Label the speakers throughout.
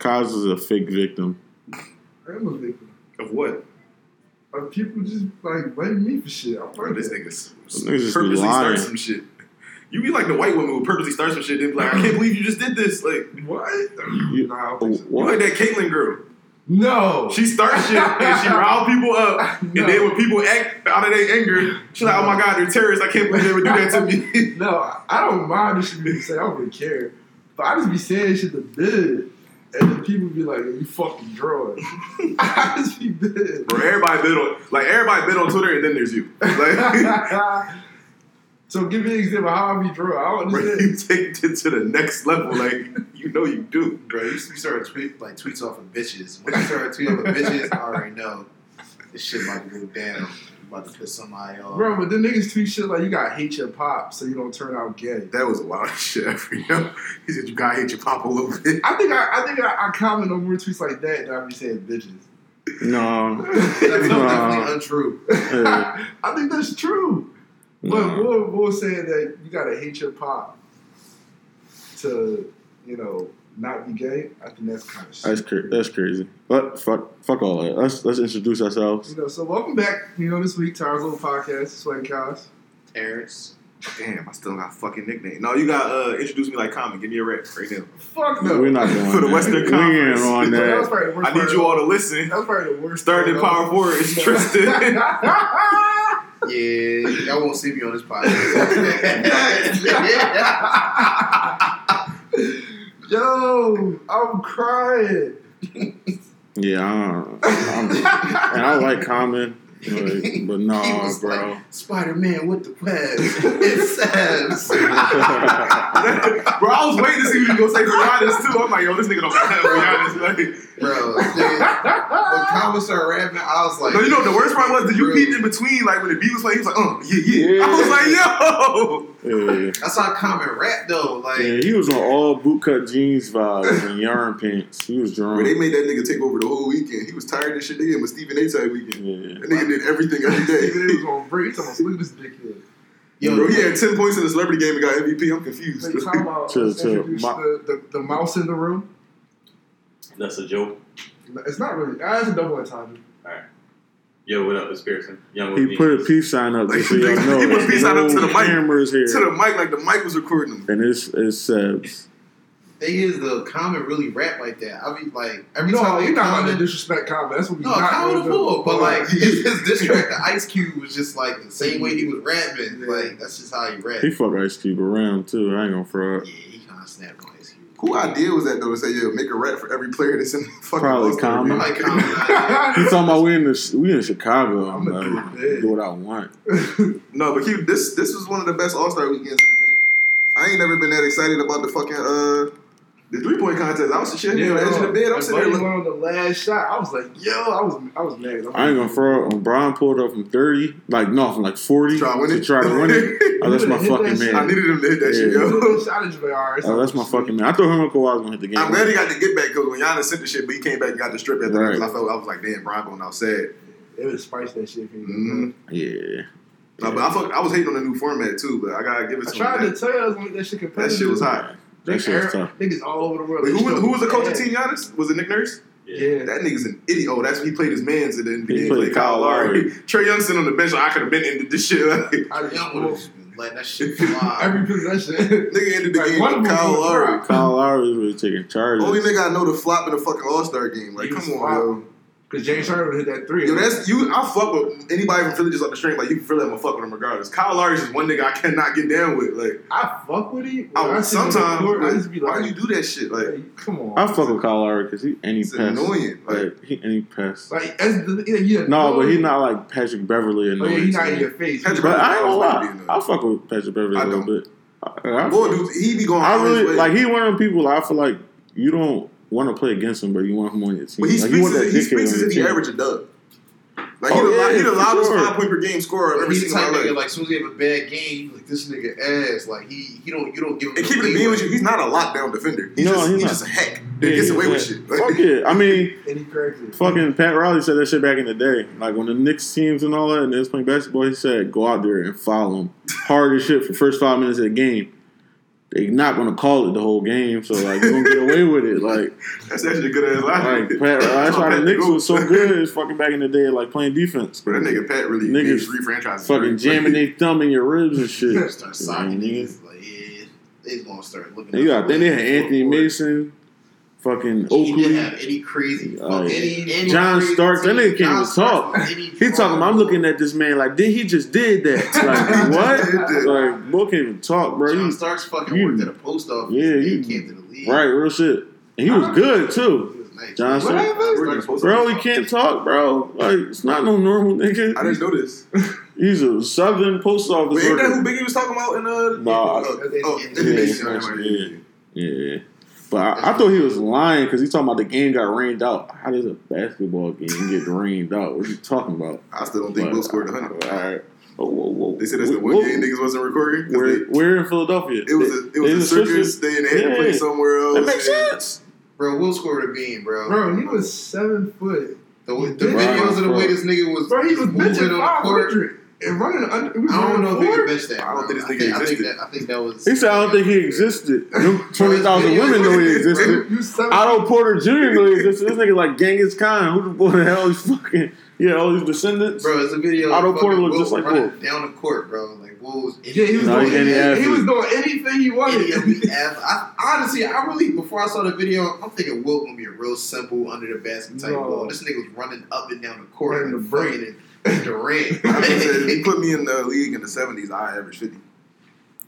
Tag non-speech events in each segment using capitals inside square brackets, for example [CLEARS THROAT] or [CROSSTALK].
Speaker 1: Kaz is a fake victim.
Speaker 2: I'm a victim.
Speaker 3: Of what?
Speaker 2: Of people just like blaming me for shit. I'm
Speaker 3: Bro,
Speaker 2: like,
Speaker 3: this nigga's
Speaker 1: This niggas just be
Speaker 3: purposely
Speaker 1: lying.
Speaker 3: start some shit. You be like the white woman who purposely starts some shit. Then be like, I can't believe you just did this. Like,
Speaker 2: what?
Speaker 1: You-
Speaker 2: nah, I don't oh, think so.
Speaker 3: you like that Caitlyn girl.
Speaker 2: No.
Speaker 3: She starts shit and she [LAUGHS] rile people up.
Speaker 2: No.
Speaker 3: And then when people act out of their anger, she's like, oh my god, they're terrorists. I can't believe they would do that to me. [LAUGHS]
Speaker 2: No, I- I don't mind if she be saying. I don't really care. But I just be saying shit to bid. And then people be like, you fucking drugs. [LAUGHS] I just be bid.
Speaker 3: Bro, everybody bid on like everybody bid on Twitter and then there's you. Like [LAUGHS]
Speaker 2: so give me an example how I be drunk. I don't
Speaker 3: bro,
Speaker 2: understand.
Speaker 3: you take it to the next level. Like you know you do.
Speaker 4: Bro, you used to start tweet like tweets off of bitches. When you start tweeting off of bitches, I already know this shit about to go down. You about to piss somebody off.
Speaker 2: Bro, but then niggas tweet shit like you gotta hate your pop so you don't turn out gay.
Speaker 3: That was a wild [LAUGHS] shit ever, you know? He said you gotta hate your pop a little bit.
Speaker 2: I think I, I think I, I comment on more tweets like that than I be saying bitches.
Speaker 1: No. [LAUGHS]
Speaker 4: That's [LAUGHS]
Speaker 1: Nah.
Speaker 4: definitely untrue.
Speaker 1: Yeah.
Speaker 2: I think that's true. But
Speaker 1: No.
Speaker 2: Bull, Bull saying that you gotta hate your pop to, you know, not be gay. I think that's kind of
Speaker 1: That's cra- that's crazy. But fuck fuck all that. Let's let's introduce ourselves.
Speaker 2: You know, so welcome back. You know, this week to our little podcast, Sweating Cows.
Speaker 4: Terrence.
Speaker 3: Damn, I still got a fucking nickname. No, you got uh introduce me like Common. Give me a rap right now.
Speaker 2: Fuck no.
Speaker 1: We're not [LAUGHS] doing
Speaker 3: For the
Speaker 1: that.
Speaker 3: Western
Speaker 1: we ain't
Speaker 3: Conference.
Speaker 1: on [LAUGHS]
Speaker 2: that
Speaker 1: that.
Speaker 2: probably
Speaker 3: I need you all to listen.
Speaker 2: That was probably the worst.
Speaker 3: Starting in power
Speaker 2: of-
Speaker 3: forward is Tristan. [LAUGHS]
Speaker 4: Yeah, y'all won't see me on this podcast.
Speaker 2: Yo, I'm crying.
Speaker 1: Yeah, I'm, I'm, and I like Common, like, but [LAUGHS] no,
Speaker 4: was
Speaker 1: bro.
Speaker 4: like Spider Man with the webs. [LAUGHS] It says. [LAUGHS]
Speaker 3: Bro, I was waiting to see what you gonna say for Giannis too. I'm like, yo, this nigga don't have Giannis. Like,
Speaker 4: Bro, nigga, when Common started rapping, I was like,
Speaker 3: no, you know what the worst part was? Did you
Speaker 4: Bro.
Speaker 3: peep in between, like when the beat was playing? He was like, uh, yeah, yeah. I was like, yo.
Speaker 1: yeah.
Speaker 4: That's how Common rap though. Like,
Speaker 1: yeah, he was on all bootcut jeans vibes and yarn pants. He was
Speaker 3: drunk. But
Speaker 1: they
Speaker 3: made that nigga take over the whole weekend. He was tired of shit. They gave him a Stephen A. type weekend.
Speaker 1: Yeah.
Speaker 3: That did everything every
Speaker 2: Even
Speaker 3: day. [LAUGHS]
Speaker 2: it was on break. He's talking about, look at this dickhead.
Speaker 4: yo,
Speaker 3: Bro, he had 10 points in the celebrity game and got MVP. I'm confused.
Speaker 2: Like, time out.
Speaker 1: Chill, chill. Ma-
Speaker 2: the, the, the mouse in the room.
Speaker 5: That's a joke.
Speaker 2: It's not really. Ah, it's a double entendre. All right.
Speaker 5: Yo, what up? It's Pearson. Young
Speaker 1: He
Speaker 5: with
Speaker 1: put a peace sign up just so y'all know. [LAUGHS]
Speaker 3: he put a
Speaker 1: there's
Speaker 3: peace sign up to the mic.
Speaker 1: cameras here.
Speaker 3: to the mic like the mic was recording him.
Speaker 1: and it's, it's Sebs.
Speaker 4: Thing is, the Common really rap like that. I mean, like, every
Speaker 2: No,
Speaker 4: time
Speaker 2: you're
Speaker 4: they
Speaker 2: not going to
Speaker 4: comment,
Speaker 2: disrespect comment. That's what we
Speaker 4: no,
Speaker 2: not
Speaker 4: Common
Speaker 2: gonna
Speaker 4: fool, but like [LAUGHS] his, his diss track to Ice Cube was just like the same way he was rapping.
Speaker 2: Yeah.
Speaker 4: Like that's just how he rap.
Speaker 1: He fuck Ice Cube around too. I ain't gonna throw up.
Speaker 4: Yeah, he kind of snapped on Ice Cube.
Speaker 3: Who idea was that though to say, yeah, make a rap for every player that's in the fucking
Speaker 1: Probably
Speaker 3: All-Star
Speaker 1: Common.
Speaker 3: game?
Speaker 4: Like Common,
Speaker 1: He [LAUGHS] talking about we in the we in Chicago. I'm
Speaker 2: I'ma do
Speaker 1: like, do what I want. [LAUGHS]
Speaker 3: No, but keep this. This was one of the best All Star weekends in a minute. I ain't never been that excited about the fucking uh the three point contest. I was just shitting on the edge of the bed. I'm sitting there looking.
Speaker 2: went on the last shot. I was like, yo, I was, I was mad. I'm
Speaker 1: I ain't gonna
Speaker 2: like,
Speaker 1: throw up. When Brian pulled up from thirty, like no, from like forty
Speaker 3: Try to win it.
Speaker 1: try to win it. [LAUGHS] Oh, that's my
Speaker 2: Hit that
Speaker 1: fucking
Speaker 2: shit.
Speaker 3: I needed him to hit that shit, yo.
Speaker 2: Shot at you, all right,
Speaker 1: Oh, that's my fucking man. I thought him and Kawhi was gonna hit the game.
Speaker 3: I'm glad he got the get back because when Giannis sent the shit, but he came back and got the strip after that.
Speaker 1: Right.
Speaker 3: 'cause I felt I was like, damn, Brian going outside.
Speaker 2: It was spice that shit. For you.
Speaker 3: Mhm.
Speaker 1: Yeah.
Speaker 3: No, but I, fuck, I was hating on the new format too, but I gotta give it
Speaker 2: I
Speaker 3: to
Speaker 2: tried
Speaker 3: him.
Speaker 2: to tell you I was gonna make that shit
Speaker 3: That,
Speaker 2: competitive.
Speaker 3: that shit was hot.
Speaker 1: That shit was tough.
Speaker 2: Niggas all over the world.
Speaker 3: Wait, who, was, who was the coach of
Speaker 2: ass.
Speaker 3: Team Giannis? Was it Nick Nurse?
Speaker 2: Yeah.
Speaker 3: That nigga's an idiot. Oh, that's when he played his mans at the end
Speaker 1: He
Speaker 3: game.
Speaker 1: played
Speaker 3: Played Kyle
Speaker 1: Kyle
Speaker 3: Lowry.
Speaker 1: Lowry. [LAUGHS]
Speaker 3: Trae Young sitting on the bench. Like, I could have been into this shit. Like,
Speaker 2: I
Speaker 4: Young
Speaker 2: just
Speaker 4: would have let that shit [LAUGHS] fly.
Speaker 2: every possession. [LAUGHS]
Speaker 3: nigga ended the
Speaker 2: Like,
Speaker 3: game with Kyle
Speaker 2: was
Speaker 3: Lowry.
Speaker 1: Kyle Lowry was really taking charge.
Speaker 3: Only nigga I know to flop in a fucking All Star game. Like,
Speaker 2: He
Speaker 3: come on,
Speaker 2: flopping. Because James Harden would hit that three.
Speaker 3: yo. Yo, that's you. I fuck with anybody from Philly just off the string. Like, you can feel that I'm gonna fuck with him regardless. Kyle Lowry's just one nigga I cannot get down with. Like,
Speaker 2: I fuck with him.
Speaker 3: I,
Speaker 2: I see him on the
Speaker 3: sometimes,
Speaker 2: court, I just be
Speaker 3: why
Speaker 2: like,
Speaker 3: do you do that shit? Like,
Speaker 2: hey, come on.
Speaker 1: I fuck with Kyle Lowry because he and he
Speaker 3: it's
Speaker 1: pest.
Speaker 3: annoying. Like,
Speaker 1: Like he and he pest.
Speaker 2: Like, as the, yeah, yeah,
Speaker 1: No, but he's not like Patrick Beverley
Speaker 2: Oh,
Speaker 1: annoying.
Speaker 2: yeah, he's not in your face.
Speaker 3: Patrick
Speaker 1: But I ain't gonna lie.
Speaker 3: is
Speaker 1: I fuck with Patrick Beverley
Speaker 3: I
Speaker 1: a little bit. I, I,
Speaker 3: boy, dude, he be going.
Speaker 1: I really like he one of them people. I feel like you don't want to play against him, but you want him on your team.
Speaker 3: But he
Speaker 1: like,
Speaker 3: speaks,
Speaker 1: you want
Speaker 3: as, he
Speaker 1: dickhead
Speaker 3: speaks as if he average a dub. Like
Speaker 1: Oh,
Speaker 3: he the,
Speaker 1: yeah,
Speaker 3: he the
Speaker 1: for
Speaker 3: loudest
Speaker 1: sure.
Speaker 3: five point per game scorer I've ever
Speaker 4: He's the type nigga like as soon as he have a bad game, like this nigga ass. Like he he don't you don't give him.
Speaker 3: And
Speaker 4: the
Speaker 3: keeping it
Speaker 4: leeway.
Speaker 3: being with you, he's not a lockdown defender. He's
Speaker 1: No,
Speaker 3: just,
Speaker 1: he's
Speaker 3: he's
Speaker 1: not.
Speaker 3: just a hack
Speaker 1: Yeah,
Speaker 3: that gets
Speaker 1: he
Speaker 3: away with shit.
Speaker 1: that. Fuck it. I mean,
Speaker 2: And he
Speaker 1: fucking Pat Riley said that shit back in the day. Like when the Knicks teams and all that, and they was playing basketball, he said go out there and foul them hard as shit for first five minutes of the game. They not gonna call it the whole game, so like you gonna get away with it. Like, [LAUGHS]
Speaker 3: That's actually a good ass line.
Speaker 1: like Pat, that's [LAUGHS] why the Knicks was so good. Is fucking back in the day, like playing defense,
Speaker 3: But that nigga Pat really
Speaker 1: Niggas
Speaker 3: three franchises.
Speaker 1: fucking jamming their thumb in your ribs and shit. [LAUGHS]
Speaker 4: Start signing niggas. Like, yeah, they's gonna start looking.
Speaker 1: You got, then they had Anthony. Mason, fucking
Speaker 4: He didn't
Speaker 1: Oakley.
Speaker 4: have any crazy.
Speaker 1: Yeah.
Speaker 4: any, any
Speaker 1: John
Speaker 4: crazy
Speaker 1: Starks, that nigga can't
Speaker 4: John
Speaker 1: even talk.
Speaker 4: was
Speaker 1: He talking. about, I'm looking at this man like, did he just did that? [LAUGHS] Like what? like, boy can't even talk, bro.
Speaker 4: John
Speaker 1: You,
Speaker 4: Starks fucking
Speaker 1: you-
Speaker 4: worked at a post office.
Speaker 1: Yeah,
Speaker 4: he
Speaker 1: you-
Speaker 4: came to the league.
Speaker 1: right, real shit. And he was good too.
Speaker 4: He was nice.
Speaker 1: John
Speaker 2: What
Speaker 1: Starks.
Speaker 2: happened?
Speaker 1: Bro, he can't talk, bro. Like, it's not no normal nigga.
Speaker 3: I didn't know this. [LAUGHS]
Speaker 1: He's a southern post office
Speaker 3: Wait, ain't that who. Biggie was talking about in uh?
Speaker 1: Nah.
Speaker 3: oh, oh,
Speaker 4: Yeah,
Speaker 1: yeah, yeah. Yeah. But I, I thought he was lying because he talking about the game got rained out. How does a basketball game get rained out? What are you talking about?
Speaker 3: I still don't think Will scored a hundred.
Speaker 1: All right. Oh, whoa, whoa.
Speaker 3: They said that's the
Speaker 1: Whoa,
Speaker 3: one game niggas wasn't recording. 'cause
Speaker 1: We're,
Speaker 3: they-
Speaker 1: we're in Philadelphia.
Speaker 3: It was a it was
Speaker 1: They-
Speaker 3: a
Speaker 1: they
Speaker 3: circus day and they had to play somewhere else.
Speaker 1: That makes sense.
Speaker 4: Bro, Will scored a bean, bro.
Speaker 2: Bro, he was seven foot.
Speaker 4: the, the videos of the
Speaker 1: Bro.
Speaker 4: way this nigga was,
Speaker 2: Bro, he was
Speaker 4: moving on the
Speaker 2: five
Speaker 4: court.
Speaker 2: Hundred and running under. He was
Speaker 4: I don't
Speaker 2: running
Speaker 4: know if he
Speaker 2: four.
Speaker 4: could bench that.
Speaker 3: I don't think this
Speaker 4: I
Speaker 3: nigga
Speaker 4: think, I think
Speaker 3: existed.
Speaker 4: that I think that was.
Speaker 1: He said, I don't think he existed. [LAUGHS] 20,000 women know he existed. [LAUGHS]
Speaker 2: You seven
Speaker 1: Otto Porter Jr. know he existed. This nigga like Genghis Khan. Who the boy the hell is fucking, yeah, all these descendants?
Speaker 4: Bro, it's a video.
Speaker 1: Otto Porter
Speaker 4: fucking
Speaker 1: looked just like
Speaker 4: running down the court, bro. Like Will was.
Speaker 2: Yeah, he was
Speaker 1: No,
Speaker 2: doing.
Speaker 1: he
Speaker 2: He, he was doing anything he wanted.
Speaker 4: Any. [LAUGHS] I, honestly, I really before I saw the video, I'm thinking Will gonna be a real simple under the basket type
Speaker 2: No.
Speaker 4: ball. This nigga was running up and down the court
Speaker 2: Running
Speaker 4: and
Speaker 2: the break.
Speaker 4: Fucking and Durant.
Speaker 3: I just said, if you put me in the league in the seventies, I average fifty.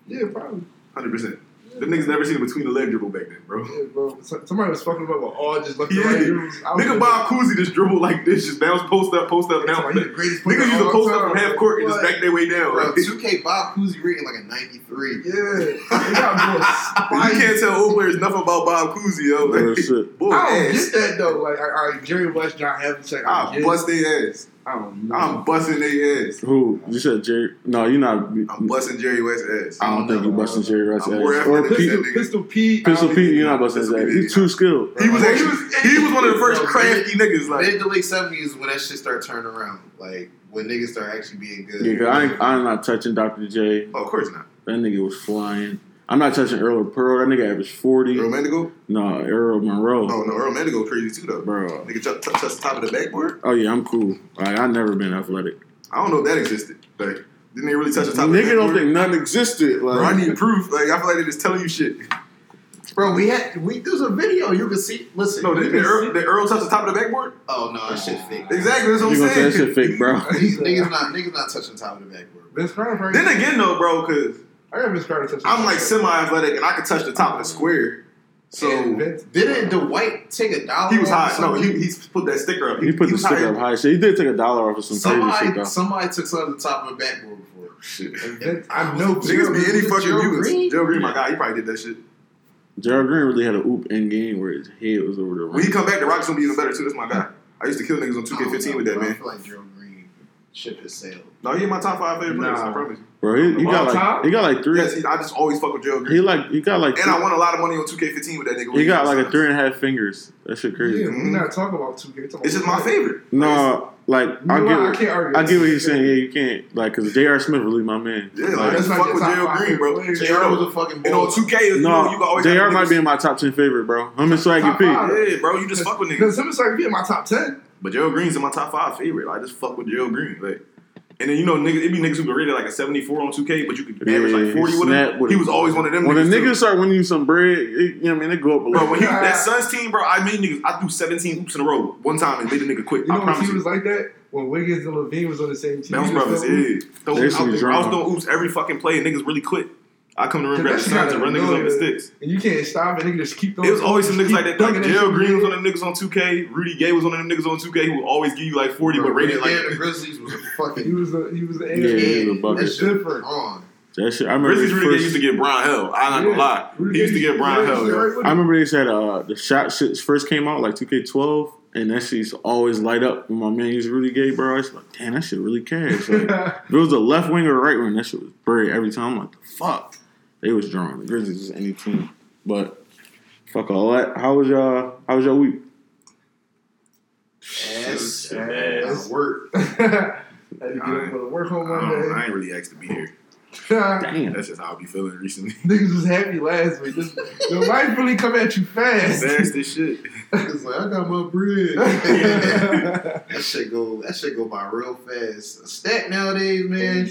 Speaker 2: Yeah, probably.
Speaker 3: Hundred percent. The niggas never seen a between the leg dribble back then, bro.
Speaker 2: Yeah, bro. Somebody was fucking about with all just left
Speaker 3: Yeah.
Speaker 2: and right. Dudes. I was
Speaker 3: Nigga
Speaker 2: like,
Speaker 3: Bob Cousy just dribbled like this, just bounce post up, post up,
Speaker 2: That's
Speaker 3: down.
Speaker 2: why the greatest
Speaker 3: Niggas used to
Speaker 2: of
Speaker 3: post
Speaker 2: all
Speaker 3: up from half court and just back their way down.
Speaker 4: Bro,
Speaker 3: Like,
Speaker 4: 2K Bob Cousy rating like a 93.
Speaker 2: Yeah, they got more [LAUGHS]
Speaker 3: you can't tell old players nothing about Bob Cousy, yo.
Speaker 1: Real
Speaker 3: Like,
Speaker 1: shit.
Speaker 3: boy,
Speaker 2: I don't
Speaker 3: ass.
Speaker 2: get that though. Like, all right, Jerry West, John Havlicek. I
Speaker 3: I'll bust their ass.
Speaker 2: Oh, I don't know.
Speaker 3: I'm busting their ass.
Speaker 1: Who? You said Jerry? No, you're not.
Speaker 3: I'm busting Jerry West's ass.
Speaker 1: I don't think you're busting Jerry West's
Speaker 3: I'm
Speaker 1: ass. Or Pete,
Speaker 2: Pistol, Pistol Pete.
Speaker 1: Pistol
Speaker 2: I don't
Speaker 1: Pete,
Speaker 2: think-
Speaker 1: you're not busting his
Speaker 3: Pistol
Speaker 1: ass. He's too skilled.
Speaker 3: He was
Speaker 2: Bro,
Speaker 3: actually he was one of the first
Speaker 4: Bro,
Speaker 3: crafty niggas. Like
Speaker 4: Mid to late 70s when that shit start turning around. Like when niggas start actually being good.
Speaker 1: Yeah, 'cause I ain't, I'm not touching Dr. J.
Speaker 3: oh, of course not.
Speaker 1: That nigga was flying. I'm not touching Earl Pearl. That nigga averaged 40.
Speaker 3: Earl Manigault?
Speaker 1: No, Earl Monroe.
Speaker 3: Oh no, Earl Manigault crazy too though.
Speaker 1: Bro.
Speaker 3: Nigga touch, touch, touch the top of the backboard.
Speaker 1: Oh, yeah, I'm cool. Like, i never been athletic.
Speaker 3: I don't know if that existed. Like, didn't they really touch the top of the
Speaker 1: Nigga don't think nothing existed.
Speaker 3: Bro, I need proof. Like, I feel like they're just telling you shit.
Speaker 4: Bro, we had we there's a video you can see. Listen,
Speaker 3: No,
Speaker 4: you
Speaker 3: did, did, Earl,
Speaker 4: see-
Speaker 3: did Earl touch the top of the backboard?
Speaker 4: Oh no, that shit fake.
Speaker 3: Exactly, that's what I'm
Speaker 1: gonna say that
Speaker 3: saying.
Speaker 1: shit fake, bro. [LAUGHS]
Speaker 4: Niggas, niggas not niggas not touching top of the backboard.
Speaker 2: Vince Carter. probably-
Speaker 3: Then again, though, bro, because
Speaker 2: I got Vince Carter touching.
Speaker 3: I'm like semi-athletic and I can touch the top of the square. So
Speaker 2: And Vince,
Speaker 4: Didn't Dwight take a dollar?
Speaker 3: he was
Speaker 4: off
Speaker 3: high. No,
Speaker 4: something?
Speaker 3: he, put that sticker up.
Speaker 1: He put the sticker
Speaker 3: higher-
Speaker 1: up high. So he did take a dollar off of some crazy shit,
Speaker 4: somebody
Speaker 1: though.
Speaker 4: somebody took some of the top of the backboard before.
Speaker 3: Shit.
Speaker 2: and Vince, I know.
Speaker 3: Niggas be any
Speaker 4: Gerald
Speaker 3: fucking
Speaker 4: Green?
Speaker 3: mutants. Joe Green, my guy, he probably did that shit.
Speaker 1: Gerald Green really had a oop in game where his head was over the
Speaker 3: When he come back, the Rock's gonna be even better too. That's my guy. I used to kill niggas on 2K15 with that
Speaker 4: I
Speaker 3: man.
Speaker 4: feel like Gerald Green ship has sailed.
Speaker 3: No, he in my top five favorite players.
Speaker 2: Nah.
Speaker 3: I promise you.
Speaker 1: Bro, he, he got like
Speaker 2: time?
Speaker 1: he got like three.
Speaker 3: Yes, he, I just always fuck with Joe
Speaker 1: He like he got like
Speaker 3: And I won a lot of money on 2K15 with that nigga.
Speaker 1: he got
Speaker 3: was
Speaker 1: like a three and a half fingers. That shit crazy.
Speaker 2: Yeah, we're mm-hmm. not talking about 2K. talking
Speaker 3: It's just my favorite.
Speaker 1: No, like
Speaker 2: You
Speaker 1: I get
Speaker 2: what? I can't argue.
Speaker 1: I get what you're saying. Yeah, you can't like because J.R. Smith really my man.
Speaker 3: Yeah, like,
Speaker 2: That's
Speaker 3: just
Speaker 2: not
Speaker 3: fuck
Speaker 2: your
Speaker 3: with
Speaker 2: top
Speaker 3: Joe
Speaker 2: five
Speaker 3: Green, bro.
Speaker 2: players.
Speaker 4: JR was a fucking
Speaker 3: And on 2K, no, you know,
Speaker 1: No,
Speaker 3: you can always
Speaker 1: J.R.
Speaker 3: have
Speaker 1: might
Speaker 3: niggas-
Speaker 1: be in my top ten favorite, bro. Him and Swaggy
Speaker 2: Top
Speaker 1: P.
Speaker 2: five.
Speaker 3: Yeah, bro, you just fuck with niggas.
Speaker 2: Because him and Swaggy be in my top 10.
Speaker 3: But Joe Green's in my top five favorite. I just fuck with Joe Green. Like, and then you know, niggas, it be niggas who can rate it like a 74 on 2K, but you could
Speaker 1: Yeah,
Speaker 3: average like 40 with him.
Speaker 1: with
Speaker 3: he was always one of them
Speaker 1: When the
Speaker 3: niggas. too.
Speaker 1: start winning you some bread, it, you know what I mean? They go up a little.
Speaker 3: Bro, when he that Suns team, bro, I made niggas. I threw 17 oops in a row one time and made the nigga quit.
Speaker 2: You know
Speaker 3: I
Speaker 2: when
Speaker 3: promise
Speaker 2: he
Speaker 3: you.
Speaker 2: was like that? When Wiggins and LaVine was on the same team.
Speaker 3: Bounce
Speaker 2: he
Speaker 3: brothers, yeah. Throw- I,
Speaker 1: used to be
Speaker 3: was, I was throwing oops every fucking play and niggas really quit. I come to the rim,
Speaker 2: Cause
Speaker 3: grab
Speaker 2: that
Speaker 3: the
Speaker 2: shit
Speaker 3: and
Speaker 2: gotta
Speaker 3: run niggas
Speaker 2: know
Speaker 3: up the sticks.
Speaker 2: And you can't stop it. Nigga just keep throwing.
Speaker 3: It was always some niggas like that.
Speaker 2: dunking
Speaker 3: Like
Speaker 2: that
Speaker 3: Gerald. Green was one of them niggas on 2K. Rudy Gay was one of them niggas on 2K who would always give you like 40 but rated like.
Speaker 4: yeah, the Grizzlies was a
Speaker 2: He
Speaker 4: fucking
Speaker 2: was [LAUGHS] the he was the
Speaker 1: Yeah, he was a bucket.
Speaker 2: It's different.
Speaker 4: on.
Speaker 1: That shit. I remember
Speaker 3: Grizzlies
Speaker 1: his
Speaker 3: Rudy Gay
Speaker 1: first-
Speaker 3: used to get Brian Hell. I'm not gonna lie.
Speaker 2: Rudy
Speaker 3: He used to
Speaker 2: Gay-
Speaker 3: get Brian Hell.
Speaker 2: Yeah,
Speaker 3: yo.
Speaker 2: right with
Speaker 1: I remember they said uh, the shot shits first came out like 2K12, and that shit used to always light up when my man used Rudy Gay, bro. I was like, damn, that shit really cash. Like, [LAUGHS] if it was a left wing or a right wing, that shit was buried every time. I'm like, the fuck. They was drawn. The Grizzlies is any team. But fuck all that. How was y'all how was your week?
Speaker 4: Ass,
Speaker 5: Too bad.
Speaker 4: ass, work. [LAUGHS]
Speaker 2: Had to get up for the work on
Speaker 3: I, don't, I
Speaker 2: Monday.
Speaker 3: ain't really asked to be here. [LAUGHS]
Speaker 1: Damn.
Speaker 3: That's just how I be feeling recently. [LAUGHS]
Speaker 2: Niggas was happy last week. This, the life really come at you fast.
Speaker 3: Fast as shit.
Speaker 4: It's like I got my bread. that shit go. That shit go by real fast. A stack nowadays, man.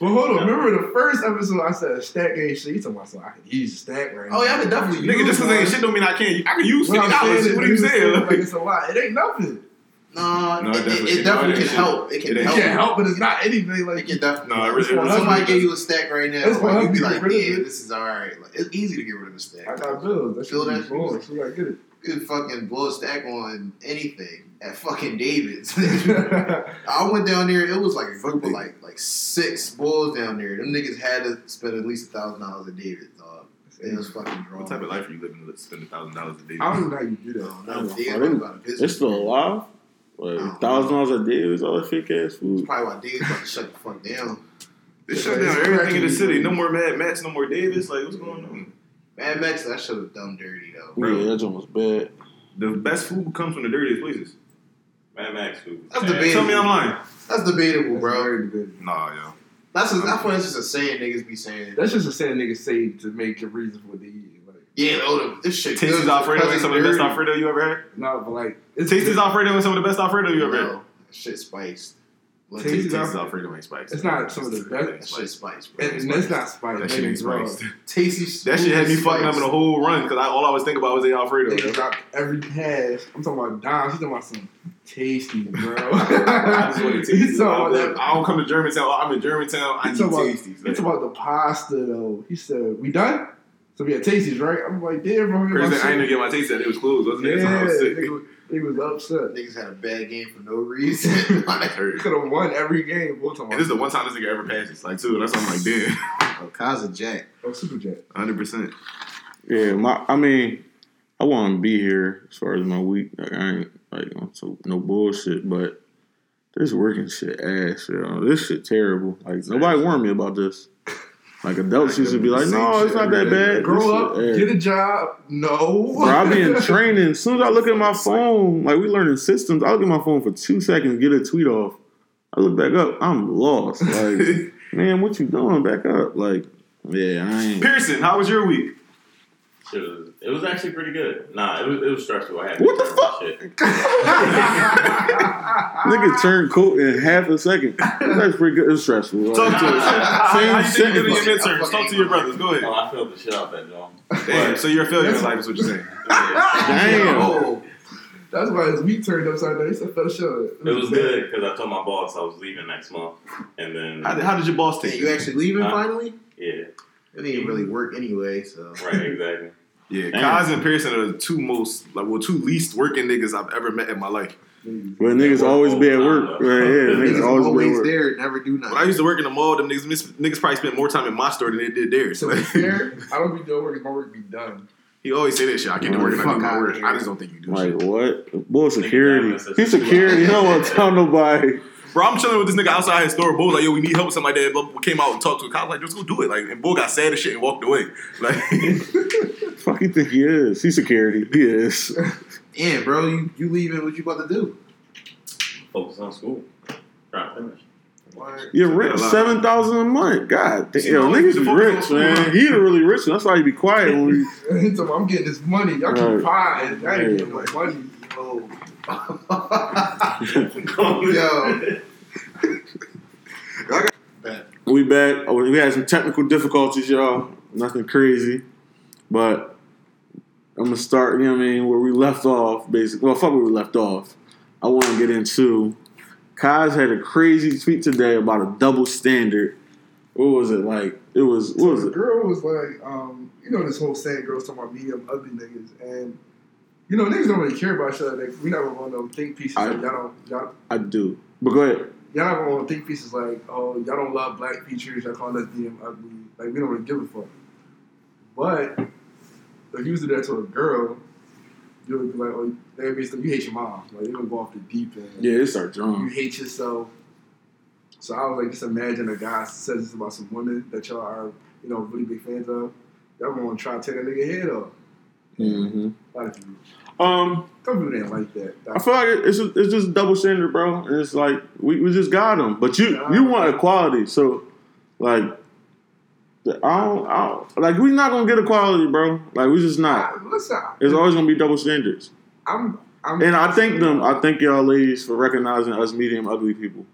Speaker 2: Well, hold on. Remember the first episode I said a stack ain't shit. You talking about something I could use a stack right
Speaker 4: Oh yeah, I
Speaker 2: now.
Speaker 4: could definitely.
Speaker 3: Nigga,
Speaker 4: use
Speaker 3: just because ain't shit don't mean I can't. I can use
Speaker 2: What
Speaker 3: fifty dollars. What are you
Speaker 2: saying
Speaker 3: saying?
Speaker 2: Like it's a lot. It ain't nothing.
Speaker 4: Nah,
Speaker 3: No,
Speaker 4: it,
Speaker 3: it
Speaker 4: it,
Speaker 3: definitely-
Speaker 4: it definitely
Speaker 3: no,
Speaker 4: can help. It can
Speaker 3: It
Speaker 2: It
Speaker 4: help.
Speaker 2: can't help, but it's not anything
Speaker 4: It
Speaker 2: like.
Speaker 4: can definitely.
Speaker 3: No, it really-
Speaker 4: if
Speaker 3: really-
Speaker 4: somebody gave you a stack right now,
Speaker 2: It's
Speaker 4: like, you'd be like,
Speaker 2: get rid of
Speaker 4: "Yeah, this is all right." Like, it's easy to get rid of a stack.
Speaker 2: I got bills. That
Speaker 4: Feel
Speaker 2: shit
Speaker 4: that
Speaker 2: be blowing. So I get it.
Speaker 4: You could fucking blow a stack on anything at fucking David's. [LAUGHS] [LAUGHS] I went down there. It was like a group of like like six bulls down there. Them niggas had to spend at least a thousand dollars a David, dog. It was fucking drawn.
Speaker 3: What type of life are you living to spend a thousand dollars a day?
Speaker 2: I don't know how you do that.
Speaker 4: no,
Speaker 1: Are
Speaker 4: David
Speaker 1: they-
Speaker 4: about to piss
Speaker 1: It's
Speaker 4: me.
Speaker 1: still alive? Like, thousand dollars a day is all that fake ass
Speaker 4: That's
Speaker 1: food.
Speaker 4: probably why David's about to shut the fuck down.
Speaker 3: They shut down everything in the city. No more Mad Max, no more Davis. Like, what's going on?
Speaker 4: Mad Max, that shit was dumb dirty though.
Speaker 3: Bro.
Speaker 1: Yeah, that's almost bad.
Speaker 3: The best food comes from the dirtiest places.
Speaker 5: Mad Max food.
Speaker 4: That's
Speaker 5: Man,
Speaker 4: debatable.
Speaker 3: Tell me I'm lying.
Speaker 4: That's debatable,
Speaker 2: That's
Speaker 4: bro.
Speaker 2: very good.
Speaker 3: Nah, yo.
Speaker 4: That's just, that's why it's just a saying niggas be saying.
Speaker 2: That's just a saying niggas say to make a reason for the they eat. Like,
Speaker 4: Yeah, oh, the- this shit.
Speaker 3: Tasty's Alfredo
Speaker 4: because
Speaker 3: ain't some of the best. Alfredo you ever had?
Speaker 2: no, but like it's
Speaker 3: Tasty's Alfredo ain't some of the best Alfredo you ever had.
Speaker 4: Shit spiced. Like,
Speaker 2: Tasty's
Speaker 3: Tasty's
Speaker 2: Alfredo-
Speaker 3: ain't spiced.
Speaker 2: It's not some of the
Speaker 4: That
Speaker 2: best.
Speaker 4: shit spiced, bro.
Speaker 2: And, that's not spice.
Speaker 3: That shit ain't spiced.
Speaker 4: Tasty.
Speaker 3: That shit had me fucking up in a
Speaker 4: spice.
Speaker 3: whole run because all I was thinking about was the Alfredo. Yo.
Speaker 2: dropped every pass. I'm talking about Dom. She's talking about some tasty, bro. [LAUGHS] [LAUGHS]
Speaker 3: I just want to
Speaker 2: He's
Speaker 3: taste
Speaker 2: talking about that.
Speaker 3: I don't come to Germantown. I'm in Germantown. I need tasties.
Speaker 2: Talking about the pasta though. He said, "We done." So we had tasties, right? I'm like, "Damn, bro."
Speaker 3: Crazy, I ain't
Speaker 2: shit."
Speaker 3: gonna get my taste that it was closed, wasn't it?
Speaker 2: Yeah,
Speaker 3: So I was sick.
Speaker 2: nigga, nigga was upset.
Speaker 4: Niggas had a bad game for no reason. [LAUGHS]
Speaker 3: That
Speaker 2: We
Speaker 3: hurt.
Speaker 2: could have won every game. We'll talk
Speaker 3: And this is the one time this nigga ever passes. Like, too. That's why I'm like, damn.
Speaker 4: oh, Kaza Jack.
Speaker 2: Oh, Super Jack.
Speaker 3: 100%.
Speaker 1: Yeah, my I mean, I want to be here as far as my week. Like I ain't like on so no bullshit, but this working shit ass. You know, this shit terrible. Like nobody warned me about this. Like adults used to be like, no, it's not that bad.
Speaker 2: Grow up,
Speaker 1: This shit
Speaker 2: get a job. No.
Speaker 1: Bro, I be in [LAUGHS] training. As soon as I look at my phone, like we learning systems, I look at my phone for two seconds, get a tweet off. I look back up, I'm lost. Like, [LAUGHS] man, what you doing? Back up. Like, yeah, I ain't.
Speaker 3: Pearson, how was your week?
Speaker 5: Shit it was actually pretty good. Nah, it was, it was stressful. I had to
Speaker 1: What the
Speaker 5: learn my
Speaker 1: Shit. [LAUGHS] Nigga turned coat in half a second. That's pretty good. It's stressful. Like,
Speaker 3: Talk to us. [LAUGHS] How, how you think you your Talk to your brothers. Go
Speaker 5: No,
Speaker 3: ahead.
Speaker 5: Oh, I filled the shit out that joint.
Speaker 3: Damn, so you're a failure in life is what you're saying.
Speaker 1: Damn. [LAUGHS]
Speaker 4: Oh,
Speaker 2: That's why his week turned upside down. He said, "Fell short."
Speaker 5: It was good because I told my boss I was leaving next month, and then
Speaker 3: How did, how did your boss
Speaker 4: hey,
Speaker 3: take
Speaker 4: you
Speaker 3: it?
Speaker 4: actually leaving
Speaker 5: Huh?
Speaker 4: finally?
Speaker 5: yeah,
Speaker 4: It didn't really work anyway, so.
Speaker 5: right, exactly.
Speaker 3: Yeah,
Speaker 1: Damn.
Speaker 3: Kaz and Pearson are the two most, like, well, two least working niggas I've ever met in my life. Mm-hmm.
Speaker 1: But niggas always be at work. Right, yeah, niggas
Speaker 4: Niggas
Speaker 1: always,
Speaker 4: always there, never do nothing.
Speaker 3: When I used to work in the mall, them niggas, niggas probably spent more time in my store than they did theirs.
Speaker 2: So to [LAUGHS] fair, I don't be doing work. if My work be done.
Speaker 3: he always say that shit. I get to work and I
Speaker 4: Fuck
Speaker 3: do my
Speaker 4: outta
Speaker 3: work. I just don't think you do
Speaker 1: Like
Speaker 3: shit.
Speaker 1: Like what? Boy, security.
Speaker 5: Nigga,
Speaker 1: He's security. He don't want to tell nobody.
Speaker 3: Bro, I'm chilling with this nigga outside his store. Bo was like, yo, we need help with something like that. But we came out and talked to him. I was like, just go do it. Like, and Bo got sad as shit and walked away. Like, [LAUGHS]
Speaker 1: Fuck you think he is? He's security. He is.
Speaker 4: Yeah, bro, you, you leaving? What you about to do?
Speaker 5: Focus on school. Trying to finish.
Speaker 1: You're rich, seven thousand a month. God damn,
Speaker 3: See, no,
Speaker 1: niggas
Speaker 3: the
Speaker 1: be rich, man.
Speaker 3: huh?
Speaker 1: He the really rich. one. That's why he be quiet when we. [LAUGHS]
Speaker 2: He told me, I'm getting this money. Y'all
Speaker 1: Right.
Speaker 2: keep quiet. I ain't
Speaker 1: Right.
Speaker 2: getting no money. [LAUGHS]
Speaker 4: Yo,
Speaker 1: We back. Oh, We had some technical difficulties, y'all. Nothing crazy, but I'm gonna start. You know what I mean? Where we left off, basically. Well, fuck where we left off. I want to get into. Kaz had a crazy tweet today about a double standard. What was it like? It was what was
Speaker 2: the
Speaker 1: it?
Speaker 2: girl was like, um, you know, this whole saying girls talking about medium ugly niggas, and you know, niggas don't really care about each other. Like, we never want no think pieces.
Speaker 1: I-
Speaker 2: like, y'all don't, y'all,
Speaker 1: I do, but go ahead.
Speaker 2: y'all never want to think pieces like, oh, y'all don't love black features. Y'all call us medium ugly. Like, we don't really give a fuck. But if you was to do that to a girl, you would be like, oh, they'd be you hate your mom. Like, they're gonna go off the deep end.
Speaker 1: Yeah, it's our
Speaker 2: drama.
Speaker 1: you
Speaker 2: hate yourself. So I was like, just imagine a guy says this about some women that y'all are, you know, really big fans of. Y'all gonna try to take a nigga head off.
Speaker 1: hmm
Speaker 2: A lot of people.
Speaker 1: Um,
Speaker 2: didn't like that.
Speaker 1: I feel like it's just, it's just double standard, bro. And it's like we, we just got them, but you you want equality, so like I don't, I don't like we not gonna get equality, bro. Like we just not.
Speaker 2: Listen,
Speaker 1: It's always gonna be double standards.
Speaker 2: I'm, I'm,
Speaker 1: And I thank them. I thank y'all ladies for recognizing us medium ugly people.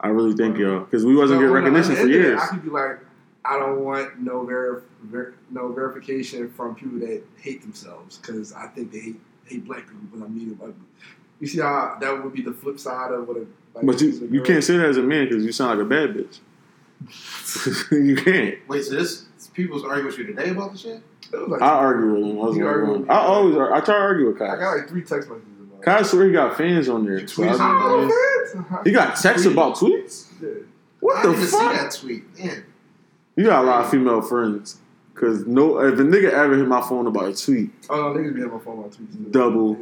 Speaker 1: I really thank y'all because we wasn't
Speaker 2: No,
Speaker 1: getting recognition for
Speaker 2: end of it,
Speaker 1: years.
Speaker 2: I could be like, I don't want no ver- ver- no verification from people that hate themselves because I think they hate, hate black people because I'm medium ugly. You see how that would be the flip side of what a. Like,
Speaker 1: But you
Speaker 2: a
Speaker 1: you can't say that as a man because you sound like a bad bitch. [LAUGHS] you can't.
Speaker 4: Wait, so this people's arguing with you today about the shit?
Speaker 2: Like,
Speaker 1: I argue with him. I, was
Speaker 2: You
Speaker 1: like,
Speaker 2: argue with me?
Speaker 1: I always I try to argue with
Speaker 2: Kyle.
Speaker 1: I
Speaker 2: got like three text messages about.
Speaker 1: Kai swear he got fans on there. So I
Speaker 4: tweets
Speaker 1: was
Speaker 2: I don't oh, fans.
Speaker 1: he got texts about tweets.
Speaker 2: Yeah.
Speaker 1: What
Speaker 4: I
Speaker 1: the
Speaker 4: didn't even see that tweet. Man,
Speaker 1: You got a lot of female friends. Cause no, if a nigga ever hit my phone about a tweet,
Speaker 2: Oh, no, niggas be on my phone about tweets. too.
Speaker 1: Double.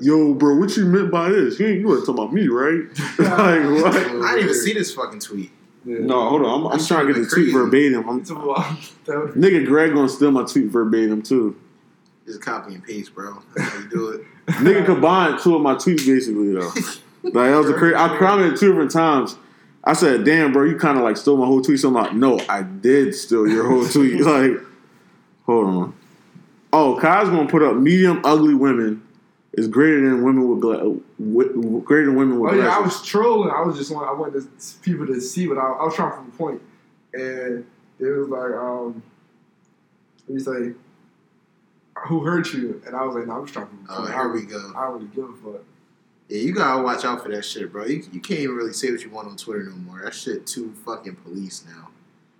Speaker 1: yo, bro, what you meant by this? You ain't you wasn't talking about me, right? [LAUGHS] [LAUGHS] like what?
Speaker 4: I didn't even see this fucking tweet.
Speaker 2: Yeah.
Speaker 1: No, hold on. I'm, I'm trying to get the tweet verbatim. I'm,
Speaker 2: It's a lot. [LAUGHS] That would-
Speaker 1: nigga Greg gonna steal my tweet verbatim too.
Speaker 4: Just copy and paste, bro. That's how you do it.
Speaker 1: Nigga combined two of my tweets basically though. Like that was a crazy. I commented two different times. I said, "Damn, bro, you kind of like stole my whole tweet." So I'm like, "No, I did steal your whole tweet." [LAUGHS] like, hold on. Oh, Kai's gonna put up medium ugly women is greater than women with gla- wi- greater than women with
Speaker 2: Oh yeah, I was trolling. I was just want I wanted people to see what I, I was trying to a point, and it was like, um, what do you say? Who hurt you? And I was like, no, I'm just trying to prove a
Speaker 4: Oh,
Speaker 2: point. I,
Speaker 4: here
Speaker 2: don't,
Speaker 4: we go.
Speaker 2: I don't really give a fuck.
Speaker 4: Yeah, you gotta watch out for that shit, bro. You, you can't even really say what you want on Twitter no more. That shit too fucking police now.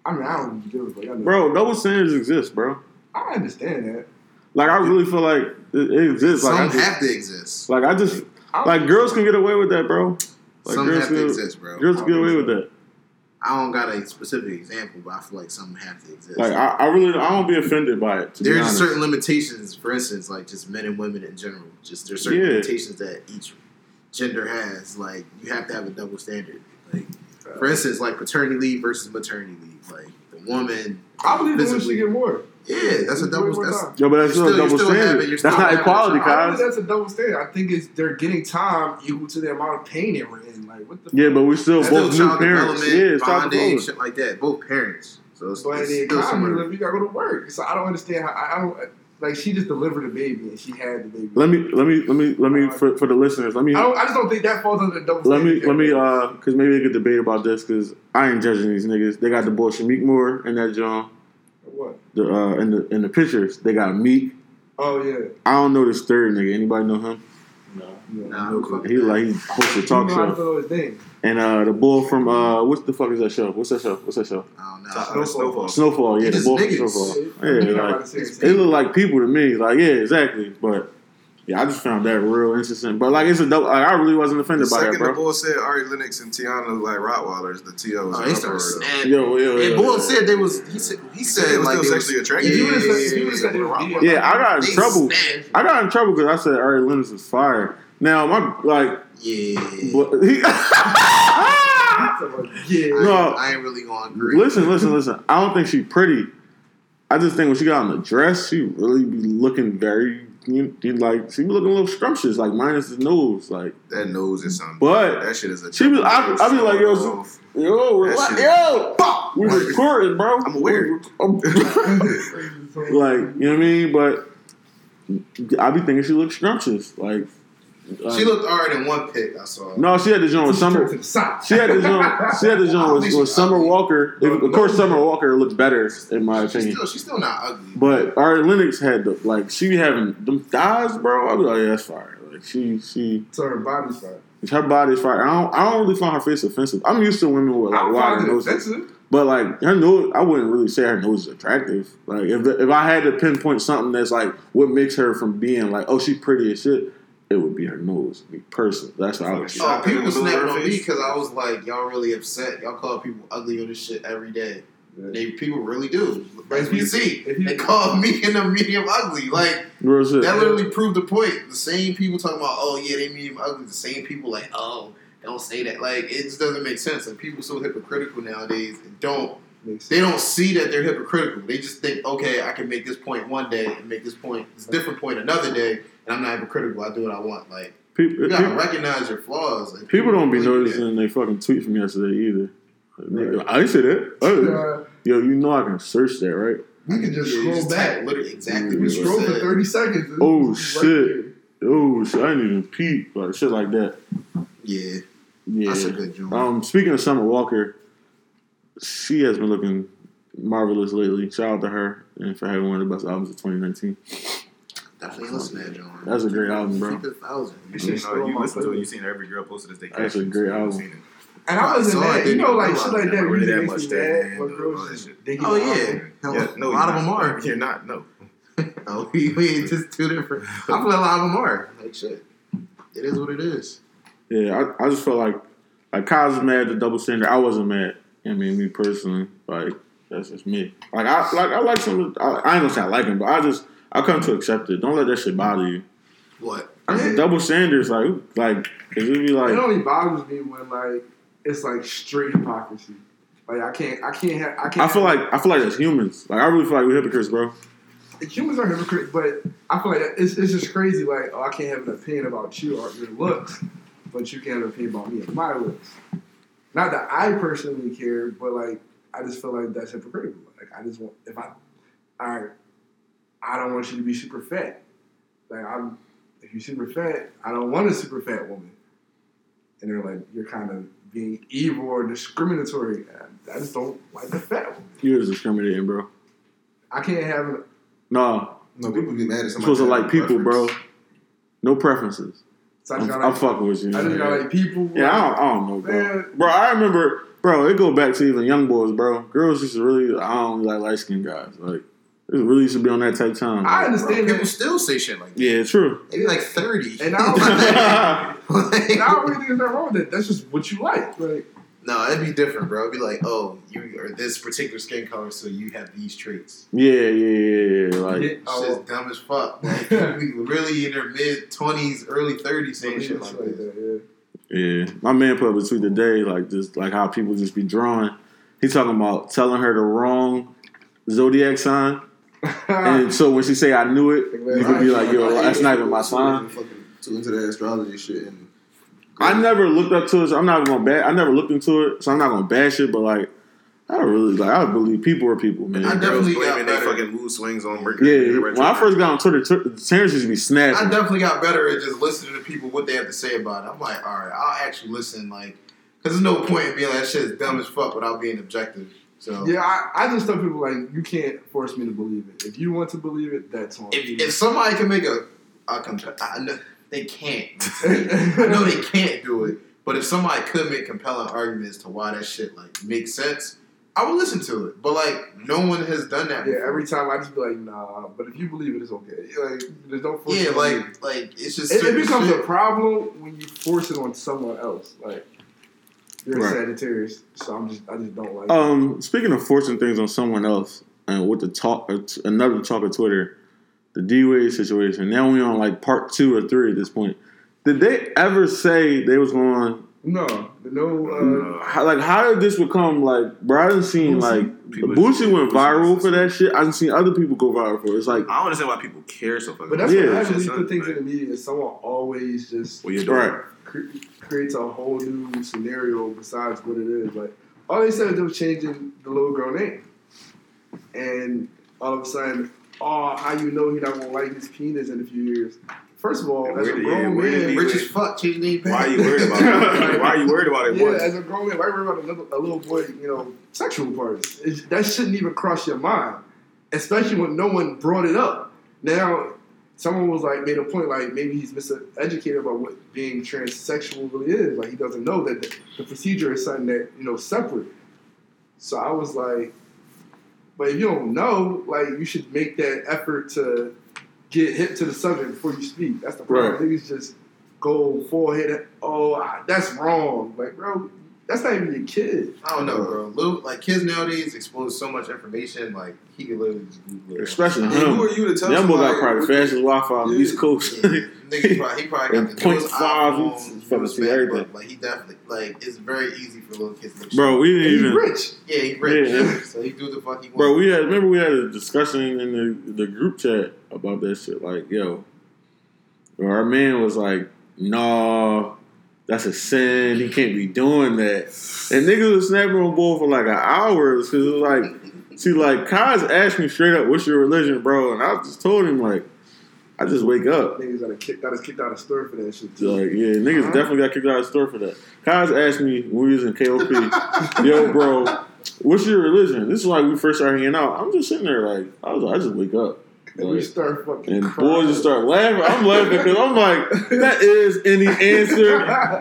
Speaker 2: I mean, I don't really give a fuck.
Speaker 1: Bro, double standards exist, bro.
Speaker 2: I understand that.
Speaker 1: Like I really feel like it, it exists. Like I
Speaker 4: Some
Speaker 1: just,
Speaker 4: have to exist.
Speaker 1: like I just
Speaker 2: I
Speaker 1: like girls can get away with that, bro. Like
Speaker 4: Some
Speaker 1: girls
Speaker 4: have to
Speaker 1: can,
Speaker 4: exist, bro.
Speaker 1: girls can get away with that.
Speaker 4: I don't got a specific example, but I feel like some have to exist.
Speaker 1: Like I, I really I don't be offended by it. To
Speaker 4: there's
Speaker 1: honest.
Speaker 4: certain limitations, for instance, like just men and women in general. Just there's certain
Speaker 1: Yeah.
Speaker 4: limitations that each gender has. Like you have to have a double standard. Like for instance, like paternity leave versus maternity leave. Like the woman,
Speaker 2: I believe the women should
Speaker 4: Visibly.
Speaker 2: get more.
Speaker 4: yeah, that's a double.
Speaker 2: more
Speaker 4: That's
Speaker 2: time.
Speaker 1: Yo, but that's
Speaker 4: You're
Speaker 1: still a double
Speaker 4: still
Speaker 1: standard.
Speaker 4: having-
Speaker 1: that's not equality,
Speaker 4: a
Speaker 2: I don't
Speaker 1: guys.
Speaker 2: think that's a double standard. I think it's they're getting time equal to the amount of pain they were in. Like what the
Speaker 1: Yeah, but we're still
Speaker 4: still
Speaker 1: both new
Speaker 4: child
Speaker 1: parents. Yeah, it's child
Speaker 4: bonding, shit like that. Both parents. So it's,
Speaker 2: But
Speaker 4: it's
Speaker 2: the economy,
Speaker 4: similar.
Speaker 2: like, you gotta go to work. So I don't understand how I, I don't like. She just delivered a baby and she had the baby.
Speaker 1: Let me let me let me let me for, for the listeners. Let me
Speaker 2: I don't. I just don't think that falls under the double.
Speaker 1: let me let me uh because maybe they could debate about this because I ain't judging these niggas. They got the boy Shameik Moore in that John.
Speaker 2: What?
Speaker 1: The uh in the in the pictures they got Meek.
Speaker 2: Oh yeah.
Speaker 1: I don't know this third nigga. Anybody know him?
Speaker 5: No.
Speaker 4: Nah, who fucking
Speaker 1: He like he hosts a talk
Speaker 2: you know how to
Speaker 1: show.
Speaker 2: know his name.
Speaker 1: And uh the bull from uh what the fuck is that show? What's that show? What's that show?
Speaker 4: I don't know.
Speaker 6: Uh, Snowfall.
Speaker 1: Snowfall. Yeah, the
Speaker 4: just
Speaker 1: bull from. Snowfall.
Speaker 2: Yeah,
Speaker 1: Yeah, like,
Speaker 2: about to say it.
Speaker 1: They look like people to me. Like, yeah, exactly. But yeah, I just found that real interesting. But like, it's a dope. Like, I really wasn't
Speaker 6: The
Speaker 1: offended by that,
Speaker 6: second the
Speaker 1: bro.
Speaker 6: bull said Ari Lennox and Tiana like Rottweilers, the T.O.s.
Speaker 4: Oh,
Speaker 6: are
Speaker 4: they started snapping.
Speaker 1: Yo, yo,
Speaker 4: And Bull
Speaker 1: yo.
Speaker 4: said they was. He said he
Speaker 6: said
Speaker 4: said
Speaker 6: it was
Speaker 4: like
Speaker 6: still
Speaker 4: they
Speaker 6: sexually
Speaker 4: was,
Speaker 6: attractive.
Speaker 2: If you
Speaker 4: Yeah,
Speaker 2: would've said- if
Speaker 4: yeah,
Speaker 2: you would've said they was
Speaker 4: yeah.
Speaker 1: Yeah, I got in
Speaker 4: They
Speaker 1: trouble.
Speaker 4: snapped.
Speaker 1: I got in trouble because I said Ari Lennox was fire. Now my like,
Speaker 4: Yeah.
Speaker 1: but [LAUGHS] he.
Speaker 2: Yeah.
Speaker 1: No.
Speaker 4: ain't, I ain't really gonna agree.
Speaker 1: listen, listen, listen. I don't think she's pretty. I just think when she got on the dress, she really be looking very, you, you like, she be looking a little scrumptious, like minus the nose, like.
Speaker 6: That nose is something.
Speaker 1: But
Speaker 6: that shit is a.
Speaker 1: she was- I- I be like, yo,
Speaker 6: yo.
Speaker 1: Yo,
Speaker 6: That
Speaker 1: relax,
Speaker 6: shit-
Speaker 1: yo, pop, we recording, bro.
Speaker 6: I'm aware. [LAUGHS]
Speaker 1: Like, you know what I mean? But I be thinking she looks scrumptious. Like, uh,
Speaker 4: She looked alright in one pic I saw.
Speaker 1: No, she had the joint with Summer.
Speaker 2: to the side.
Speaker 1: She had the joint. She had the joint with, with Summer Walker. Of course, Summer Walker looked better in my
Speaker 4: she's
Speaker 1: opinion.
Speaker 4: still she's still not ugly.
Speaker 1: But Ari Lennox had the like she be having them thighs, bro. I be like, yeah, that's fire. Like she, she,
Speaker 2: So her body's fine.
Speaker 1: her body's fire. I don't, I don't really find her face offensive. I'm used to women with like wide noses. But like her nose, I wouldn't really say her nose is attractive. Like if if I had to pinpoint something that's like what makes her from being like, oh, she's pretty as shit, it would be her nose. Me personally, that's what I would. Oh, say.
Speaker 4: Oh, people
Speaker 6: in the middle of
Speaker 4: snapping on me because I was like, y'all really upset. Y'all call people ugly on this shit every day. They people really do.
Speaker 2: But
Speaker 4: As
Speaker 2: if
Speaker 4: we
Speaker 2: you-
Speaker 4: see, they call me and the medium ugly. Like
Speaker 1: Real shit.
Speaker 4: that literally proved the point. The same people talking about, oh yeah, they medium ugly. The same people like, oh, don't say that. Like it just doesn't make sense. Like people so hypocritical nowadays and don't
Speaker 2: Makes
Speaker 4: they don't see that they're hypocritical. They just think, okay, I can make this point one day and make this point, this different point another day, and I'm not hypocritical. I do what I want. Like
Speaker 1: people,
Speaker 4: you gotta
Speaker 1: people,
Speaker 4: recognize your flaws. Like,
Speaker 1: people don't be
Speaker 4: really do
Speaker 1: noticing they fucking tweet from yesterday either. Like, nigga, I ain't say that. Oh. yo, you know I can search that, right?
Speaker 2: We can just
Speaker 4: Yeah,
Speaker 2: scroll
Speaker 4: just
Speaker 2: back.
Speaker 4: literally exactly
Speaker 2: We
Speaker 4: you
Speaker 2: scroll for thirty seconds.
Speaker 1: Oh,
Speaker 2: it's right
Speaker 1: shit. Oh, shit, I didn't even peep, like shit like that.
Speaker 4: Yeah,
Speaker 1: Yeah.
Speaker 4: that's a good joint.
Speaker 1: Um, speaking of Summer Walker, she has been looking marvelous lately. Shout out to her and for having one of the best albums of 2019.
Speaker 4: Definitely listen to that joint.
Speaker 1: That's a great album, bro.
Speaker 4: Keep a thousand.
Speaker 2: It's
Speaker 3: You,
Speaker 2: just
Speaker 3: know, you listen to it, you
Speaker 2: playlist.
Speaker 3: seen every girl posted this day.
Speaker 1: That's a great album.
Speaker 2: And I wasn't
Speaker 4: I
Speaker 2: mad. You know, like
Speaker 4: realize
Speaker 2: shit like
Speaker 3: that.
Speaker 2: that
Speaker 3: Really
Speaker 2: really
Speaker 3: that
Speaker 2: makes
Speaker 3: much
Speaker 2: me
Speaker 3: that
Speaker 2: mad when girls
Speaker 3: all that
Speaker 2: just
Speaker 3: shit.
Speaker 2: digging
Speaker 4: Oh yeah, Hell,
Speaker 3: Yeah, no,
Speaker 4: a lot of them are.
Speaker 3: You're not. No. [LAUGHS]
Speaker 4: Oh, we, we ain't just two different. I feel like a lot of them are. Like shit. It is what it is.
Speaker 1: Yeah, I, I just felt like like Kyle's mad at the double standard. I wasn't mad. I mean, me personally, like that's just me. Like I like I like some. I, I ain't gonna say I like him, but I just I come to accept it. Don't let that shit bother you.
Speaker 4: What?
Speaker 2: Yeah.
Speaker 1: Double standards, like like cause it be like It
Speaker 2: only bothers me when like it's like straight hypocrisy. Like I can't, I can't have, I can't.
Speaker 1: I feel like I feel like as humans, like I really feel like we're hypocrites, bro.
Speaker 2: humans are hypocrites, but I feel like it's, it's just crazy. Like, oh, I can't have an opinion about you or your looks, but you can't have an opinion about me and my looks. Not that I personally care, but like I just feel like that's hypocritical. Like I just want if I, all right, I don't want you to be super fat. Like I'm, if you're super fat, I don't want a super fat woman. And they're like, you're kind of being evil or discriminatory. I just don't like the fat woman.
Speaker 1: You is discriminating, bro.
Speaker 2: I can't have an
Speaker 1: No,
Speaker 6: No, people get mad at
Speaker 1: you're
Speaker 6: somebody.
Speaker 1: supposed to like people,
Speaker 6: preference.
Speaker 1: bro. No preferences.
Speaker 2: So I just
Speaker 1: I'm,
Speaker 2: gotta,
Speaker 1: I'm fucking with you.
Speaker 2: I just gotta like people.
Speaker 1: Yeah, I don't, I don't know, bro.
Speaker 2: Man.
Speaker 1: Bro, I remember, bro. It go back to even young boys, bro. Girls used to really, I don't like light skinned guys. Like, it really used to be on that type time.
Speaker 2: I understand
Speaker 4: People still say shit like that.
Speaker 1: Yeah, true.
Speaker 4: Maybe like thirty.
Speaker 2: And I don't,
Speaker 4: Like- [LAUGHS]
Speaker 2: and I don't really think there's nothing wrong with that. That's just what you like. Like,
Speaker 4: no, it'd be different, bro. It'd be like, oh, you are this particular skin color, so you have these traits.
Speaker 1: yeah, yeah, yeah, yeah. Like,
Speaker 2: yeah, oh.
Speaker 4: Shit's
Speaker 2: oh,
Speaker 4: dumb as fuck. Like, [LAUGHS] people really in their mid twenties, early thirties saying shit like
Speaker 2: like
Speaker 4: that.
Speaker 2: that.
Speaker 1: yeah. My man put up a tweet today, like, just like how people just be drawing. He talking about telling her the wrong zodiac sign. [LAUGHS] And so when she say I knew it, you could be like, yo, that's not even my sign.
Speaker 6: Fucking too into that astrology shit and.
Speaker 1: I never looked up to it, so I'm not gonna bash. I never looked into it, so I'm not gonna bash it. But like, I don't really like. I believe people are people, man.
Speaker 4: I
Speaker 3: Girls
Speaker 4: definitely got
Speaker 3: blaming their
Speaker 4: better.
Speaker 3: fucking mood swings on Mercury.
Speaker 1: yeah, when I first got on Twitter, Twitter Terrence used to be
Speaker 4: I definitely got better at just listening to people what they have to say about it. I'm like, all right, I'll actually listen, like, because there's no point in being like that shit is dumb as fuck without being objective. So
Speaker 2: Yeah, I, I just tell people like you can't force me to believe it. If you want to believe it, that's on
Speaker 4: if, if somebody can make a, a comp- I know they can't. I know they can't do it, but if somebody could make compelling arguments to why that shit like makes sense, I would listen to it. But like, no one has done that.
Speaker 2: yeah,
Speaker 4: before.
Speaker 2: every time I just be like, nah. But if you believe it, it's okay. Like, there's no force.
Speaker 4: yeah,
Speaker 2: me it.
Speaker 4: like, like it's just
Speaker 2: it, it becomes
Speaker 4: shit.
Speaker 2: a problem when you force it on someone else. Like you're
Speaker 1: Right.
Speaker 2: a Sagittarius, so I'm just I just don't like. it.
Speaker 1: Um, speaking of forcing things on someone else, and with the talk, uh, another talk of Twitter, the D Wade situation. Now we on like part two or three at this point. Did they ever say they was going?
Speaker 2: No, no. Uh,
Speaker 1: How, like, how did this become like? Bro, I didn't seen
Speaker 2: Boosie?
Speaker 1: like
Speaker 3: People-
Speaker 1: Boosie went viral
Speaker 3: was-
Speaker 1: for that shit. I didn't see other people go viral for it. It's like,
Speaker 3: I don't understand why people care so fucking.
Speaker 2: but that's
Speaker 1: Yeah,
Speaker 2: what happens when you put things in the media. Is someone always just
Speaker 3: Well, you're
Speaker 1: right.
Speaker 2: cre- creates a whole new scenario besides what it is. Like all they said was they was changing the little girl name, and all of a sudden, oh, how you know he not gonna like his penis in a few years? First of all,
Speaker 3: Yeah,
Speaker 2: as a
Speaker 3: where- yeah,
Speaker 2: grown man,
Speaker 4: rich as fuck. Change name.
Speaker 3: Why are you worried about it? [LAUGHS] Why are you worried about it?
Speaker 2: Yeah,
Speaker 3: What?
Speaker 2: as a grown man, why worry about another, a little boy, you know, sexual parts? It's, that shouldn't even cross your mind, especially when no one brought it up. Now, someone was like, made a point, like maybe he's miseducated about what being transsexual really is. Like he doesn't know that the, the procedure is something that you know separate. So I was like, but if you don't know, like you should make that effort to get hip to the subject before you speak. That's the problem.
Speaker 1: Right.
Speaker 2: Niggas just go full head. Oh, that's wrong. Like, bro, that's not even your kid.
Speaker 4: I don't know, bro. Little like kids nowadays expose so much information. Like he could literally just Google it.
Speaker 1: especially
Speaker 6: And who are you to tell
Speaker 1: Young boy got
Speaker 6: somebody
Speaker 1: probably fastest Wi-Fi on the
Speaker 6: Yeah.
Speaker 1: East Coast.
Speaker 4: Yeah, nigga [LAUGHS] probably, he probably got the
Speaker 1: point
Speaker 4: newest
Speaker 1: five,
Speaker 4: iPhone,
Speaker 1: he's fucking
Speaker 4: newest
Speaker 1: see
Speaker 4: MacBook.
Speaker 1: everything.
Speaker 4: Like he definitely like it's very easy for little kids to.
Speaker 1: Bro, we didn't
Speaker 2: he's
Speaker 1: even.
Speaker 2: rich.
Speaker 4: yeah, he rich,
Speaker 1: Yeah. [LAUGHS]
Speaker 4: so he do the fuck he
Speaker 1: wants.
Speaker 4: Bro,
Speaker 1: we had remember we had a discussion in the the group chat about that shit. Like, yo, our man was like, "Nah, that's a sin. He can't be doing that." And niggas was snapping on board for like an hour because it was like See, like Kaz asked me straight up, "What's your religion, bro?" And I just told him like, I just wake up.
Speaker 2: Niggas got kicked us kicked out of store for that shit. Too.
Speaker 1: Like, yeah, niggas
Speaker 2: Uh-huh.
Speaker 1: definitely got kicked out of the store for that. Kaz asked me when we was in KOP, [LAUGHS] "Yo, bro, what's your religion?" This is like we first started hanging out. I'm just sitting there like, I was like, I just wake up.
Speaker 2: And we start fucking.
Speaker 1: and
Speaker 2: crying.
Speaker 1: boys just start laughing. I'm laughing because I'm like, that is any answer,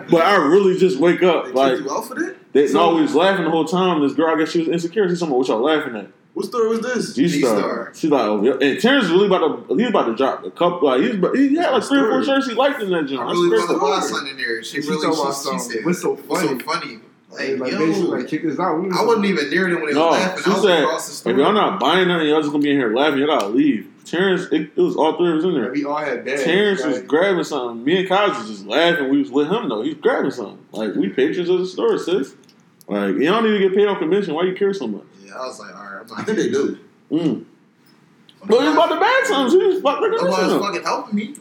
Speaker 1: but I really just wake up.
Speaker 3: kicked
Speaker 1: Like,
Speaker 3: you out for that?
Speaker 1: they
Speaker 2: So-
Speaker 1: no, we was laughing the whole time. This girl, I guess she was insecure. She's someone, what y'all laughing at?
Speaker 3: What story was this?
Speaker 1: G Star.
Speaker 4: G-Star.
Speaker 1: She's like, oh, yeah. And Terrence really about to, he was about to drop a couple. Like, he, was, about- he had like three or four shirts he liked in that joint.
Speaker 4: I really
Speaker 1: crazy.
Speaker 4: want to buy something in there. She
Speaker 2: She
Speaker 4: really,
Speaker 2: talking
Speaker 4: she,
Speaker 2: about something. What's so
Speaker 4: what's so
Speaker 2: funny?
Speaker 4: funny? Like,
Speaker 2: Like, like
Speaker 4: yo,
Speaker 2: basically, like kick us out. We
Speaker 4: I wasn't even near them when they
Speaker 1: No,
Speaker 4: was laughing.
Speaker 1: she
Speaker 4: I was
Speaker 1: said,
Speaker 4: across the
Speaker 1: if y'all not buying nothing, y'all just gonna be in here laughing. Y'all gotta leave. Terrence, it, it was all three of us in
Speaker 2: Like,
Speaker 1: there.
Speaker 2: we all had bags.
Speaker 1: Terrence was grabbing something. Me and Kyle was just laughing. We was with him though. He was grabbing something. Like we patrons of the store, sis. Like you don't need to get paid on commission. Why you care so much?
Speaker 4: Yeah, I was like, all right, I'm not.
Speaker 3: I think they do.
Speaker 1: Mm. But he was about to bag something. She was about to
Speaker 4: Nobody was fucking helping me.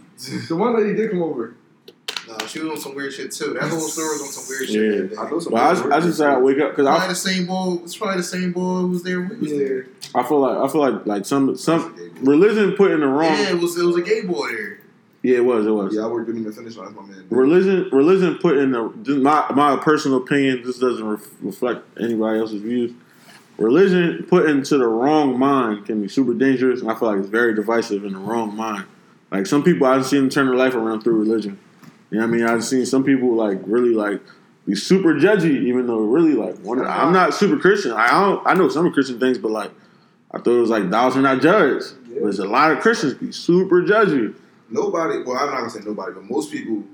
Speaker 2: the one lady did come over.
Speaker 4: No, she was on some weird shit too. That whole store was on some weird
Speaker 1: Yeah.
Speaker 4: shit. that
Speaker 3: I know some
Speaker 1: But I, just- I just said I wake up because
Speaker 4: Probably
Speaker 1: I,
Speaker 4: the same boy. It's probably the same boy who was there. when we was there.
Speaker 2: Yeah,
Speaker 1: I feel like I feel like like some some religion put in the wrong.
Speaker 4: Yeah, it was it was a gay boy there.
Speaker 1: Yeah, it was. It was.
Speaker 3: Yeah, I worked didn't even finish. That's my man.
Speaker 1: Religion, religion put in the my my personal opinion. This doesn't ref, reflect anybody else's views. Religion put into the wrong mind can be super dangerous, and I feel like it's very divisive in the wrong mind. Like some people, I've seen them turn their life around through religion. You know what I mean? I've seen some people like really like be super judgy, even though really like one, I'm not super Christian. I don't, I know some Christian things, but like I thought it was like thou shalt not judge. There's a lot of Christians be super judgy.
Speaker 3: Nobody. Well, I'm not gonna say nobody, but most people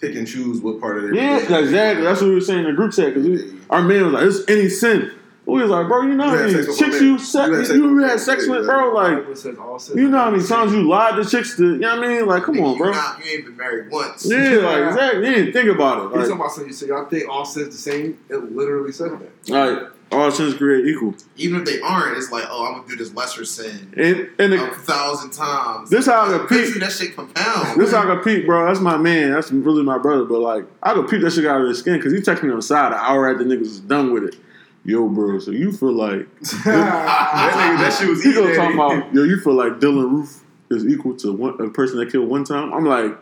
Speaker 3: pick and choose what part of their
Speaker 1: Yeah, exactly. That's what we were saying in the group chat. Because our man was like, "It's any sin." We was like, "Bro, you know how many chicks you
Speaker 3: man.
Speaker 1: se-
Speaker 3: You had sex
Speaker 1: you,
Speaker 3: with
Speaker 1: had sex with, bro? Like,
Speaker 2: Bible says all sin.
Speaker 1: you know how many times you lied to chicks to? You know what I mean? Like, come on, bro.
Speaker 4: Not, you ain't been married once.
Speaker 1: Yeah, like exactly. You didn't think about it.
Speaker 2: He's talking
Speaker 1: Like,
Speaker 2: about something. So y'all think all sins the same? It literally says that.
Speaker 1: like all sins create equal.
Speaker 4: Even if they aren't, it's like, oh, I'm gonna do this lesser sin
Speaker 1: And and
Speaker 4: a
Speaker 1: the,
Speaker 4: thousand times.
Speaker 1: this how I can
Speaker 4: Eventually,
Speaker 1: peep.
Speaker 4: that shit compound.
Speaker 1: This how I can peep, bro. That's my man. That's really my brother. But like, I could peep that shit out of his skin because he texted me on the side an hour after niggas was done with it. Yo, bro. So you feel like [LAUGHS]
Speaker 3: that nigga, that shit was
Speaker 1: He
Speaker 3: eating
Speaker 1: gonna
Speaker 3: at
Speaker 1: talk about yo. You feel like Dylann Roof is equal to one, a person that killed one time? I'm like,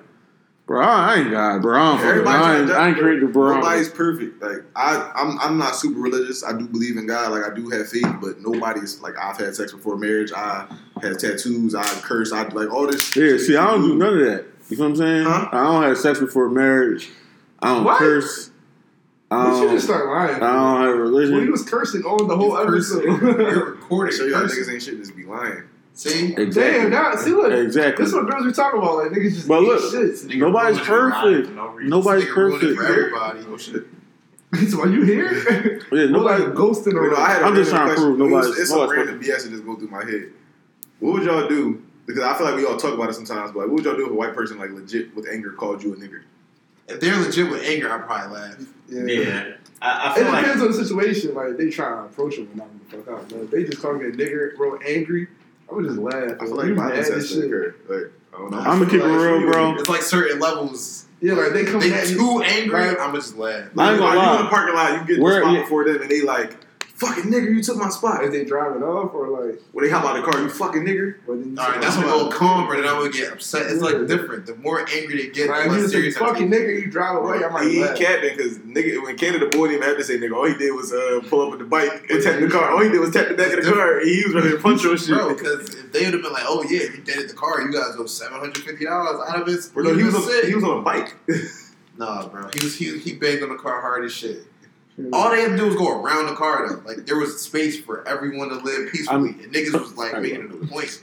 Speaker 1: bro, I ain't God, bro. I, don't fucking- I, ain't,
Speaker 3: to-
Speaker 1: I ain't created bro.
Speaker 3: Nobody's perfect. Like I, I'm, I'm not super religious. I do believe in God. Like I do have faith, but nobody's like I've had sex before marriage. I had tattoos. I curse. I like all this.
Speaker 1: Yeah,
Speaker 3: shit
Speaker 1: see, I don't do none of that. You know what I'm saying?
Speaker 3: Huh?
Speaker 1: I don't have sex before marriage. I don't
Speaker 2: What?
Speaker 1: curse. I
Speaker 2: But um, you
Speaker 1: don't,
Speaker 2: just start lying.
Speaker 1: I don't have religion.
Speaker 2: Well, he was cursing on the whole episode.
Speaker 4: You're recording. [LAUGHS]
Speaker 3: So y'all
Speaker 4: cursing.
Speaker 3: niggas ain't shit. Just be lying.
Speaker 4: See,
Speaker 1: exactly.
Speaker 2: Damn, now see look.
Speaker 1: exactly.
Speaker 2: This is what girls we talking about. Like niggas just
Speaker 1: But
Speaker 2: eat
Speaker 1: look,
Speaker 2: shit.
Speaker 1: Nobody's
Speaker 5: Nigga ruining
Speaker 1: perfect.
Speaker 5: lives for no reason.
Speaker 1: Nobody's
Speaker 4: Nigga ruined it
Speaker 1: perfect.
Speaker 4: for everybody.
Speaker 3: Oh shit.
Speaker 2: so are you here?
Speaker 1: Yeah,
Speaker 2: We're
Speaker 1: nobody.
Speaker 2: like ghosting
Speaker 3: You know,
Speaker 2: or
Speaker 3: I had a
Speaker 1: I'm just
Speaker 3: random
Speaker 1: trying to
Speaker 3: question.
Speaker 1: prove
Speaker 3: It was-
Speaker 1: nobody's-
Speaker 3: It's some
Speaker 1: nobody's
Speaker 3: random BS that just go through my head. What would y'all do? Because I feel like we all talk about it sometimes. But like, what would y'all do if a white person like legit with anger called you a nigger?
Speaker 4: If they're legit with anger, I'd probably laugh.
Speaker 5: Yeah, I, I
Speaker 2: It
Speaker 5: feel like
Speaker 2: depends on the situation. Like they try to approach him and knock him the fuck out. But if they just call me a nigger, bro, angry, I would just laugh.
Speaker 3: I feel like
Speaker 2: you
Speaker 3: violence
Speaker 2: mad
Speaker 3: has
Speaker 2: as
Speaker 3: to
Speaker 2: shit.
Speaker 3: occur. Like I don't know.
Speaker 1: I'm gonna keep it real, bro.
Speaker 4: It's like certain levels.
Speaker 2: Yeah, like they come
Speaker 4: They too angry.
Speaker 2: Right.
Speaker 4: I'ma just laugh.
Speaker 1: I ain't gonna
Speaker 3: you
Speaker 1: lie.
Speaker 3: in the parking lot, you get
Speaker 1: Where-
Speaker 3: the spot
Speaker 1: yeah.
Speaker 3: before them, and they like, "Fucking nigger, you took my spot."
Speaker 2: If they driving off or like,
Speaker 3: When they hop out of the car, you fucking nigger.
Speaker 2: but then you
Speaker 4: All right,
Speaker 2: say,
Speaker 4: that's a
Speaker 2: "Oh,
Speaker 4: little calmer than I would get upset. It's
Speaker 2: Yeah.
Speaker 4: like different. The more angry they get,
Speaker 2: Like,
Speaker 4: the
Speaker 2: if you
Speaker 4: less serious I
Speaker 2: fucking
Speaker 4: take it.
Speaker 2: nigga, you drive away. I might
Speaker 3: he, he
Speaker 2: laugh.
Speaker 3: capping because nigga when Canada boy didn't even have to say nigga. All he did was uh, pull up with the bike and tap the car. All he did was tap the back of the car. And he was ready to punch you and shit.
Speaker 4: Bro, because if they would have been like, "Oh yeah, you dented the car, you guys owe seven hundred fifty dollars out of his,"
Speaker 3: Bro, no, he was on, he was on a bike. [LAUGHS]
Speaker 4: Nah, bro, he was he he banged on the car hard as shit. All they had to do was go around the car though. Like there was space for everyone to live peacefully. I and niggas was like making it a point.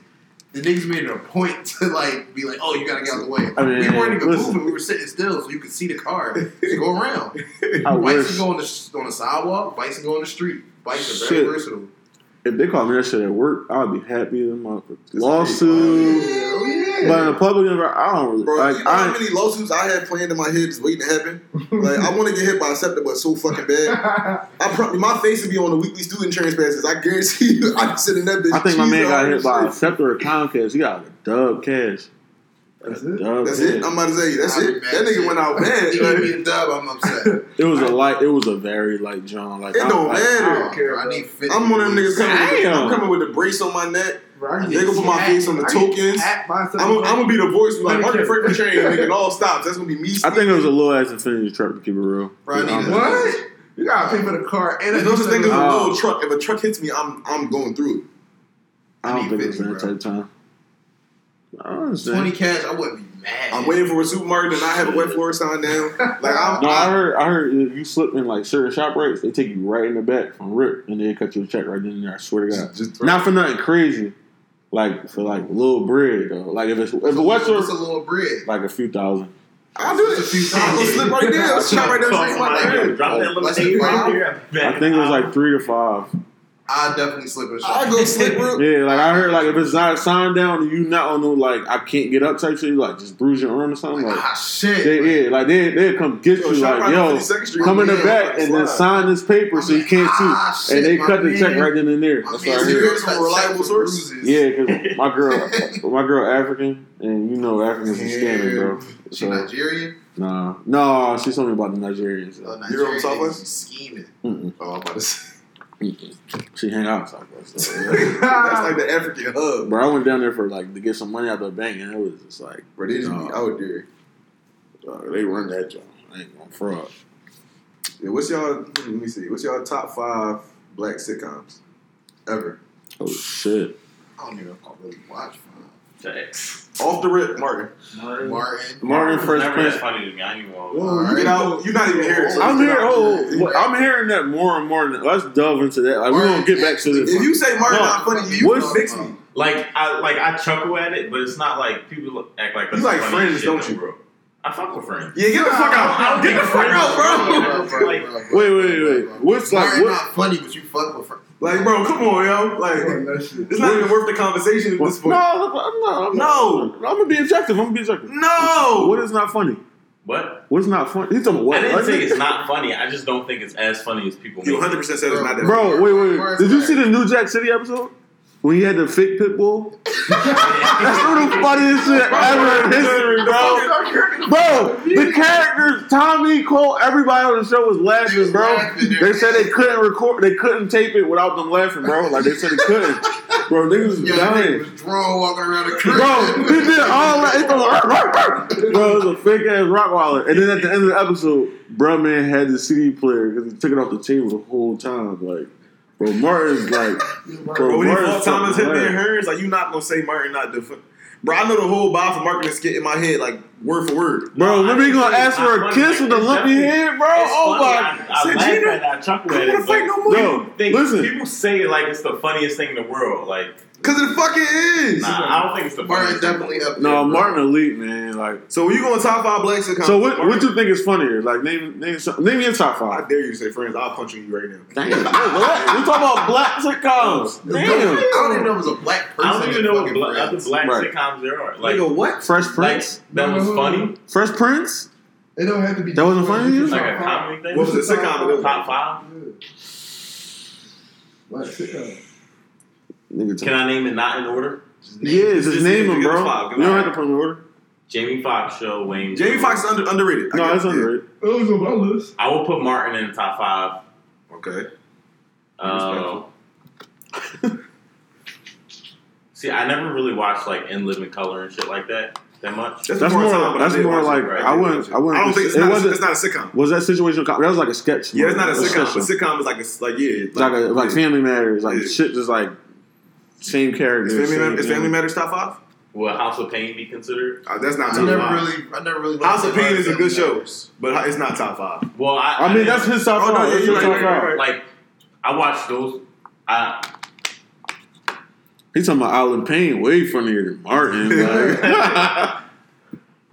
Speaker 4: The niggas made it a point to like be like, "Oh, you gotta get out of the way."
Speaker 1: I mean,
Speaker 4: we weren't even
Speaker 1: listen.
Speaker 4: moving; we were sitting still, so you could see the car. Just go around.
Speaker 1: I
Speaker 4: Bikes
Speaker 1: wish
Speaker 4: can go on the on the sidewalk. Bikes can go on the street. Bikes are
Speaker 1: Shit.
Speaker 4: very versatile.
Speaker 1: if they call me that shit at work, I would be happy as a motherfucker. Lawsuit.
Speaker 2: Hell yeah.
Speaker 1: But in a public environment, I don't really
Speaker 3: Bro,
Speaker 1: like.
Speaker 3: you know how many lawsuits I had planned in my head just waiting to happen? Like, I want to get hit by a SEPTA, but so fucking bad. [LAUGHS] I probably my face would be on the weekly student transparencies. I guarantee you, I can sit in that bitch.
Speaker 1: I think my man got hit
Speaker 3: this
Speaker 1: by a
Speaker 3: shit.
Speaker 1: SEPTA or Comcast. He got a dub cash.
Speaker 2: That's it?
Speaker 1: Dub
Speaker 3: That's
Speaker 1: cash.
Speaker 3: it. I'm about to say that's
Speaker 4: I'd be
Speaker 3: it. That nigga
Speaker 4: shit.
Speaker 3: went out bad.
Speaker 4: He gave
Speaker 3: like-
Speaker 4: me a dub. I'm upset. [LAUGHS]
Speaker 1: It was a light. It was a very light John. Like
Speaker 3: It
Speaker 1: I-
Speaker 3: don't
Speaker 1: like,
Speaker 3: matter.
Speaker 2: I don't care,
Speaker 4: I need 50.
Speaker 3: I'm one of them niggas coming. With the, I'm coming with the brace on my neck.
Speaker 2: Bro,
Speaker 3: They
Speaker 2: get
Speaker 3: gonna put my
Speaker 2: hacked.
Speaker 3: face on the
Speaker 2: I can get
Speaker 3: tokens.
Speaker 2: hacked by something.
Speaker 3: I'm, I'm gonna be the voice like
Speaker 2: Let me
Speaker 3: Martin
Speaker 2: check.
Speaker 3: Franklin train making all stops. That's gonna be me.
Speaker 1: I think it was a little ass Infinity truck to keep it real.
Speaker 4: Bro, I need a-
Speaker 2: What? You gotta pay for the car and
Speaker 3: There's no such thing as a little truck. If a truck hits me, I'm I'm going through it.
Speaker 1: I don't think
Speaker 4: need
Speaker 1: it's that
Speaker 4: 50,
Speaker 1: type time. I don't
Speaker 4: 20 cash, I wouldn't be mad.
Speaker 3: I'm waiting for a supermarket and I have a wet floor sign down. Like I'm.
Speaker 1: No, I
Speaker 3: I,
Speaker 1: heard. I heard if you slip in like certain shop rates, they take you right in the back from rip, and they cut you a check right then and there. I swear to God.
Speaker 3: just, just
Speaker 1: Not for nothing crazy, like for like little bread though. Like if it's if
Speaker 4: It's
Speaker 1: a
Speaker 4: a, little, it's a little bread.
Speaker 1: like a few thousand.
Speaker 3: I'll do it.
Speaker 4: A few
Speaker 3: I'm gonna
Speaker 4: times.
Speaker 3: slip right there. I'll shop right down the
Speaker 5: Call
Speaker 3: street. from my
Speaker 5: somebody,
Speaker 3: crib.
Speaker 5: Drop that
Speaker 4: Let's
Speaker 5: right
Speaker 4: five.
Speaker 5: there.
Speaker 1: I think it was like three to five.
Speaker 4: I definitely slip in shop.
Speaker 3: I go slip real. [LAUGHS]
Speaker 1: Yeah, like I heard, like if it's not signed down and you not on no like I can't get up type shit, you like just bruise your arm or something.
Speaker 4: Like,
Speaker 1: Like
Speaker 4: ah, shit.
Speaker 1: they, yeah, like they they come get
Speaker 3: Yo,
Speaker 1: you like yo,
Speaker 3: down 52nd
Speaker 1: come in the back and then sign this paper so you can't
Speaker 4: Ah,
Speaker 1: see,
Speaker 4: shit,
Speaker 1: and they
Speaker 4: my
Speaker 1: cut the check right then and there. That's
Speaker 4: man
Speaker 1: what I
Speaker 3: you
Speaker 1: heard.
Speaker 3: heard from a reliable source?
Speaker 1: Yeah, because my girl, [LAUGHS] my girl African, and you know Africans are scamming, bro.
Speaker 4: She
Speaker 1: So,
Speaker 4: Nigerian?
Speaker 1: nah, no, she told me about the Nigerians.
Speaker 4: Uh,
Speaker 3: You're on
Speaker 4: Nigerian
Speaker 3: Southwest?
Speaker 4: niggas be scheming.
Speaker 1: Mm-mm,
Speaker 3: Oh, I'm about to say.
Speaker 1: Mm-mm. She hang out in Southwest. So, yeah. [LAUGHS]
Speaker 3: That's like the African hub.
Speaker 1: Bro, I went down there for like to get some money out of the bank, and it was just like,
Speaker 3: Bro, they just be out there.
Speaker 1: they run that job. I ain't gonna fraud.
Speaker 3: Yeah, what's y'all? Let me see. What's y'all top five black sitcoms ever?
Speaker 1: Oh shit.
Speaker 4: I don't even know if I really watch five.
Speaker 5: Facts.
Speaker 3: Off the rip, Martin.
Speaker 2: Martin.
Speaker 4: Martin.
Speaker 1: Martin
Speaker 5: was
Speaker 1: Fresh
Speaker 5: never
Speaker 1: Prince.
Speaker 5: that funny to me. I ain't even want
Speaker 2: Whoa,
Speaker 3: Get out. You're not even here. so
Speaker 1: I'm here. Oh, well, I'm hearing that more and more. Let's delve into that. Like we're gonna get back to this.
Speaker 3: If you say Martin
Speaker 1: No.
Speaker 3: not funny, you
Speaker 1: What's-
Speaker 3: fix me.
Speaker 5: Like I like I chuckle at it, but it's not like people look, act like that's
Speaker 3: You like
Speaker 5: the
Speaker 3: Friends, don't you?
Speaker 5: world. I fuck with friends.
Speaker 3: Yeah, get the fuck out. Get the fuck out, bro.
Speaker 1: Wait, wait, wait. What's like
Speaker 4: Martin
Speaker 1: what?
Speaker 4: not funny, but you fuck with her.
Speaker 3: Like, bro, come on, yo. Like,
Speaker 2: that
Speaker 3: it's not even worth the conversation at this point.
Speaker 1: No,
Speaker 3: point.
Speaker 1: I'm not. I'm
Speaker 3: No.
Speaker 1: not. I'm gonna be objective. I'm gonna be objective.
Speaker 3: No.
Speaker 1: What is not funny?
Speaker 5: What?
Speaker 1: What's not funny? He's talking about what?
Speaker 5: I didn't say it's not funny. I just don't think it's as funny as people
Speaker 3: You 100 percent said it's not that. Funny.
Speaker 1: Bro, wait, wait. Did you see the New Jack City episode? When he had the fake pit bull? [LAUGHS] That's the funniest shit ever in history, bro. Bro, the characters, Tommy, Cole, everybody on the show was laughing, bro. They said they couldn't record, they couldn't tape it without them laughing, bro. Like they said they couldn't. Bro, niggas was
Speaker 4: Yeah,
Speaker 1: dying.
Speaker 4: was walking around the crib.
Speaker 1: Bro, he did all that. Bro, it was a fake ass rock wallet. And then at the end of the episode, bro, man had the CD player because he took it off the table the whole time. Like, bro, Martin's like,
Speaker 3: Bro,
Speaker 1: bro,
Speaker 3: when he
Speaker 1: Martin's
Speaker 3: fought Thomas
Speaker 1: fucking
Speaker 3: Hitman
Speaker 1: hilarious.
Speaker 3: Hearns, like you not gonna say Martin not the. Bro, I know the whole Bob for marketing skit in my head, like word for word.
Speaker 1: Bro,
Speaker 5: No,
Speaker 1: remember
Speaker 5: I
Speaker 1: he gonna ask for a
Speaker 5: not
Speaker 1: kiss with a lumpy head, bro?
Speaker 5: It's
Speaker 1: Oh
Speaker 5: funny.
Speaker 1: my.
Speaker 5: I, I
Speaker 3: Said
Speaker 5: laugh
Speaker 3: Gina,
Speaker 5: at it. I chuckle
Speaker 3: I
Speaker 5: at
Speaker 3: don't
Speaker 5: it.
Speaker 3: wanna fight no more.
Speaker 1: Yo, listen.
Speaker 5: people say it like it's the funniest thing in the world. Like,
Speaker 3: Cause it fucking is.
Speaker 5: nah, I don't think it's the
Speaker 4: Martin
Speaker 5: funniest. thing.
Speaker 4: definitely up there.
Speaker 1: No,
Speaker 4: bro.
Speaker 1: Martin elite, man. Like,
Speaker 3: So when you going top five black sitcoms?
Speaker 1: so what?
Speaker 3: Martin-
Speaker 1: What you think is funnier? Like, name name some, name your top five.
Speaker 3: I
Speaker 1: five.
Speaker 3: dare you to say friends. I'll punch you right now.
Speaker 1: Damn, what? We talking about black sitcoms.
Speaker 4: I
Speaker 1: Damn.
Speaker 4: don't even know if it was a black person.
Speaker 5: I don't even know what
Speaker 4: fucking
Speaker 5: bla- other
Speaker 4: Friends.
Speaker 5: black
Speaker 1: Right.
Speaker 5: sitcoms there are. Like,
Speaker 3: Nigga, what?
Speaker 1: Fresh
Speaker 5: like
Speaker 1: Prince.
Speaker 5: that was
Speaker 2: No, no, no,
Speaker 5: funny.
Speaker 2: no.
Speaker 1: Fresh Prince.
Speaker 2: It don't have to be.
Speaker 1: That wasn't funny to you?
Speaker 5: Like a comedy thing.
Speaker 3: What was the sitcom?
Speaker 5: In top five.
Speaker 2: Like sitcom.
Speaker 1: Nigga,
Speaker 5: Can I name it not in order?
Speaker 4: Just name
Speaker 1: Yeah,
Speaker 4: it.
Speaker 1: just
Speaker 3: Just
Speaker 1: name
Speaker 3: give
Speaker 1: them,
Speaker 3: us
Speaker 1: bro.
Speaker 3: five,
Speaker 1: You don't have to put them in order.
Speaker 5: Jamie Foxx show, Wayne.
Speaker 3: Jamie Foxx is under, underrated. I
Speaker 1: No, it's
Speaker 3: it.
Speaker 1: underrated.
Speaker 2: It was on my list.
Speaker 5: I will put Martin in the top five.
Speaker 3: Okay.
Speaker 5: Uh, see, I never really watched like In Living Color and shit like that that much.
Speaker 1: That's more.
Speaker 3: time,
Speaker 1: that's more
Speaker 3: watch it.
Speaker 1: like
Speaker 5: right.
Speaker 1: I wouldn't. I wouldn't.
Speaker 3: I don't think it's
Speaker 1: it
Speaker 3: not.
Speaker 1: wasn't.
Speaker 3: It's not a sitcom.
Speaker 1: was that situational? com- That was like a sketch.
Speaker 3: Yeah, it's not a
Speaker 1: movie.
Speaker 3: sitcom. A sitcom is like a like yeah,
Speaker 1: It's like a like
Speaker 3: yeah.
Speaker 1: Family Matters, like
Speaker 3: Yeah.
Speaker 1: shit, just like same characters.
Speaker 3: Is Family,
Speaker 1: same
Speaker 3: Matters, is
Speaker 1: thing.
Speaker 3: Family Matters top five?
Speaker 5: Will House of Payne be considered?
Speaker 3: Uh, that's not
Speaker 4: I
Speaker 3: top
Speaker 4: never
Speaker 3: five.
Speaker 4: really, I never really.
Speaker 3: House of Payne is a good show, but it's not top five.
Speaker 5: Well, I,
Speaker 1: I mean, that's his top
Speaker 3: Oh, no,
Speaker 1: five.
Speaker 3: yeah,
Speaker 1: That's
Speaker 3: you're
Speaker 1: his
Speaker 3: right,
Speaker 1: top
Speaker 3: right,
Speaker 1: five.
Speaker 3: you're
Speaker 5: like I watched those. I
Speaker 1: He's talking about Allen Payne, way funnier than Martin. [LAUGHS] Like, [LAUGHS]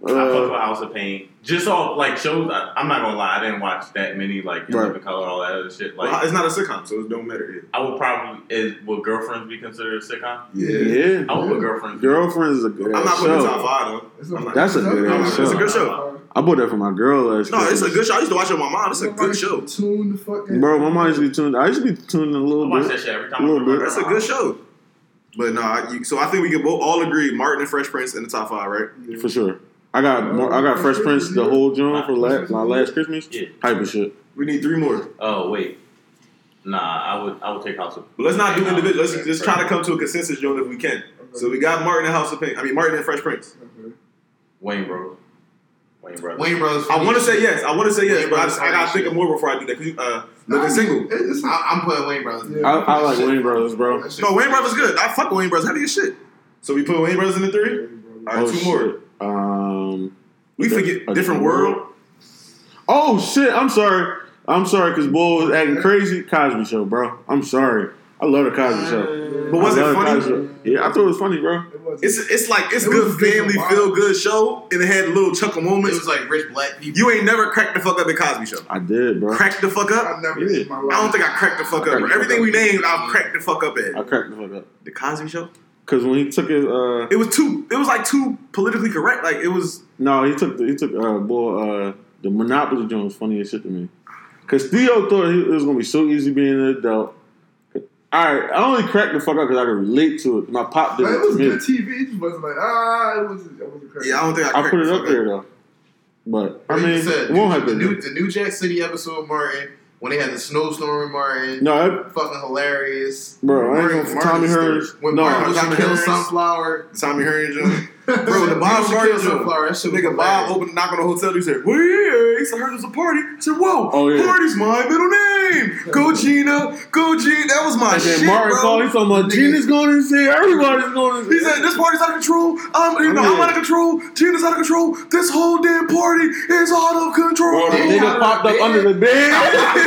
Speaker 5: I fuck
Speaker 1: uh,
Speaker 5: with House of Payne. Just all like shows. I, I'm not gonna lie, I didn't watch that many like In
Speaker 1: Right.
Speaker 5: Living Color, all that other shit. Like
Speaker 3: Well, it's not a sitcom, so it don't matter.
Speaker 5: I would probably is would Girlfriends be considered a sitcom?
Speaker 3: Yeah.
Speaker 1: yeah,
Speaker 5: I would put Girlfriends.
Speaker 1: Girlfriends is a good
Speaker 3: I'm not
Speaker 1: ass
Speaker 3: putting it
Speaker 1: show.
Speaker 3: top five though.
Speaker 2: It's
Speaker 3: I'm
Speaker 2: on-
Speaker 3: not-
Speaker 1: That's a good
Speaker 2: it's
Speaker 1: ass
Speaker 3: It's a good show.
Speaker 1: I bought that for my girl last. Year.
Speaker 3: No, it's a good show. I used to watch it with my mom. It's a
Speaker 2: Nobody
Speaker 3: good show.
Speaker 2: Tune the fucking.
Speaker 1: Bro, my mom used to be tuned. I used to be tuned in a
Speaker 5: I
Speaker 1: little
Speaker 5: watch
Speaker 1: bit.
Speaker 5: that shit every
Speaker 1: A
Speaker 5: time. I
Speaker 1: little
Speaker 5: put
Speaker 1: bit.
Speaker 3: That's a good show. But no, I, you, so I think we can both all agree Martin and Fresh Prince in the top five, right?
Speaker 1: For sure. I got more, I got Fresh Prince the whole joint for last, my last Christmas.
Speaker 5: Yeah.
Speaker 1: Hyper shit.
Speaker 3: We need three more.
Speaker 5: Oh wait, nah. I would I would take House of.
Speaker 3: But let's not do individual. Let's just try to come to a consensus, Joan, if we can. So we got Martin and House of Payne. I mean, Martin and Fresh Prince.
Speaker 2: Okay.
Speaker 5: Bros. Wayans Bros. Wayans Brothers.
Speaker 4: Wayans Brothers.
Speaker 3: I want to say yes. I want to say yes,
Speaker 4: Wayne
Speaker 3: but I, just, I gotta think of more before I do that. Cause you, uh, looking single.
Speaker 2: It's,
Speaker 4: I, I'm putting Wayans Brothers.
Speaker 2: Yeah.
Speaker 1: I, I like Wayans Brothers, bro.
Speaker 4: That
Speaker 3: No, Wayne
Speaker 4: funny
Speaker 3: Brothers
Speaker 4: as
Speaker 3: good. I fuck with Wayans Brothers. How do you shit? So we put Wayans Brothers in the three. All right,
Speaker 1: Oh,
Speaker 3: two more.
Speaker 1: Shit. Um,
Speaker 3: We forget different world.
Speaker 1: Oh shit! I'm sorry. I'm sorry because Bull was acting crazy. Cosby Show, bro. I'm sorry. I love the Cosby Show.
Speaker 3: But was
Speaker 1: I
Speaker 3: it funny?
Speaker 1: Yeah, I thought it was funny, bro.
Speaker 2: It.
Speaker 3: It's it's like it's
Speaker 2: It
Speaker 3: good
Speaker 2: was good
Speaker 3: family feel good show, and it had little chuckle moments.
Speaker 4: It was like rich black people.
Speaker 3: You ain't never cracked the fuck up at Cosby Show.
Speaker 1: I did, bro.
Speaker 3: Cracked the fuck up.
Speaker 2: I've never
Speaker 1: Yeah.
Speaker 2: in my life.
Speaker 3: I don't think I cracked the fuck up. Bro. Everything we named, I've cracked the fuck up at.
Speaker 1: I
Speaker 3: at.
Speaker 1: cracked the fuck up
Speaker 3: The Cosby Show.
Speaker 1: Because when he took his uh
Speaker 3: It was too. It was like too politically correct. Like it was.
Speaker 1: no, he took the, he took uh Bull uh the Monopoly joint was funny as shit to me. Cause Theo thought he, it was gonna be so easy being an adult. All right, I only cracked the fuck up because I could relate to it. My pop did
Speaker 2: Like,
Speaker 1: it
Speaker 2: it
Speaker 1: to
Speaker 2: was
Speaker 1: me.
Speaker 2: good TV. It just wasn't like ah, it wasn't. It wasn't crazy.
Speaker 3: Yeah, I don't think I.
Speaker 1: I put it up there though. But I
Speaker 4: Like you
Speaker 1: mean,
Speaker 4: said,
Speaker 1: it won't have
Speaker 4: the new the New Jack City episode of Martin when they had the snowstorm in Martin.
Speaker 1: No, it,
Speaker 4: Fucking hilarious.
Speaker 1: bro, I ain't gonna Tommy Hearns.
Speaker 4: When
Speaker 1: No,
Speaker 4: Martin was
Speaker 3: Tommy Hearns.
Speaker 4: Sunflower.
Speaker 3: Tommy Hearn Jones. Bro, the
Speaker 4: He
Speaker 3: Bob
Speaker 4: was to
Speaker 3: Martin
Speaker 4: kill. Sunflower. That shit
Speaker 3: Nigga, Bob opened the knock on the hotel. He said, "Well, yeah." He said, "Heard there's a party." I said, "Whoa,
Speaker 1: Oh, yeah.
Speaker 3: party's my middle name. Go Gina, go Gina." That was my
Speaker 1: And then
Speaker 3: shit,
Speaker 1: Martin
Speaker 3: bro.
Speaker 1: called. He's talking about Gina's going to say everybody's going to
Speaker 3: He said, "This party's out of control. I'm, you know,
Speaker 1: Yeah.
Speaker 3: I'm out of control. Gina's out of control. This whole damn party is out of control."
Speaker 1: Bro, the nigga popped [LAUGHS] up under the bed.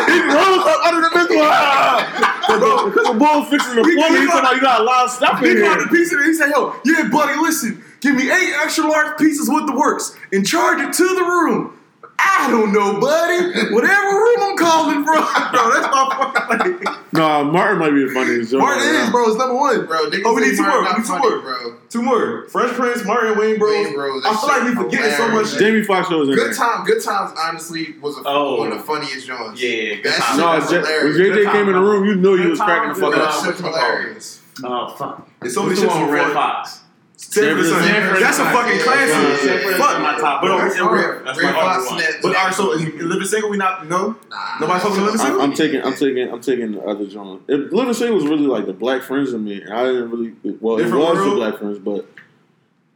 Speaker 1: he rose up under the bed. Bro, because the bull fixing the
Speaker 3: He-
Speaker 1: plumbing.
Speaker 3: he
Speaker 1: He's talking about you got a lot of stuff
Speaker 3: He
Speaker 1: in
Speaker 3: found a
Speaker 1: here.
Speaker 3: piece of it. He said, "Yo, yeah, buddy, listen. Give me eight extra large pieces with the works and charge it to the room." I don't know, buddy. Whatever room I'm calling from, [LAUGHS] bro. That's my fucking. Like,
Speaker 1: No, Martin might be the funniest joke.
Speaker 3: Martin
Speaker 1: right
Speaker 3: is,
Speaker 1: now.
Speaker 3: bro. It's number one.
Speaker 4: Bro,
Speaker 3: Oh, we need two
Speaker 4: Martin
Speaker 3: more. We need two
Speaker 4: funny,
Speaker 3: more.
Speaker 4: bro.
Speaker 3: Two more. Fresh Prince, Martin, Wayans Bros.
Speaker 4: Wayans Bros,
Speaker 3: I
Speaker 4: that
Speaker 3: feel like we
Speaker 4: shit
Speaker 3: forgetting so much.
Speaker 1: Jamie Foxx show was in
Speaker 4: Good
Speaker 1: there.
Speaker 4: time, good times. Honestly, was a,
Speaker 5: Oh.
Speaker 4: one of the funniest joints.
Speaker 5: Yeah, good
Speaker 4: That
Speaker 5: time.
Speaker 4: shit
Speaker 1: No,
Speaker 4: was
Speaker 1: J- when
Speaker 4: hilarious.
Speaker 1: JJ
Speaker 5: Good
Speaker 1: came in the room, you knew you
Speaker 5: Good
Speaker 1: was cracking the fuck up.
Speaker 5: time.
Speaker 4: shit's hilarious.
Speaker 5: Oh fuck.
Speaker 3: It's so many
Speaker 5: What's the
Speaker 3: shits
Speaker 5: one
Speaker 3: from
Speaker 5: with Red
Speaker 3: Redd
Speaker 5: Foxx?
Speaker 3: Sanford and Son.
Speaker 1: Sanford
Speaker 3: That's a fucking
Speaker 4: Son.
Speaker 3: classic.
Speaker 4: Yeah,
Speaker 5: Sanford
Speaker 3: Fuck.
Speaker 5: My top
Speaker 3: But
Speaker 4: That's Red,
Speaker 3: we're-
Speaker 4: Red
Speaker 5: my
Speaker 4: Fox
Speaker 5: one.
Speaker 4: net.
Speaker 3: But all right, so in Living Single, we not no.
Speaker 4: Nah,
Speaker 3: Nobody fucking Living
Speaker 1: I'm,
Speaker 3: Single.
Speaker 1: I'm taking, I'm taking, I'm taking the other joint. It, Living Single was really like the Black Friends of me, and I didn't really. Well,
Speaker 3: Different
Speaker 1: it was
Speaker 3: world?
Speaker 1: the Black Friends, but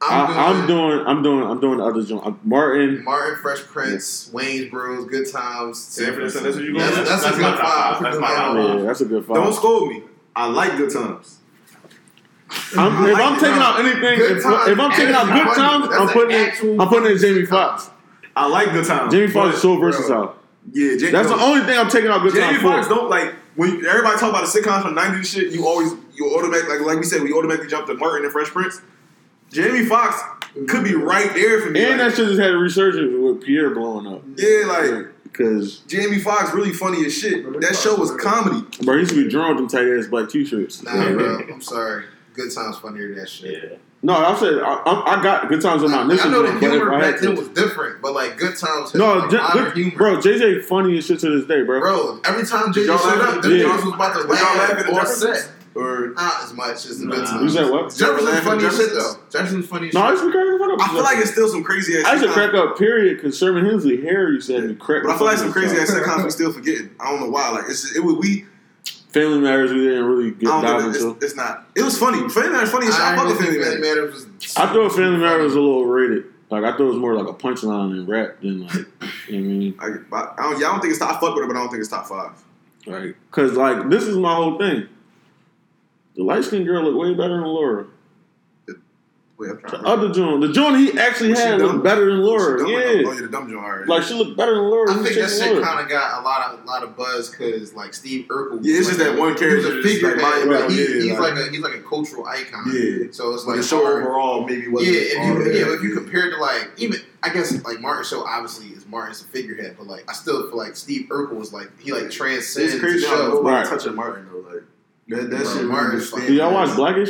Speaker 4: I'm,
Speaker 1: I, I'm doing, I'm doing, I'm doing the other joint. Martin,
Speaker 4: Martin, Fresh Prince, Wayans Bros, Good Times,
Speaker 3: Sanford and Son, that's what you
Speaker 4: That's,
Speaker 3: going
Speaker 4: that's,
Speaker 5: That's
Speaker 4: a good
Speaker 5: top
Speaker 4: five.
Speaker 5: five. That's my top five.
Speaker 1: yeah, that's a good
Speaker 3: Don't scold me. I like good times.
Speaker 1: I'm, if I'm taking out anything, if, if I'm taking out good times, I'm putting in, I'm putting in Jamie
Speaker 4: sitcom.
Speaker 1: Foxx.
Speaker 3: I like good times.
Speaker 1: Jamie Foxx is so versatile.
Speaker 3: Yeah, Jamie.
Speaker 1: That's the only thing I'm taking out good
Speaker 3: Jamie
Speaker 1: times
Speaker 3: Foxx
Speaker 1: for.
Speaker 3: don't like when everybody talk about the sitcoms from '90s shit. You always you automatically like like we said we automatically jump to Martin and Fresh Prince. Jamie Foxx could be right there for me.
Speaker 1: And
Speaker 3: like,
Speaker 1: that shit just had a resurgence with Pierre blowing up.
Speaker 3: yeah, like
Speaker 1: Because,
Speaker 3: Jamie Foxx really funny as shit. That show was comedy.
Speaker 1: bro, he used to be drawing them tight ass black t shirts.
Speaker 4: Nah, bro, I'm sorry. Good Times funnier than that shit.
Speaker 5: Yeah.
Speaker 1: No, I said, I, I, I got good times on my
Speaker 4: I
Speaker 1: initial
Speaker 4: know the
Speaker 1: joint, but if
Speaker 4: humor back then
Speaker 1: to.
Speaker 4: was different, but like Good Times
Speaker 1: No, J-
Speaker 4: modern
Speaker 1: look,
Speaker 4: humor.
Speaker 1: bro, JJ funny as shit to this day, bro.
Speaker 4: Bro, every time JJ
Speaker 3: y'all
Speaker 4: showed
Speaker 3: laugh
Speaker 4: up,
Speaker 3: at-
Speaker 4: them
Speaker 1: Yeah.
Speaker 4: was about to
Speaker 3: Were y'all laughing
Speaker 4: laugh
Speaker 3: at
Speaker 4: or
Speaker 3: Jefferson?
Speaker 4: set.
Speaker 3: Or
Speaker 4: Not as much as the
Speaker 5: Nah.
Speaker 4: Good
Speaker 1: You
Speaker 4: Times.
Speaker 1: said what?
Speaker 4: Jefferson was funny as shit though. Jefferson was funny as
Speaker 1: No, I
Speaker 4: shit.
Speaker 1: used to be cracking the fuck up.
Speaker 3: I feel like it's still some crazy ass.
Speaker 1: I used to crack up, period, because Sherman Hemsley hair used to have me crack.
Speaker 3: But I feel like some crazy ass sitcoms we still forgetting. I don't know why. Like it's just, it would we.
Speaker 1: Family Matters we didn't really get
Speaker 3: I
Speaker 1: dive into.
Speaker 3: It's, it's not. It was funny. Family Matters funny. I
Speaker 4: I
Speaker 3: fuck with Family Matters.
Speaker 4: Matters was.
Speaker 1: I thought Family Matters was a little rated. Like I thought it was more like a punchline and rap than like, you know what I mean?
Speaker 3: I, I, I, don't, yeah, I don't think it's top. I fuck with it, but I don't think it's top five.
Speaker 1: Right. Cause like this is my whole thing. The light skinned girl looked way better than Laura.
Speaker 3: Wait, I'm.
Speaker 1: The other joint, the joint he actually
Speaker 3: Was
Speaker 1: had looked better than
Speaker 3: Was
Speaker 1: Laura.
Speaker 3: she dumb or
Speaker 1: Yeah.
Speaker 3: no? Oh yeah, the dumb joint. Alright.
Speaker 1: Like she looked better than Laura.
Speaker 4: I
Speaker 1: than
Speaker 4: think that
Speaker 1: did
Speaker 4: shit kind of got a lot of lot of buzz because like Steve Urkel.
Speaker 3: Yeah, it's
Speaker 4: like
Speaker 3: just that one
Speaker 4: he was
Speaker 3: character
Speaker 4: a
Speaker 3: that's just, like,
Speaker 4: figurehead,
Speaker 3: Mario
Speaker 4: he,
Speaker 3: yeah,
Speaker 4: he's
Speaker 3: like-
Speaker 4: like a he's like a cultural icon.
Speaker 3: yeah.
Speaker 4: So it's like
Speaker 3: the show
Speaker 4: hard-
Speaker 3: overall maybe
Speaker 4: Yeah,
Speaker 3: wasn't.
Speaker 4: if you
Speaker 3: that.
Speaker 4: yeah, if you compare to like even I guess like Martin show obviously is Martin's a figurehead, but like I still feel like Steve Urkel was like he like transcends
Speaker 3: it's crazy
Speaker 4: the show.
Speaker 3: nobody
Speaker 1: Right.
Speaker 3: touching Martin though. Like that, that shit.
Speaker 4: Martin
Speaker 3: really
Speaker 4: is fucking-
Speaker 3: stand
Speaker 1: Did y'all watch
Speaker 3: out.
Speaker 1: Blackish?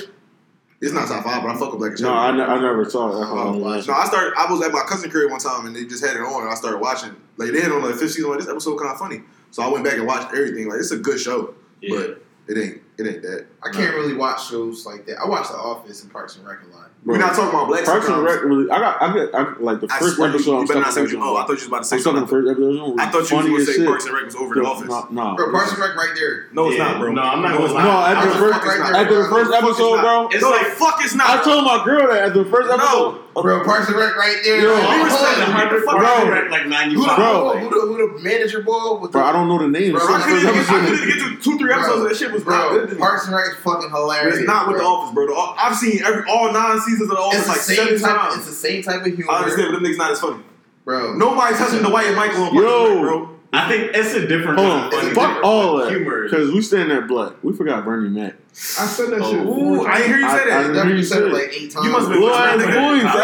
Speaker 3: It's not top five, but I fuck with Black.
Speaker 1: No, I, ne- I never saw it. I
Speaker 4: Oh,
Speaker 1: was
Speaker 4: watch
Speaker 1: asking.
Speaker 3: No, I started. I was at my cousin crib one time, and they just had it on, and I started watching. Like they had on the fifth season. Like this episode kind of funny, so I went back and watched everything. Like it's a good show,
Speaker 5: Yeah.
Speaker 3: but it ain't. It
Speaker 6: It ain't that.
Speaker 4: I can't really watch shows like that. I watch The Office and Parks and Rec a lot.
Speaker 1: Bro,
Speaker 3: We're not talking about black
Speaker 1: Parks and. Rec really. I got. I get. I, like the
Speaker 3: I
Speaker 1: first
Speaker 3: swear you-
Speaker 1: episode.
Speaker 3: You
Speaker 1: I'm
Speaker 3: better not say
Speaker 1: on
Speaker 3: what you. Oh, I thought you was about to say
Speaker 1: I'm stuck on the
Speaker 3: something.
Speaker 1: first episode.
Speaker 3: I thought you was
Speaker 1: funny
Speaker 3: going to
Speaker 1: as
Speaker 3: say
Speaker 1: shit.
Speaker 3: Parks and Rec was over the office.
Speaker 1: No, no.
Speaker 4: Bro, Parks and Rec right there.
Speaker 3: No, it's
Speaker 5: Yeah,
Speaker 3: not, bro.
Speaker 5: no, I'm not
Speaker 3: No,
Speaker 5: gonna
Speaker 3: it's
Speaker 5: lie.
Speaker 1: No,
Speaker 3: not.
Speaker 1: at
Speaker 4: I
Speaker 1: the first,
Speaker 4: fuck right there,
Speaker 1: at the first
Speaker 3: The fuck is
Speaker 1: episode, bro.
Speaker 5: It's
Speaker 3: no,
Speaker 5: like-
Speaker 3: the fuck is
Speaker 1: I told my girl that at the first
Speaker 3: No.
Speaker 1: episode.
Speaker 4: Bro, Parks and Rec right there.
Speaker 1: Yo,
Speaker 4: Oh,
Speaker 3: we
Speaker 4: hold
Speaker 3: respect
Speaker 4: on.
Speaker 3: the hundred
Speaker 1: Bro.
Speaker 5: Bro, like
Speaker 4: Who the,
Speaker 5: ninety
Speaker 1: Bro.
Speaker 4: bro. Who, the, who the manager boy? With
Speaker 1: Bro,
Speaker 4: the,
Speaker 1: I don't know the name.
Speaker 4: Bro,
Speaker 1: It's
Speaker 3: I couldn't
Speaker 1: first
Speaker 3: even, I couldn't get through two, three episodes of that shit was not good.
Speaker 4: Parks and Rec is fucking hilarious.
Speaker 3: it's not with
Speaker 4: bro.
Speaker 3: the office, bro. The, O- I've seen every all nine seasons of the office
Speaker 4: It's the
Speaker 3: like
Speaker 4: same
Speaker 3: seven
Speaker 4: type.
Speaker 3: times.
Speaker 4: It's the same type of humor.
Speaker 3: I understand, but them niggas not as funny.
Speaker 4: bro.
Speaker 3: Nobody touching the white and Michael on Parks
Speaker 1: Yo.
Speaker 3: Rec, bro.
Speaker 5: I think it's a different
Speaker 1: Hold
Speaker 5: kind
Speaker 1: on,
Speaker 5: of funny.
Speaker 1: fuck all that.
Speaker 5: humor.
Speaker 1: Because we stand there black. We forgot Bernie Mac.
Speaker 2: I said that
Speaker 5: Oh.
Speaker 2: shit.
Speaker 3: Ooh, I didn't hear you
Speaker 1: I-
Speaker 3: say
Speaker 1: I
Speaker 3: that.
Speaker 1: didn't
Speaker 4: Definitely
Speaker 1: hear
Speaker 4: said it like eight times.
Speaker 3: You must have been
Speaker 1: Blue
Speaker 3: listening
Speaker 1: ass
Speaker 3: to that.
Speaker 1: boys. I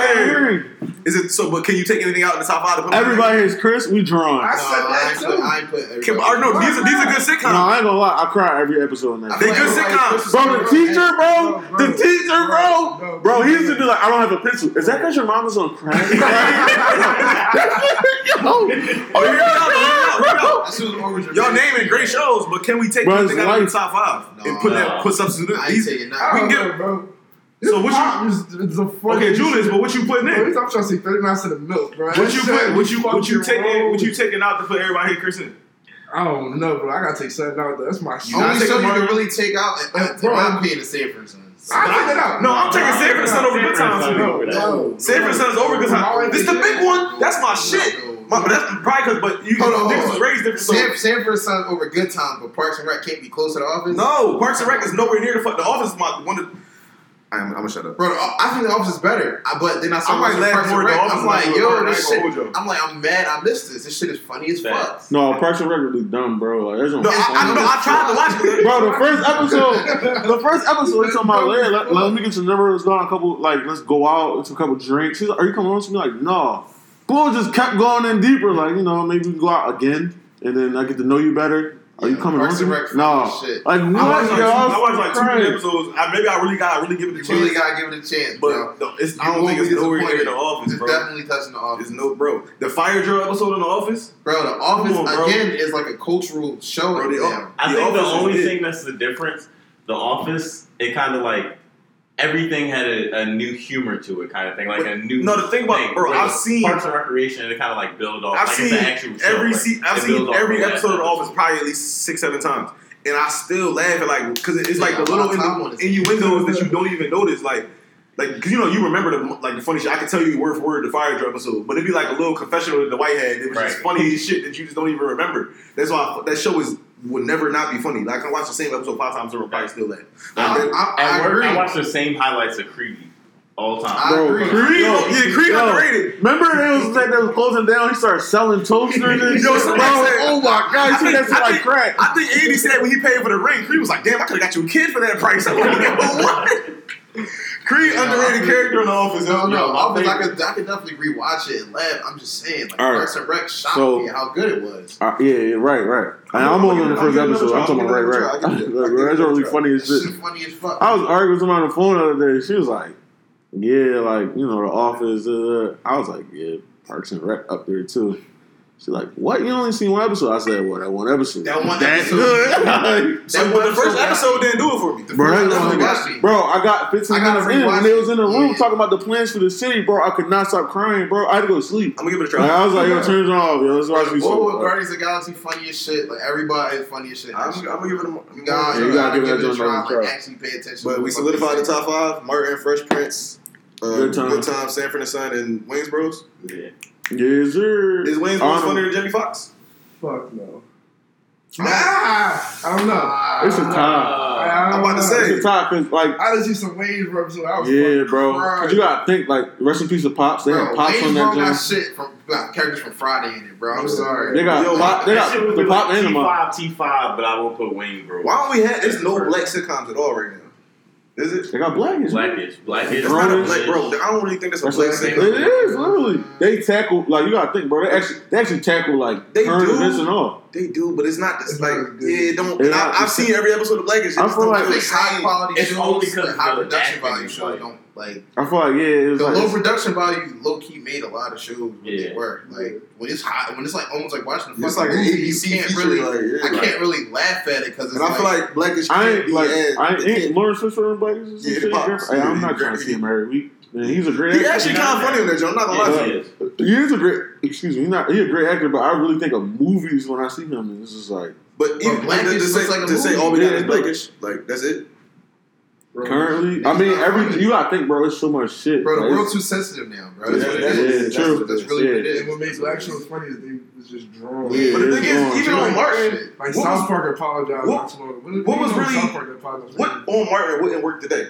Speaker 1: ain't.
Speaker 3: Is it so? But can you take anything out in the top five? To put
Speaker 1: Everybody is Chris. We drawn.
Speaker 2: I
Speaker 4: No,
Speaker 2: said
Speaker 4: I
Speaker 2: that
Speaker 4: put.
Speaker 2: too.
Speaker 4: I put.
Speaker 3: Can,
Speaker 4: everybody.
Speaker 3: or no, these are these are good sitcoms. No.
Speaker 1: I ain't gonna lie. I cry every episode in that.
Speaker 3: They
Speaker 1: shit.
Speaker 3: good sitcoms.
Speaker 1: Bro, the teacher, bro,
Speaker 2: Bro,
Speaker 1: the teacher,
Speaker 2: bro,
Speaker 1: bro,
Speaker 2: bro,
Speaker 1: bro, he used to be like, I don't have a pencil. Is that because your mom was on crack? [LAUGHS] [LAUGHS] Yo,
Speaker 3: Oh,
Speaker 4: was over.
Speaker 3: Y'all naming great shows, but can we take anything out of the top five and put
Speaker 5: no.
Speaker 3: that put substitute?
Speaker 4: I ain't
Speaker 3: These,
Speaker 4: taking
Speaker 2: I
Speaker 4: that.
Speaker 3: We
Speaker 2: don't
Speaker 3: can
Speaker 2: know,
Speaker 3: get-
Speaker 2: bro.
Speaker 3: So what you-
Speaker 2: is, is
Speaker 3: okay, Julius, but what you putting
Speaker 2: Bro,
Speaker 3: in?
Speaker 2: I'm trying to say 39 cent of milk, bro.
Speaker 3: What you
Speaker 2: shit
Speaker 3: put? What you what you taking? What you taking out to put everybody here, Chris in?
Speaker 2: I don't know, bro. I gotta take something out. That's my shit.
Speaker 4: Only
Speaker 3: taking
Speaker 4: you can really take out. uh,
Speaker 2: Uh, bro, I'm-
Speaker 4: opinion, is Sanford Sons.
Speaker 2: I take it out.
Speaker 3: No, I'm taking Sanford and Son over Good Times.
Speaker 5: Sanford and Son
Speaker 3: No,
Speaker 5: over
Speaker 3: Sanford Son's over Good Times. This the big one. That's my shit.
Speaker 4: No.
Speaker 3: My, but that's probably because, but you
Speaker 4: Hold on, hold
Speaker 3: niggas
Speaker 4: on.
Speaker 3: was raised different. So.
Speaker 4: San, Sanford Sons over Good Times, but Parks and Rec can't be close to the office.
Speaker 3: No, Parks and Rec is nowhere near the fuck. The Office is my one of. I'm, I'm gonna shut up.
Speaker 4: Bro, the, I think the office is better. I, but then I saw
Speaker 3: I might
Speaker 4: Parks and Rec. I'm like, yo, this shit.
Speaker 3: Rec, hold you.
Speaker 4: I'm like, I'm mad. I missed this. This shit is funny as fuck.
Speaker 1: No, Parks and Rec really dumb, bro. Like, that's
Speaker 3: No, I, I, no, I tried to watch it.
Speaker 1: Bro, the first episode, [LAUGHS] the first episode, it's on my leg. Let, let me get your number. Let's go on a couple, like, let's go out. It's a couple drinks. She's like, Are you coming on to me? Like, no. Bull just kept going in deeper. Like, you know, maybe we can go out again, and then I get to know you better. Are you
Speaker 4: Yeah,
Speaker 1: coming on
Speaker 4: Parks
Speaker 1: to?
Speaker 4: Rec
Speaker 1: No.
Speaker 4: shit.
Speaker 1: Like, what,
Speaker 3: I watched like,
Speaker 1: yo?
Speaker 3: two,
Speaker 1: I was
Speaker 3: watched like two
Speaker 1: crying.
Speaker 3: three episodes. I, maybe I really got really give it a
Speaker 4: You
Speaker 3: chance.
Speaker 4: really gotta give it a chance, bro.
Speaker 3: but no, it's, I don't think it's
Speaker 4: be
Speaker 3: nowhere near the office,
Speaker 4: It's
Speaker 3: bro.
Speaker 4: definitely touching the office.
Speaker 3: It's no, bro. The fire drill episode in the office.
Speaker 4: Bro, the office
Speaker 3: on, bro.
Speaker 4: again is like a cultural show
Speaker 3: Bro, the-
Speaker 5: I
Speaker 3: The
Speaker 5: think the only thing that's the difference, The Office, it kind of like everything had a, a new humor to it, kind of thing, like
Speaker 3: But-
Speaker 5: a new.
Speaker 3: no, the thing about-
Speaker 5: thing.
Speaker 3: bro, I've seen-
Speaker 5: Parks and Recreation. It kind of like build off.
Speaker 3: I've
Speaker 5: like
Speaker 3: seen
Speaker 5: it's an actual show,
Speaker 3: every
Speaker 5: like,
Speaker 3: I've seen every episode of Office probably at least six, seven times, and I still laugh at like because it's like the little
Speaker 4: of time
Speaker 3: innu- innuendos that you don't even notice, like. Like, cause you know, you remember the like the funny shit. I can tell you word for word the fire drill episode, but it'd be like a little confessional that the white had. It was just funny shit that you just don't even remember. That's why I, that show is would never not be funny. Like, I can watch the same episode five times and we'll probably still laugh.
Speaker 4: I,
Speaker 3: Like,
Speaker 4: I,
Speaker 5: At
Speaker 4: I
Speaker 5: work,
Speaker 4: agree.
Speaker 5: I watch the same highlights of Creed all the time.
Speaker 4: I
Speaker 1: Bro,
Speaker 4: agree.
Speaker 3: Creed,
Speaker 1: Yo,
Speaker 3: yeah, Creed
Speaker 1: yo.
Speaker 3: underrated.
Speaker 1: Remember they was like they was closing down. He started selling toasters and [LAUGHS] shit.
Speaker 3: Yo,
Speaker 1: Bro,
Speaker 3: said-
Speaker 1: oh my god,
Speaker 3: I
Speaker 1: you
Speaker 3: think-
Speaker 1: shit
Speaker 3: I
Speaker 1: like
Speaker 3: think-
Speaker 1: crack.
Speaker 3: I think Andy said when he paid for the ring, Creed was like, "Damn, I could have got you a kid for that price." [LAUGHS] I'm like, what? Creed
Speaker 4: Yeah,
Speaker 3: underrated
Speaker 4: I
Speaker 3: character in the office.
Speaker 4: No,
Speaker 3: yo.
Speaker 4: no, office. I could, I could definitely rewatch it and laugh. I'm just saying, like
Speaker 1: All right.
Speaker 4: Parks and Rec shocked
Speaker 1: So-
Speaker 4: me how good it was.
Speaker 1: Uh, yeah, yeah, right, right. And
Speaker 3: I'm
Speaker 1: I'm only
Speaker 3: give
Speaker 1: on the first
Speaker 3: I'll give it
Speaker 1: episode. I'm talking about right,
Speaker 3: I'll give it
Speaker 1: right.
Speaker 3: I'll give it- I'll
Speaker 1: Like,
Speaker 3: give it
Speaker 1: That's really funny as shit.
Speaker 4: shit funny as fuck.
Speaker 1: I was arguing with somebody on the phone the other day. She was like, "Yeah, like you know, the office." Uh, I was like, "Yeah, Parks and Rec up there too." She's like, "What? You only seen one episode?" I said, "Well, that one episode."
Speaker 4: That one
Speaker 1: That
Speaker 4: episode. [LAUGHS]
Speaker 1: good.
Speaker 3: So, but the first episode didn't do it for me.
Speaker 4: The
Speaker 1: Bro,
Speaker 4: first
Speaker 1: that
Speaker 4: episode
Speaker 1: one
Speaker 4: got me.
Speaker 1: Bro, I got 15
Speaker 4: I gotta
Speaker 1: minutes in
Speaker 4: rewatch
Speaker 1: when they was in the room
Speaker 4: Yeah.
Speaker 1: talking about the plans for the city, bro. I could not stop crying, bro. I had to go to sleep.
Speaker 3: I'm gonna give it a
Speaker 1: Like,
Speaker 3: try.
Speaker 1: I was like, yo, turn it off, yo. Let's watch these
Speaker 4: Whoa,
Speaker 1: shows.
Speaker 4: whoa, Guardians of the Galaxy funny as shit. Like everybody is funny as shit.
Speaker 3: I'm, I'm gonna give it a.
Speaker 4: you gotta,
Speaker 1: you gotta give that joint
Speaker 4: try. Like, actually pay attention.
Speaker 3: But we solidified the top five: Martin, Fresh Prince, uh,
Speaker 1: Good
Speaker 3: Good
Speaker 1: Time.
Speaker 3: Time, Sanford and Son, and Wayans Bros.
Speaker 5: Yeah.
Speaker 1: Yes, sir.
Speaker 3: Is Wayne's
Speaker 1: I
Speaker 3: Bros funnier than Jamie Foxx?
Speaker 2: Fuck no. Ah, I don't know.
Speaker 1: It's a tie.
Speaker 2: I, I
Speaker 3: I'm
Speaker 2: don't
Speaker 3: about to say.
Speaker 1: It's a tie, cause like,
Speaker 2: I just see some Wayans Bros. So I was
Speaker 1: yeah, bro.
Speaker 2: crying.
Speaker 1: Cause you gotta think, like, rest in peace of pops. They
Speaker 4: Bro,
Speaker 1: had pops
Speaker 4: Wayne's
Speaker 1: on
Speaker 4: Bro
Speaker 1: that
Speaker 4: got
Speaker 1: joint.
Speaker 4: shit from got characters from Friday in it, bro. I'm sorry.
Speaker 1: They got
Speaker 3: Yo,
Speaker 1: pop. They got the pop
Speaker 5: like
Speaker 1: and.
Speaker 5: T5, T5, but I won't put Wayne, bro.
Speaker 3: Why don't we have? There's no black sitcoms at all right now. Is it?
Speaker 1: They got blackish. man.
Speaker 5: Blackish. Blackish.
Speaker 3: It's not a black, bro. I don't really think that's a black
Speaker 1: what
Speaker 3: sitcom.
Speaker 1: it is literally. They tackle like you gotta think, bro. They actually they actually tackle like
Speaker 3: They
Speaker 1: current
Speaker 3: do.
Speaker 1: events and all.
Speaker 3: They do, but it's not. It's,
Speaker 2: It's
Speaker 3: like
Speaker 2: not as good.
Speaker 3: yeah, it don't.
Speaker 1: Yeah,
Speaker 3: and I, I've seen every episode of Blackish.
Speaker 1: I
Speaker 3: It just
Speaker 1: feel
Speaker 3: don't
Speaker 1: like-
Speaker 4: I
Speaker 3: feel the
Speaker 4: high quality
Speaker 5: It's
Speaker 4: shows,
Speaker 5: only 'cause
Speaker 4: like high production value
Speaker 5: is
Speaker 4: shows
Speaker 5: like-
Speaker 4: don't like
Speaker 1: I feel like yeah, it's
Speaker 4: the
Speaker 1: like
Speaker 4: low production value. Low key made a lot of shows. What they
Speaker 5: Yeah.
Speaker 4: were like when it's hot, when it's like almost like watching the
Speaker 3: It's
Speaker 4: fucking
Speaker 3: like an
Speaker 4: movie.
Speaker 3: ABC
Speaker 4: you can't
Speaker 3: feature.
Speaker 4: really,
Speaker 3: like, yeah,
Speaker 4: I
Speaker 3: like-
Speaker 4: can't really laugh at it because it's
Speaker 3: And I feel
Speaker 4: like,
Speaker 3: like Blackish
Speaker 1: I ain't
Speaker 3: be
Speaker 1: like
Speaker 3: as.
Speaker 1: I ain't
Speaker 3: can't-
Speaker 1: Laurence Fishburne and Blackish.
Speaker 3: Yeah,
Speaker 1: shit.
Speaker 3: the pops.
Speaker 1: Hey, I'm not trying to
Speaker 3: great.
Speaker 1: see him every week. Man, he's a great. He's
Speaker 3: actually kind of funny in that joint. I'm not gonna lie.
Speaker 5: Yes,
Speaker 3: to
Speaker 5: he
Speaker 3: you.
Speaker 5: is.
Speaker 1: He is a great. Excuse me. He's not. He's a great actor, but I really think of movies when I see him, and it's just like
Speaker 3: But even
Speaker 4: Blackish
Speaker 3: to, to say,
Speaker 4: looks like a
Speaker 3: to say
Speaker 4: movie.
Speaker 3: all we got
Speaker 1: Yeah,
Speaker 3: is
Speaker 1: it.
Speaker 3: Blackish, like that's it.
Speaker 2: Bro.
Speaker 1: currently. I mean, every
Speaker 4: funny.
Speaker 1: you gotta think, bro. It's so much shit.
Speaker 4: bro, the
Speaker 1: Like,
Speaker 4: world's too sensitive now, bro.
Speaker 3: Yeah,
Speaker 4: That's what it
Speaker 3: that's-
Speaker 1: yeah,
Speaker 4: That's,
Speaker 1: true.
Speaker 4: that's really what it
Speaker 1: Yeah.
Speaker 4: is.
Speaker 2: And what makes black shows funny is they was just drawn.
Speaker 1: Yeah,
Speaker 3: But the
Speaker 1: it's
Speaker 3: thing is, even on Martin,
Speaker 4: Shit.
Speaker 2: Like South Park apologized
Speaker 3: what-
Speaker 2: not too long. When,
Speaker 3: what
Speaker 2: when
Speaker 3: was really-
Speaker 2: South Park apologized?
Speaker 3: what on Martin wouldn't work today?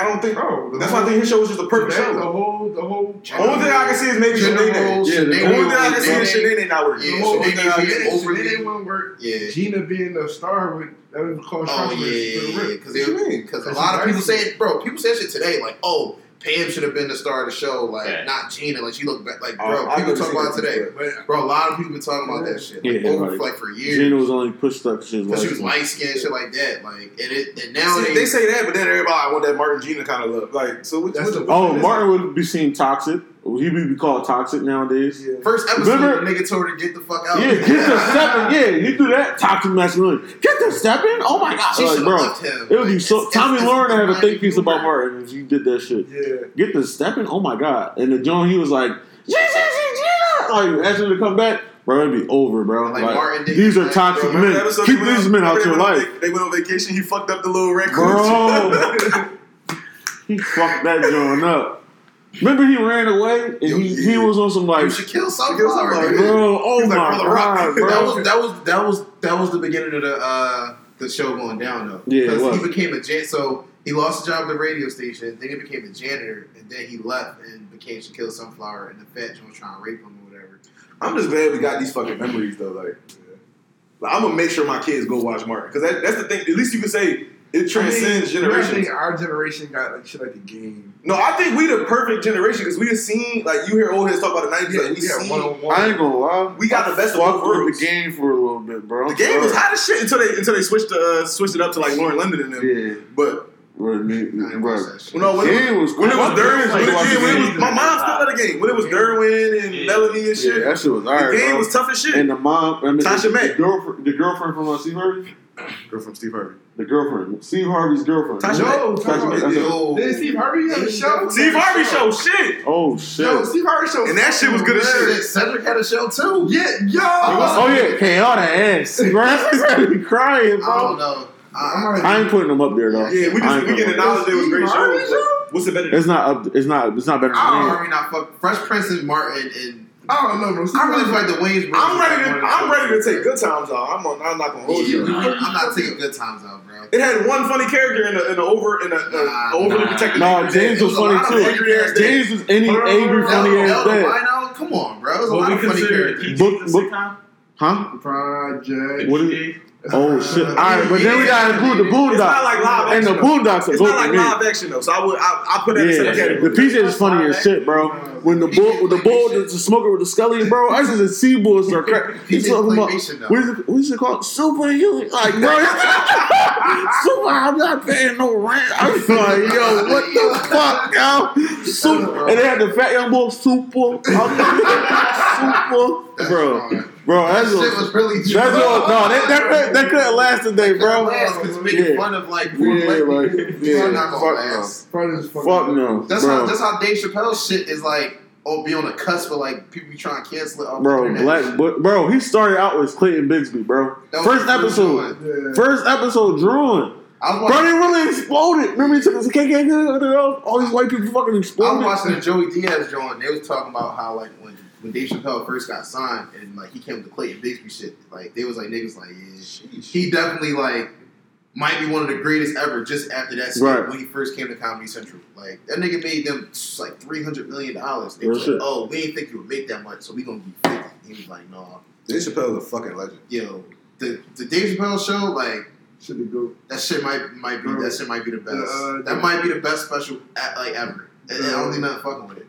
Speaker 3: I don't think.
Speaker 2: Bro,
Speaker 3: That's why I think his show was just a perfect
Speaker 2: that, The whole, the whole.
Speaker 3: Only thing I can see is maybe
Speaker 4: Gender
Speaker 3: Shanae.
Speaker 4: roles,
Speaker 3: Yeah, the only thing I can see is
Speaker 4: Shanae-
Speaker 3: Shanae not working.
Speaker 4: Yeah,
Speaker 3: The only
Speaker 4: Shanae
Speaker 3: thing I
Speaker 4: being
Speaker 3: can-
Speaker 4: overly-
Speaker 2: They didn't work.
Speaker 4: Yeah.
Speaker 2: Gina being the star with that was called
Speaker 4: Oh
Speaker 2: controversy
Speaker 4: yeah,
Speaker 2: for
Speaker 4: yeah, because
Speaker 3: What you mean?
Speaker 4: because a lot of people
Speaker 2: nice.
Speaker 4: say, bro, people say shit today, like, oh, Pam should have been the star of the show, like
Speaker 5: Yeah.
Speaker 4: not Gina, like she looked back, like,
Speaker 3: Oh,
Speaker 4: bro,
Speaker 3: I've
Speaker 4: people
Speaker 3: never
Speaker 4: talk about
Speaker 3: that
Speaker 4: today.
Speaker 2: But
Speaker 4: bro. A lot of people been talking about that shit, like,
Speaker 1: Yeah,
Speaker 4: over
Speaker 1: like,
Speaker 4: for, like for years.
Speaker 1: Gina was only pushed up because she was
Speaker 4: Because she was light skinned, shit like that. Like, and it, and
Speaker 3: See,
Speaker 4: nowadays,
Speaker 3: they say that, but then everybody I want that Martin Gina kind of look. Like, so what?
Speaker 2: That's
Speaker 3: what
Speaker 2: the-
Speaker 3: what-
Speaker 1: Oh,
Speaker 3: what-
Speaker 1: Martin would be seen toxic. He would be called toxic nowadays.
Speaker 2: yeah.
Speaker 4: first episode,
Speaker 1: Remember-
Speaker 4: the nigga told her to get the fuck out.
Speaker 1: Yeah, get the [LAUGHS] stepping. Yeah, you do that toxic masculinity. Get the stepping. Oh my god,
Speaker 4: She
Speaker 1: like, bro.
Speaker 4: have him.
Speaker 1: It would be so.
Speaker 4: it's-
Speaker 1: Tommy
Speaker 4: it's-
Speaker 1: Lauren had a
Speaker 4: not
Speaker 1: think piece about
Speaker 4: humor.
Speaker 1: Martin if you did that shit.
Speaker 2: Yeah.
Speaker 1: Get the stepping. Oh my god. And the John, he was like, yeah, yeah, yeah, yeah. Like asking to come back, bro. It'd be over, bro.
Speaker 4: Like
Speaker 1: Like,
Speaker 4: Martin
Speaker 1: these are toxic
Speaker 4: bro,
Speaker 1: men. Keep these
Speaker 3: on-
Speaker 1: men out your
Speaker 3: they on
Speaker 1: life,
Speaker 3: vac- They went on vacation. He fucked up the little raccoon.
Speaker 1: bro. [LAUGHS] he fucked that John up. Remember he ran away and
Speaker 4: Yo,
Speaker 1: he, he
Speaker 3: yeah.
Speaker 1: was on some like,
Speaker 4: You should kill
Speaker 3: kill
Speaker 4: Sunflower,
Speaker 3: Sunflower,
Speaker 1: bro. Oh
Speaker 3: He's like,
Speaker 1: my
Speaker 3: Brother Rock.
Speaker 1: god, [LAUGHS]
Speaker 4: That was that was that was that was the beginning of the uh the show going down though.
Speaker 1: Yeah,
Speaker 4: because he became a jan- so he lost his job at the radio station, then he became a janitor, and then he left and became Shaquille Sunflower, and the fat Joe was trying to rape him or whatever.
Speaker 3: I'm just glad we got these fucking memories though. Like, like, I'm gonna make sure my kids go watch Martin because that, that's the thing. At least you can say it transcends
Speaker 2: I mean, I
Speaker 3: generations.
Speaker 2: think our generation got like shit like the game.
Speaker 3: No, I think we the perfect generation because we have seen like you hear old heads talk about the '90s.
Speaker 2: Yeah,
Speaker 3: like we
Speaker 2: yeah,
Speaker 3: seen
Speaker 2: one on one.
Speaker 1: I ain't gonna lie.
Speaker 3: We got the best of
Speaker 1: I
Speaker 3: both worlds.
Speaker 1: the game for a little bit, bro.
Speaker 3: the game was hot as shit until they until they switched uh, switched it up to like Lauren London and them.
Speaker 1: Yeah,
Speaker 3: But
Speaker 1: bro.
Speaker 4: I didn't
Speaker 1: bro.
Speaker 4: watch that shit.
Speaker 3: well, no, when it was,
Speaker 1: Game was
Speaker 3: when it was
Speaker 1: cool.
Speaker 3: Derwin,
Speaker 1: Like,
Speaker 3: when it,
Speaker 1: the
Speaker 3: when it was, my mom still at the game. When it was Derwin and
Speaker 5: Yeah.
Speaker 3: Melanie and shit,
Speaker 1: Yeah, that shit was alright.
Speaker 3: the game
Speaker 1: bro.
Speaker 3: was tough as shit.
Speaker 1: and the mom, I mean,
Speaker 3: Tasha
Speaker 1: the,
Speaker 3: May.
Speaker 1: the girlfriend, the girlfriend from uh, Steve Harvey,
Speaker 3: Girl from Steve Harvey.
Speaker 1: the girlfriend, Steve Harvey's girlfriend.
Speaker 3: Tasha
Speaker 2: No,
Speaker 1: Tasha
Speaker 2: talk
Speaker 1: May,
Speaker 2: about
Speaker 1: that's a-
Speaker 4: Yo,
Speaker 2: Didn't Steve Harvey have a show?
Speaker 3: Steve Harvey show shit.
Speaker 1: oh shit.
Speaker 2: Yo, Steve Harvey show.
Speaker 3: And that shit was good as shit.
Speaker 4: Cedric had a show too.
Speaker 2: Yeah, yo.
Speaker 1: oh yeah, Chaotic ass, [LAUGHS] bro. That's had me crying,
Speaker 4: I don't
Speaker 1: bro.
Speaker 4: know.
Speaker 2: I'm
Speaker 4: I,
Speaker 1: I ain't putting them up there though.
Speaker 3: Yeah, we just we get
Speaker 1: putting
Speaker 3: the
Speaker 1: them up.
Speaker 3: knowledge they was great shows.
Speaker 2: show?
Speaker 3: What's the better?
Speaker 1: It's not up. It's not. It's not better than
Speaker 4: I
Speaker 1: that.
Speaker 4: already not fuck Fresh Prince and Martin and
Speaker 2: I don't know, bro. Steve
Speaker 4: I really feel like the Wayne's. Brothers
Speaker 3: I'm ready to
Speaker 4: one of the
Speaker 3: I'm ready to take good times out. I'm on, I'm not gonna hold you.
Speaker 4: I'm I'm not taking good times out, bro.
Speaker 3: It had one funny character in the in the over in the uh,
Speaker 4: Nah,
Speaker 3: overly
Speaker 5: nah.
Speaker 3: protected.
Speaker 1: No. James
Speaker 3: It
Speaker 1: was funny too.
Speaker 3: angry days.
Speaker 1: James was any
Speaker 2: Hold on,
Speaker 1: angry,
Speaker 2: hold on.
Speaker 1: funny
Speaker 4: El,
Speaker 1: ass
Speaker 4: El
Speaker 1: dad.
Speaker 4: Come on, bro. There's a lot of funny
Speaker 5: consider a
Speaker 4: characters.
Speaker 1: Book-
Speaker 5: PG
Speaker 1: book-
Speaker 5: sitcom?
Speaker 1: Huh?
Speaker 2: Project.
Speaker 1: What is- Oh shit! All right, but then we gotta include the
Speaker 3: It's not
Speaker 1: Boondocks.
Speaker 3: like live
Speaker 1: And the
Speaker 3: action.
Speaker 1: Boondocks are
Speaker 3: It's
Speaker 1: go
Speaker 3: not like
Speaker 1: for
Speaker 3: live action though, so I would I, I put that in the
Speaker 1: Yeah,
Speaker 3: same
Speaker 1: the
Speaker 3: category.
Speaker 1: PJ is funny as shit, bro. When the bull, the [LAUGHS] bull, the smoker with the scully, bro. I used to see bulls start cracking. He's [LAUGHS]
Speaker 4: PJ
Speaker 1: talking about
Speaker 4: Claymation, though.
Speaker 1: what is it? What is it called? Superhuman. Like, bro, [LAUGHS] super. I'm not paying no rent. I'm like, yo, what the fuck, yo? Super. And they had the fat young boy, super. Super, bro. Bro,
Speaker 4: That
Speaker 1: that's
Speaker 4: shit was really.
Speaker 1: that's a, no, that that could that couldn't last today, bro.
Speaker 4: Because making
Speaker 1: Yeah.
Speaker 4: fun of like,
Speaker 1: Yeah,
Speaker 4: poor black
Speaker 1: like,
Speaker 4: people.
Speaker 1: yeah,
Speaker 4: It's not gonna
Speaker 1: fuck
Speaker 4: last.
Speaker 2: Project is
Speaker 1: Fuck no,
Speaker 4: That's
Speaker 1: bro.
Speaker 4: how that's how Dave Chappelle's shit is like. Oh, be on the cusp of like people be trying to cancel it. off
Speaker 1: Bro, black, but bro, he started out with Clayton Bigsby, bro.
Speaker 4: That was
Speaker 1: First episode.
Speaker 2: Yeah.
Speaker 1: first episode, drawing.
Speaker 4: I was
Speaker 1: Bro, they really exploded. Remember, he took his KKK, all these white people fucking exploded.
Speaker 4: I was watching the Joey Diaz joint. They was talking about how like when when Dave Chappelle first got signed and like he came with the Clayton Bigsby shit. Like they was like niggas like yeah, he definitely like might be one of the greatest ever. Just after that
Speaker 1: Right.
Speaker 4: when he first came to Comedy Central, like that nigga made them like three hundred million dollars. They like, oh, we didn't think you would make that much, so we gonna give you fifty. He was like, no,
Speaker 3: Dave Chappelle is a fucking legend.
Speaker 4: yo, the the Dave Chappelle show, like
Speaker 2: Should be good.
Speaker 4: that shit might might be
Speaker 2: Bro.
Speaker 4: that shit might be the best.
Speaker 2: Uh,
Speaker 4: that might be the best special at, like ever. And I don't think nothing fucking with it.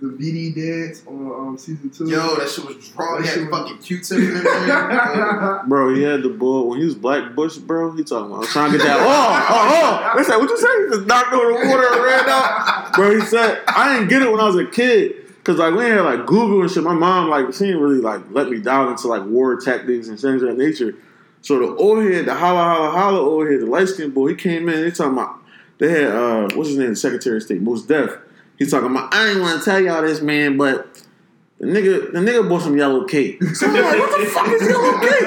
Speaker 2: the VD dance on um, season two.
Speaker 4: Yo, that shit was raw.
Speaker 2: That
Speaker 4: He
Speaker 2: shit
Speaker 4: had
Speaker 2: was-
Speaker 4: fucking Q-tip in there.
Speaker 1: Bro, he had the bull when he was Black Bush, bro. He talking about, I'm trying to get that. Oh, oh, oh. They said, what you say? He just knocked over the water and ran out. Bro, he said, I didn't get it when I was a kid. Cause like we had like Google and shit. My mom like she didn't really like let me dive into like war tactics and things of that nature. So the old head, the holla holla holla old head, the light skinned boy, he came in. They talking about they had uh what's his name, Secretary of State, Mos Def. He's talking about I ain't want to tell y'all this man, but the nigga the nigga bought some yellow cake. [LAUGHS] So I'm like, what the fuck is yellow cake?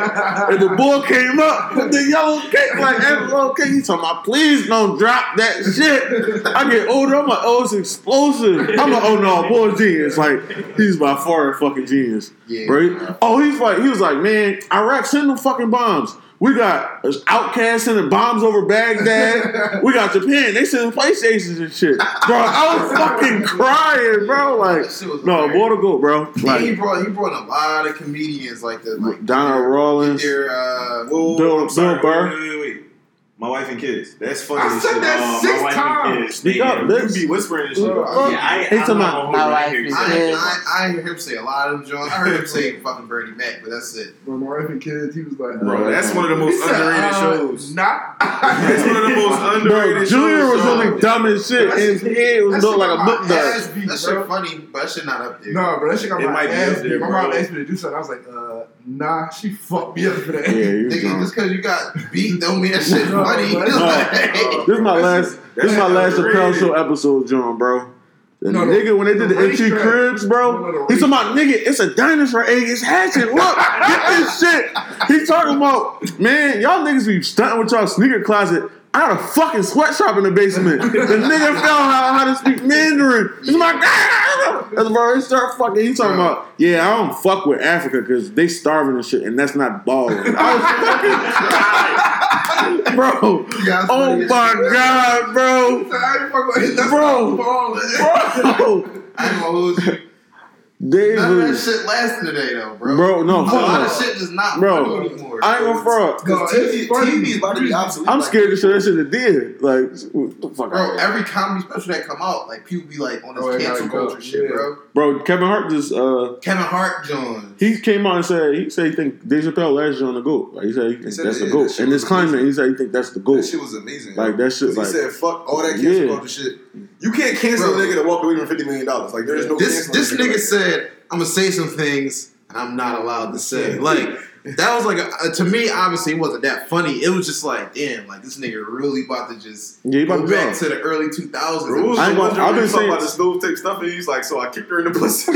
Speaker 1: And the boy came up with the yellow cake, like yellow cake. He talking about, please don't drop that shit. I get older, I'm like, oh, it's explosive. I'm like, oh no, boy, genius. Like, he's by far a fucking genius.
Speaker 4: Yeah.
Speaker 1: Right? Oh, he's like, he was like, man, Iraq, send them fucking bombs. We got OutKast sending bombs over Baghdad. we got Japan. They sending PlayStations and shit. Bro, I was [LAUGHS] fucking crying, bro. Like, no, more to go, bro.
Speaker 4: And he
Speaker 1: Like,
Speaker 4: brought he brought a lot of comedians like that, like
Speaker 1: Donnell Rawlings.
Speaker 4: their uh,
Speaker 1: Bill-. Bill Burr.
Speaker 3: Wait, wait, wait. My wife and kids. That's funny.
Speaker 2: I said
Speaker 3: shit.
Speaker 2: that
Speaker 5: Oh,
Speaker 2: six
Speaker 5: my wife and
Speaker 2: times.
Speaker 5: kids.
Speaker 1: Speak up,
Speaker 5: Yeah.
Speaker 3: You
Speaker 1: bitch.
Speaker 3: be whispering and shit.
Speaker 2: Bro,
Speaker 3: bro.
Speaker 5: Yeah, I,
Speaker 1: He
Speaker 5: I'm
Speaker 1: talking
Speaker 5: not gonna
Speaker 1: my
Speaker 5: hold it. I
Speaker 1: wife
Speaker 5: hear you
Speaker 1: is
Speaker 5: say
Speaker 4: I,
Speaker 1: dead.
Speaker 5: it.
Speaker 4: I, I hear him say a lot of them Jones. I heard him say fucking Bernie Mac, but that's it.
Speaker 2: When my wife and kids, he was like,
Speaker 3: Bro,
Speaker 2: uh,
Speaker 3: that's one of the most
Speaker 2: he said,
Speaker 3: underrated
Speaker 2: uh,
Speaker 3: shows.
Speaker 2: Nah.
Speaker 3: That's one of the [LAUGHS] most
Speaker 1: Bro,
Speaker 3: underrated
Speaker 1: Junior
Speaker 3: shows.
Speaker 1: was
Speaker 3: dog.
Speaker 1: really dumb as shit. And his head was
Speaker 2: That
Speaker 1: built
Speaker 2: shit
Speaker 1: like a
Speaker 2: got
Speaker 1: milk
Speaker 2: my
Speaker 1: dud.
Speaker 2: ass beat,
Speaker 4: That shit funny, but that shit not up there.
Speaker 2: No, bro, that shit got
Speaker 3: It
Speaker 2: my
Speaker 3: might be
Speaker 2: ass
Speaker 3: up there,
Speaker 2: beat. My
Speaker 3: bro.
Speaker 2: mom asked me to do something. I was like, uh, nah, she fucked me up for that.
Speaker 1: Yeah, he was [LAUGHS]
Speaker 4: Nigga,
Speaker 1: drunk.
Speaker 4: just because you got beat don't mean that shit
Speaker 2: No,
Speaker 4: funny.
Speaker 2: but- [LAUGHS]
Speaker 4: Like,
Speaker 1: This is my last. This is my last
Speaker 3: That's
Speaker 1: Chappelle. Show episode, John, bro. The
Speaker 2: No, no,
Speaker 1: nigga when they did the,
Speaker 2: the
Speaker 1: empty cribs, bro.
Speaker 2: No, no, the
Speaker 1: He's talking about nigga. It's a dinosaur egg. It's hatching. Look, get this shit. He's talking about man. Y'all niggas be stunting with y'all sneaker closet. I had a fucking sweatshop in the basement. The nigga fell how, how to speak Mandarin. He's like, ah! That's bro. He start fucking. He's talking about, yeah, I don't fuck with Africa because they starving and shit, and that's not balling. I was fucking, [LAUGHS] bro. Oh my god, bro,
Speaker 2: I ain't fuck with that's
Speaker 1: Bro. bro. [LAUGHS] They
Speaker 4: None of that shit lasting today though, bro.
Speaker 1: bro. No,
Speaker 4: a
Speaker 1: fuck
Speaker 4: lot
Speaker 1: no.
Speaker 4: of shit is not
Speaker 1: Bro,
Speaker 4: funny anymore.
Speaker 1: I ain't gonna front.
Speaker 2: No,
Speaker 6: Because
Speaker 2: it's
Speaker 6: TV. TV is about to be obsolete.
Speaker 1: I'm
Speaker 6: like-
Speaker 1: scared to show that shit to did. Like, what the fuck,
Speaker 4: Bro, every comedy special that come out, like people be like on this
Speaker 2: Oh, it
Speaker 4: cancel
Speaker 2: gotta go.
Speaker 4: culture shit,
Speaker 2: Yeah.
Speaker 4: bro.
Speaker 1: bro. Kevin Hart just uh,
Speaker 4: Kevin Hart Jones.
Speaker 1: he came out and said he said he think Dave Chappelle last year on the goat. Like he said he think
Speaker 6: said
Speaker 1: that's
Speaker 6: it-
Speaker 1: the
Speaker 6: that
Speaker 1: goat.
Speaker 6: shit
Speaker 1: In this
Speaker 6: was
Speaker 1: climate, he said he think that's the
Speaker 6: That
Speaker 1: goat.
Speaker 6: shit was amazing.
Speaker 1: Like that shit.
Speaker 6: 'Cause
Speaker 1: Like
Speaker 6: he said, "Fuck all that cancel
Speaker 1: Yeah.
Speaker 6: culture shit." You can't cancel
Speaker 4: Bro.
Speaker 6: a nigga that walked away from fifty million dollars. Like there's no.
Speaker 4: This this nigga
Speaker 6: like that.
Speaker 4: said, "I'm gonna say some things and I'm not allowed to say." Like that was like a, to me. Obviously, it wasn't that funny. It was just like, damn, like this nigga really about to just
Speaker 1: yeah, he
Speaker 4: go
Speaker 1: to
Speaker 4: back to the early 2000s.
Speaker 3: Bro,
Speaker 1: I've been
Speaker 6: talking
Speaker 1: saying-
Speaker 6: about the stove tape stuff, and he's like, "So I kicked her in the pussy."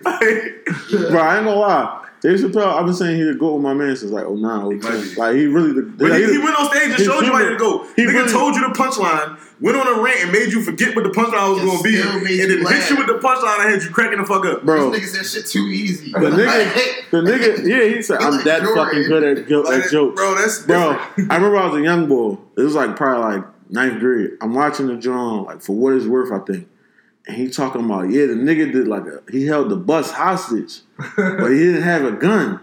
Speaker 6: Like, [LAUGHS] [LAUGHS]
Speaker 1: Bro, I ain't gonna lie. Dave Chappelle, I've been saying he the goat with my man since like 09, 010.
Speaker 6: might.
Speaker 1: Like he really the.
Speaker 3: But
Speaker 1: like,
Speaker 3: he, he went on stage and showed you how
Speaker 1: really-
Speaker 3: to go.
Speaker 1: he
Speaker 3: Nigga
Speaker 1: really-
Speaker 3: told you the punchline, went on a rant and made you forget what the punchline was going to be,
Speaker 4: still
Speaker 3: and
Speaker 4: made
Speaker 3: then
Speaker 4: you
Speaker 3: hit you with the punchline and had you cracking the fuck up.
Speaker 1: bro.
Speaker 4: This nigga said shit too easy.
Speaker 1: The nigga, the nigga, yeah, he said, "I'm
Speaker 4: Like
Speaker 1: that fucking good at, jo-
Speaker 6: like,
Speaker 1: at jokes."
Speaker 6: bro, that's
Speaker 1: Bro,
Speaker 6: different.
Speaker 1: I remember I was a young boy. It was like probably like ninth grade. I'm watching the drum, like for what it's worth, I think. And he talking about, yeah, the nigga did like a he held the bus hostage, but he didn't have a gun.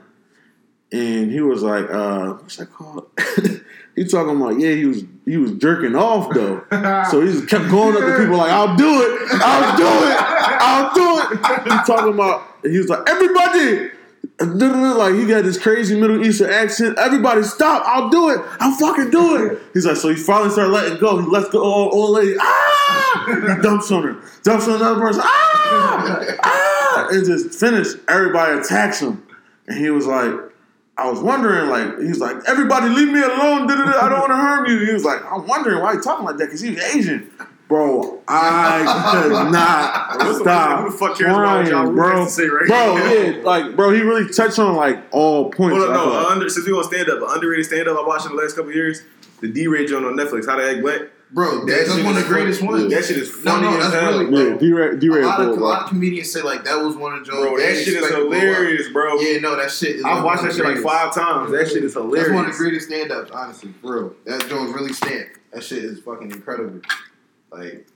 Speaker 1: And he was like, uh, what's that called? [LAUGHS] he talking about, yeah, he was he was jerking off though. So he just kept going up to people like, I'll do it, I'll do it, I'll do it. He talking about, he was like, everybody, like he got this crazy Middle Eastern accent. Everybody stop, I'll do it, I'll fucking do it. He's like, so he finally started letting go. He lets go, old, old lady, ah! He dumps on her, dumps on another person, ah! Ah! And just finished. Everybody attacks him. And he was like, I was wondering, like, he was like, everybody leave me alone. da-da-da, I don't want to harm you. He was like, I'm wondering why he talking like that because he was Asian. Bro, I could [LAUGHS] not stop
Speaker 3: who the fuck cares about y'all
Speaker 1: bro.
Speaker 3: to say right
Speaker 1: bro,
Speaker 3: now?
Speaker 1: yeah, like, bro, he really touched on like all points.
Speaker 3: Hold
Speaker 1: I
Speaker 3: no, under, since we on stand up, underrated stand up I watched in the last couple of years, the D Ray joint on Netflix, How to Act Black.
Speaker 4: Bro,
Speaker 3: That
Speaker 4: that's one of the greatest
Speaker 3: funny.
Speaker 4: ones.
Speaker 3: That shit is
Speaker 4: No,
Speaker 3: funny
Speaker 4: no,
Speaker 3: as
Speaker 4: that's
Speaker 3: hell.
Speaker 4: really-
Speaker 1: yeah, D-Ray, D-Ray
Speaker 4: a, lot of, a lot of comedians say like that was one of Joe's.
Speaker 3: Bro, that shit is hilarious, bro.
Speaker 4: Yeah, no, that shit. Is
Speaker 3: I've
Speaker 4: like
Speaker 3: watched that shit like five times. That shit is hilarious.
Speaker 4: That's one of the greatest stand ups, honestly, for real. That Joe's really stand. That shit is fucking incredible. Like,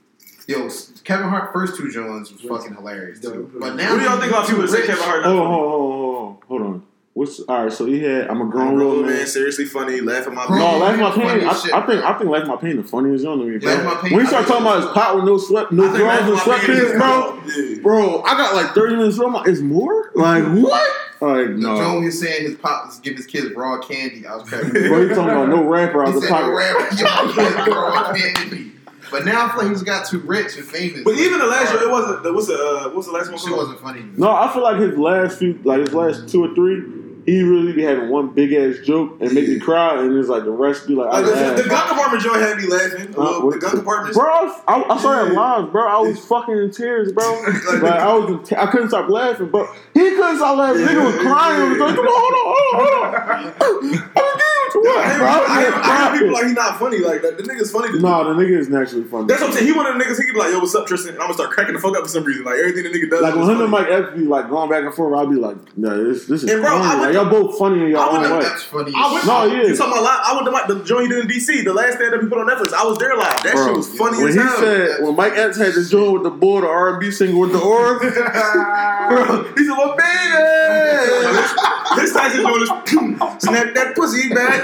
Speaker 4: yo, Kevin Hart first two Jones was fucking hilarious too. But now,
Speaker 3: What do y'all think about people that say Kevin Hart? not
Speaker 1: Hold on,
Speaker 3: funny?
Speaker 1: hold on, hold on, hold on. What's all right? So he had I'm a
Speaker 6: I'm
Speaker 1: grown
Speaker 6: a
Speaker 1: little
Speaker 6: grown
Speaker 1: man.
Speaker 6: man, seriously funny, laugh at my
Speaker 4: Grown
Speaker 1: No,
Speaker 4: man.
Speaker 1: Laugh My
Speaker 4: Funny
Speaker 1: Pain. I,
Speaker 4: shit,
Speaker 1: I think. I think Laugh My Pain the funniest one to me, bro.
Speaker 4: Laugh My Pain-
Speaker 1: when he
Speaker 4: I
Speaker 1: started
Speaker 4: think
Speaker 1: talking about his
Speaker 4: it's-
Speaker 1: pot with no sweat, no
Speaker 6: I think
Speaker 1: drawers and
Speaker 6: My Pain is
Speaker 1: sweatpants, bro.
Speaker 6: Yeah.
Speaker 1: Bro, I got like 30 minutes. So I'm like, it's more? Like what? Like
Speaker 4: The
Speaker 1: no.
Speaker 4: Joe was saying his pop was giving his kids raw candy. I was cracking.
Speaker 1: Bro, he talking about no rapper out the
Speaker 4: said no rapper give my kids raw candy. But now I feel like he's got too rich and famous.
Speaker 3: But even the last year, it wasn't. What's the uh, what's the last one?
Speaker 4: shit
Speaker 3: called?
Speaker 4: wasn't funny.
Speaker 1: No, I feel like his last few, like his last two or three, he really be having one big ass joke and make me cry, and it's like the rest be like, I
Speaker 3: Like, the, the gun compartment joint had me laughing.
Speaker 1: Uh,
Speaker 3: the gun compartment.
Speaker 1: Bro, I, I, I saw that live, bro. I was fucking in tears, bro. [LAUGHS] Like I was, te- I couldn't stop laughing, bro. He couldn't stop laughing. Nigga was crying. He was like, come on, hold on, hold on, hold on. [LAUGHS] I'm gonna give it to
Speaker 3: I
Speaker 1: what,
Speaker 3: hear,
Speaker 1: bro?
Speaker 3: I,
Speaker 1: I
Speaker 3: hear, I hear people like he's not funny. Like the, the nigga's funny. To me.
Speaker 1: No, the nigga is naturally funny.
Speaker 3: That's what I'm saying. He one of the niggas. He could be like, "Yo, what's up, Tristan?" And I'm gonna start cracking the fuck up for some reason. Like everything the nigga does.
Speaker 1: Like when him and. Mike Epps be like going back and forth, I'll be like, no, this this is
Speaker 3: And bro,
Speaker 1: funny.
Speaker 3: I
Speaker 1: Like
Speaker 3: went
Speaker 1: y'all both funny in your
Speaker 3: I
Speaker 1: own
Speaker 3: went
Speaker 1: way.
Speaker 4: That's funny.
Speaker 3: I went,
Speaker 1: No,
Speaker 3: no,
Speaker 1: yeah.
Speaker 3: You talking about live? I went to my, the joint he did in DC. The last stand up he put on Netflix. I was there live. That
Speaker 1: Bro,
Speaker 3: shit was funny
Speaker 1: when
Speaker 3: as
Speaker 1: he
Speaker 3: hell.
Speaker 1: said when Mike Epps had to join with the boy, the R and B singer with the aura, [LAUGHS]
Speaker 3: bro, he said, "Well, baby." this Tyson doing this. [CLEARS THROAT] Snap that pussy back.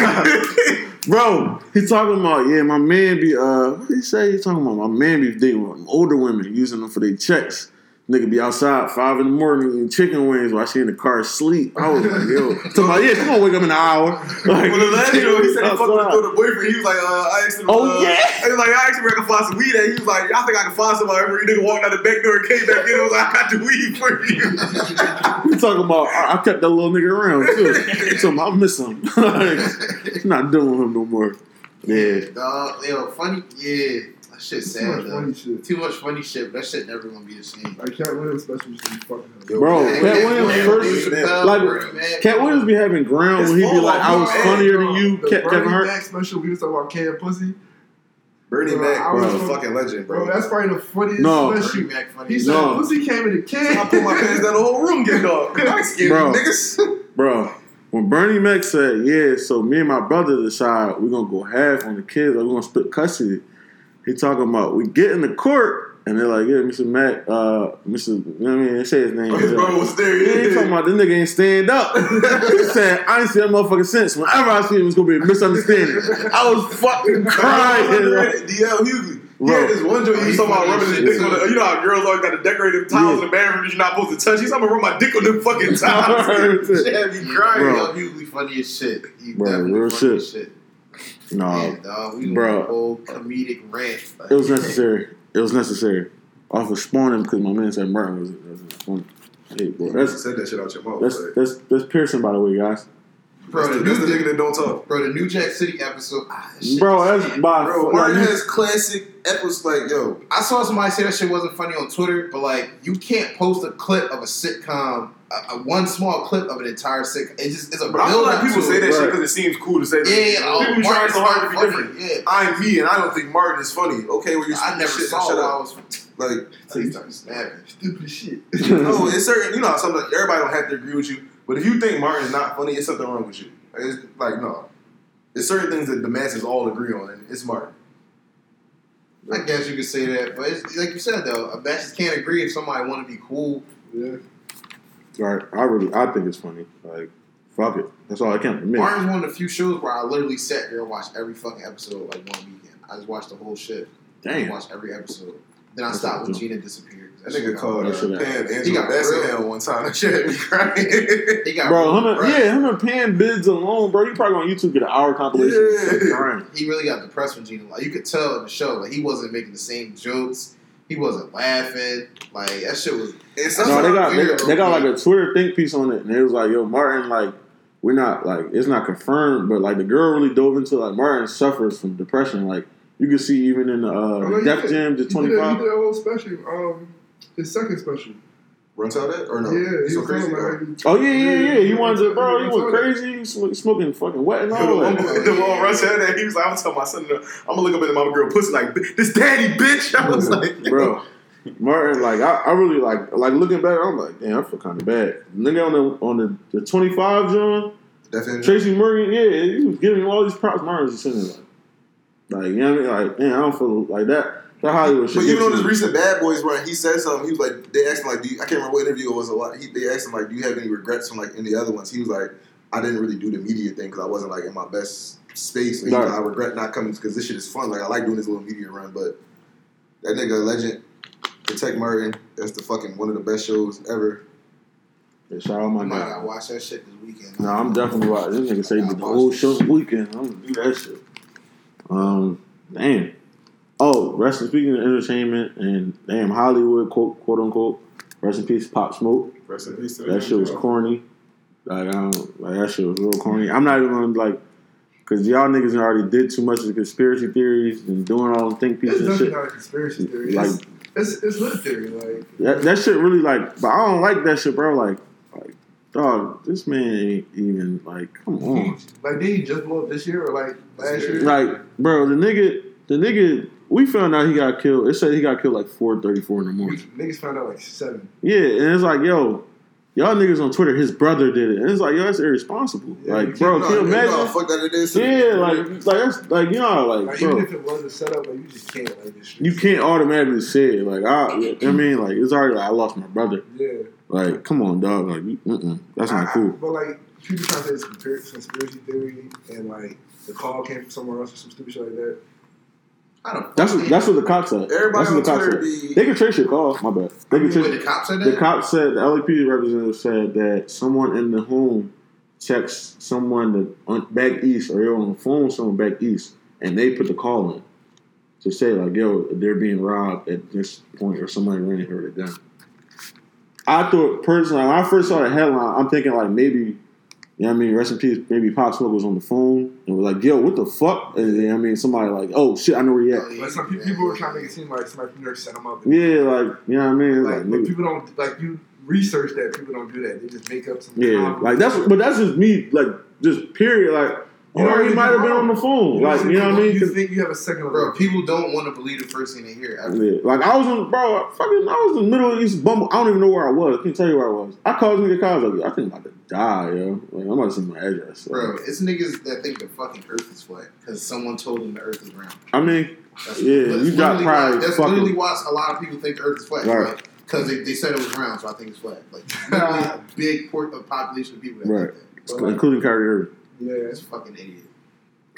Speaker 3: [LAUGHS]
Speaker 1: bro, he talking about yeah, my man be uh, what he say? He talking about my man be dating older women, using them for their checks. Nigga be outside five in the morning eating chicken wings while she in the car asleep. I was like, yo, [LAUGHS] talking about yeah, she gonna wake up in an hour. [LAUGHS] Like,
Speaker 3: When the last joke, he said he fucked with
Speaker 1: outside.
Speaker 3: the boyfriend. He was like, uh, I asked him.
Speaker 1: Oh,
Speaker 3: uh,
Speaker 1: yeah.
Speaker 3: He was like, I asked him where I can find some weed at. He was like, I think I can find somebody. Every nigga walked out the back door and came back in. and was like, I got the weed for you. [LAUGHS]
Speaker 1: He talking about I, I kept that little nigga around too. He talking about I miss him. like, not dealing with him no more. Yeah.
Speaker 4: Dog, yo, funny. Yeah, that shit's
Speaker 2: Too much
Speaker 4: though.
Speaker 2: funny shit.
Speaker 4: Too much funny shit. But that shit never gonna be the same.
Speaker 2: Like Katt Williams special used to be fucking hell.
Speaker 1: Bro,
Speaker 6: man,
Speaker 1: Cat
Speaker 6: man,
Speaker 1: Williams
Speaker 6: man,
Speaker 1: first-
Speaker 6: man, man.
Speaker 1: Like Katt Williams be having ground when he be
Speaker 3: It's
Speaker 1: like, I was
Speaker 3: all-
Speaker 1: funnier than you,
Speaker 2: The
Speaker 1: Ke- Kevin
Speaker 2: Bernie
Speaker 1: Hart.
Speaker 2: Mac special, we was talking about Cam Pussy.
Speaker 6: Bernie
Speaker 2: Bro,
Speaker 6: Mac
Speaker 2: I
Speaker 6: was
Speaker 2: was-
Speaker 6: a fucking legend,
Speaker 2: Bro,
Speaker 6: bro.
Speaker 2: that's probably the funniest
Speaker 1: No.
Speaker 2: special.
Speaker 4: Bernie Mac funny.
Speaker 2: He said
Speaker 1: No.
Speaker 2: pussy came in a can.
Speaker 3: I put my pants down, the whole room get dark. [LAUGHS]
Speaker 1: Bro.
Speaker 6: niggas. [LAUGHS]
Speaker 1: Bro, when Bernie Mac said, yeah, so me and my brother decide we're gonna go half on the kids, or we're gonna split custody. He talking about we get in the court and they're like, yeah, Mr. Mac, uh, Mr. You know what I mean? They say his name.
Speaker 3: His
Speaker 1: They're
Speaker 3: brother was there.
Speaker 1: Yeah, he talking about this nigga ain't stand up. [LAUGHS] he said, I ain't see that motherfucker since. Whenever I see him, it's gonna be a misunderstanding. I was fucking [LAUGHS] crying.
Speaker 3: DL Hughley. He
Speaker 1: Bro.
Speaker 3: had this one joke he was talking about rubbing his dick on the, you know how girls always got the decorative tiles
Speaker 1: Yeah.
Speaker 3: in the bathroom that you're not supposed to touch. He's talking about rub my dick on them fucking [LAUGHS] tiles. shit had me crying.
Speaker 1: Bro.
Speaker 4: Yo, Hughley funny as shit. He
Speaker 1: Bro, real
Speaker 4: funny
Speaker 1: shit.
Speaker 4: as shit.
Speaker 1: No,
Speaker 4: Man, dog, we
Speaker 1: bro.
Speaker 4: whole comedic rant.
Speaker 1: it was necessary. It was necessary. Off of spawning because my man said Martin was, was funny. Hey, bro,
Speaker 6: You
Speaker 1: that's
Speaker 6: said that shit out your mouth.
Speaker 1: that's
Speaker 6: like,
Speaker 1: that's that's piercing, by the way, guys.
Speaker 4: Bro,
Speaker 6: that's,
Speaker 4: the,
Speaker 6: the, that's
Speaker 4: new,
Speaker 6: nigga that don't talk.
Speaker 4: bro, the New Jack City episode. Ah,
Speaker 1: Bro,
Speaker 4: was
Speaker 1: that's by
Speaker 6: Bro, Martin
Speaker 1: you-
Speaker 6: has classic episodes like, yo,
Speaker 4: I saw somebody say that shit wasn't funny on Twitter, but like you can't post a clip of a sitcom, a, a one small clip of an entire sitcom. It just it's a
Speaker 3: But I feel like people say
Speaker 4: it.
Speaker 3: that shit because it seems cool to say that.
Speaker 4: Yeah, yeah, oh,
Speaker 3: people be trying so hard to be
Speaker 4: funny.
Speaker 3: different.
Speaker 4: Yeah,
Speaker 6: I'm me and I don't think Martin is funny. Okay, well, you're
Speaker 4: I never
Speaker 6: shit,
Speaker 4: saw
Speaker 6: shut
Speaker 4: it. I was [LAUGHS]
Speaker 6: Like,
Speaker 4: so he started snapping.
Speaker 2: Stupid shit. [LAUGHS]
Speaker 6: no, it's certain. You know, how sometimes everybody don't have to agree with you. But if you think Martin's not funny, it's something wrong with you. It's like no. There's certain things that the masses all agree on, and it's Martin.
Speaker 4: I guess you could say that, but it's, like you said though, a just can't agree if somebody want to be cool.
Speaker 2: Yeah.
Speaker 1: Right, I really, I think it's funny. Like, fuck it. That's all I can admit.
Speaker 4: Martin's one of the few shows where I literally sat there and watched every fucking episode like one weekend. I just watched the whole shit. I
Speaker 1: Damn.
Speaker 4: watched every episode. Then I
Speaker 1: That's
Speaker 4: stopped when. Gina disappeared.
Speaker 6: That nigga called
Speaker 1: That
Speaker 6: uh,
Speaker 1: shit
Speaker 6: Pam
Speaker 1: happened.
Speaker 4: He
Speaker 6: Angela
Speaker 4: got
Speaker 6: Bassett
Speaker 4: real.
Speaker 6: one time. [LAUGHS] That shit had me crying.
Speaker 4: He got
Speaker 1: Bro, him
Speaker 4: real
Speaker 1: and,
Speaker 4: depressed.
Speaker 1: yeah, him and Pan bids alone, bro. You probably on YouTube get an hour compilation.
Speaker 6: Yeah.
Speaker 4: He really got depressed when Gina. Like you could tell in the show, like he wasn't making the same jokes. He wasn't laughing. Like that shit was.
Speaker 6: And
Speaker 1: No, they got they, got- they got like a Twitter think piece on it, and it was like, "Yo, Martin, like, we're not like it's not confirmed, but like the girl really dove into like Martin suffers from depression. Like you can see even in the
Speaker 2: Oh,
Speaker 1: uh,
Speaker 2: no, he
Speaker 1: Def Jam, the twenty
Speaker 2: five. he did a whole special. Um, his second special.
Speaker 6: Run tell that or no?
Speaker 2: Yeah,
Speaker 6: It's
Speaker 2: he
Speaker 6: so crazy.
Speaker 2: talking
Speaker 6: though.
Speaker 2: about. how he-
Speaker 1: Oh yeah, yeah, yeah. He wanted to, bro. He
Speaker 2: He
Speaker 1: went
Speaker 2: told that.
Speaker 1: crazy. He smoking fucking wet and [LAUGHS]
Speaker 3: The
Speaker 1: all
Speaker 3: one,
Speaker 1: that.
Speaker 3: the one Russ had that, he was like, I'm telling my son, I'm gonna look up at my girl pussy like, this daddy, bitch. [LAUGHS] I was like, [LAUGHS]
Speaker 1: bro. Martin, like I, I really like like looking back, I'm like, damn, I feel kind of bad. Nigga on the on the, the 25 John,
Speaker 6: Definitely.
Speaker 1: Tracy Morgan, yeah, he was giving him all these props. Martin was just sitting there like, like you know what I mean? Like, man, I don't feel like that. That Hollywood shit.
Speaker 6: But even on
Speaker 1: you.
Speaker 6: this recent Bad Boys run, he said something. He was like, they asked him like, do you, I can't remember what interview it was. A lot. He, they asked him like, do you have any regrets from like any other ones? He was like, I didn't really do the media thing because I wasn't like in my best space. And he
Speaker 1: Right.
Speaker 6: like, I regret not coming because this shit is fun. Like I like doing this little media run, but that nigga legend, Protect Martin, that's the fucking one of the best shows ever.
Speaker 1: Yeah, shout out my
Speaker 4: I might
Speaker 1: guy.
Speaker 4: gotta watch that shit this weekend.
Speaker 1: No, I'm definitely watching. This nigga say the whole show weekend. I'm gonna do that shit. Um, damn. Oh, rest in speaking of entertainment and damn Hollywood quote quote unquote. Rest in peace, Pop Smoke.
Speaker 6: Rest in peace. to
Speaker 1: That shit was corny. Like, I don't, like that shit was real corny. I'm not even gonna like, cause y'all niggas already did too much of the conspiracy theories and doing all the think
Speaker 2: It's
Speaker 1: pieces and shit.
Speaker 2: not a conspiracy theory.
Speaker 1: Like
Speaker 2: it's, it's, it's lit theory. Like,
Speaker 1: that, that shit really like, but I don't like that shit, bro. Like, like dog, this man ain't even like, come on.
Speaker 2: like, did he just blow up this year or like last year?
Speaker 1: Like, bro, the nigga, the nigga, we found out he got killed. It said he got killed like four thirty four in the morning.
Speaker 2: Niggas found out like seven.
Speaker 1: Yeah, and it's like, yo, y'all niggas on Twitter, his brother did it, and it's like, yo, that's irresponsible.
Speaker 2: Yeah,
Speaker 1: like, bro, can you
Speaker 6: you know
Speaker 1: imagine?
Speaker 6: fuck that it is.
Speaker 1: Yeah, like, like that's like, you know, like,
Speaker 2: Like,
Speaker 1: bro,
Speaker 2: even if it was a setup, like, you just can't. Like, this
Speaker 1: you can't automatically say it. Like, I, I mean, like, it's already like I lost my brother.
Speaker 2: Yeah.
Speaker 1: Like, come on, dog. Like, mm-mm, that's not
Speaker 2: I-
Speaker 1: cool.
Speaker 2: But like people trying to say it's conspiracy theory and like the call came from somewhere else or some stupid shit like that.
Speaker 4: I don't.
Speaker 1: That's what, that's what the cops said.
Speaker 6: Everybody
Speaker 1: that's what the cops said.
Speaker 6: be.
Speaker 1: They can trace your call. My bad. They can trace.
Speaker 4: the cops said
Speaker 1: The
Speaker 4: that.
Speaker 1: cop said the LAPD representative said that someone in the home texts someone that on, back east or they're on the phone with someone back east and they put the call in to say like yo they're being robbed at this point or somebody ran and heard a gun. I thought personally when I first saw the headline I'm thinking like maybe you know what I mean rest in peace maybe Pop Smoke was on the phone and was like yo what the fuck and you know what I mean somebody like oh shit I know where he at
Speaker 2: Like some pe- people were trying to make it seem like somebody from New York set them up.
Speaker 1: yeah like you know what I mean It's
Speaker 2: Like,
Speaker 1: like,
Speaker 2: people don't like you research that. People don't do that. They just make up some.
Speaker 1: Yeah, like that's but that's just me, like just period. Like,
Speaker 2: You know
Speaker 1: or he might have been on the phone,
Speaker 2: You
Speaker 1: like you know what I mean?
Speaker 2: You
Speaker 1: 'Cause-
Speaker 2: think you have a second
Speaker 4: Bro, people don't want to believe the first thing they hear. Ever.
Speaker 1: yeah, like I was in, bro, I fucking, I was in the middle of East Bumble. I don't even know where I was. I can't tell you where I was. I called this nigga, call, I was like, I think I'm about to die, yo. Like I'm about to send my address. So.
Speaker 4: Bro, it's niggas that think the fucking Earth is flat because someone told them the Earth is round.
Speaker 1: I mean,
Speaker 4: That's,
Speaker 1: Yeah, you got
Speaker 4: literally
Speaker 1: probably
Speaker 4: why, That's
Speaker 1: fucking-
Speaker 4: literally why a lot of people think the Earth is flat.
Speaker 1: Right.
Speaker 4: Because they, they said it was round, so I think it's flat. Like literally a [LAUGHS] big port of population of people that
Speaker 1: Right.
Speaker 4: think that.
Speaker 1: including Kyrie Irving.
Speaker 2: Yeah,
Speaker 4: That's a fucking idiot.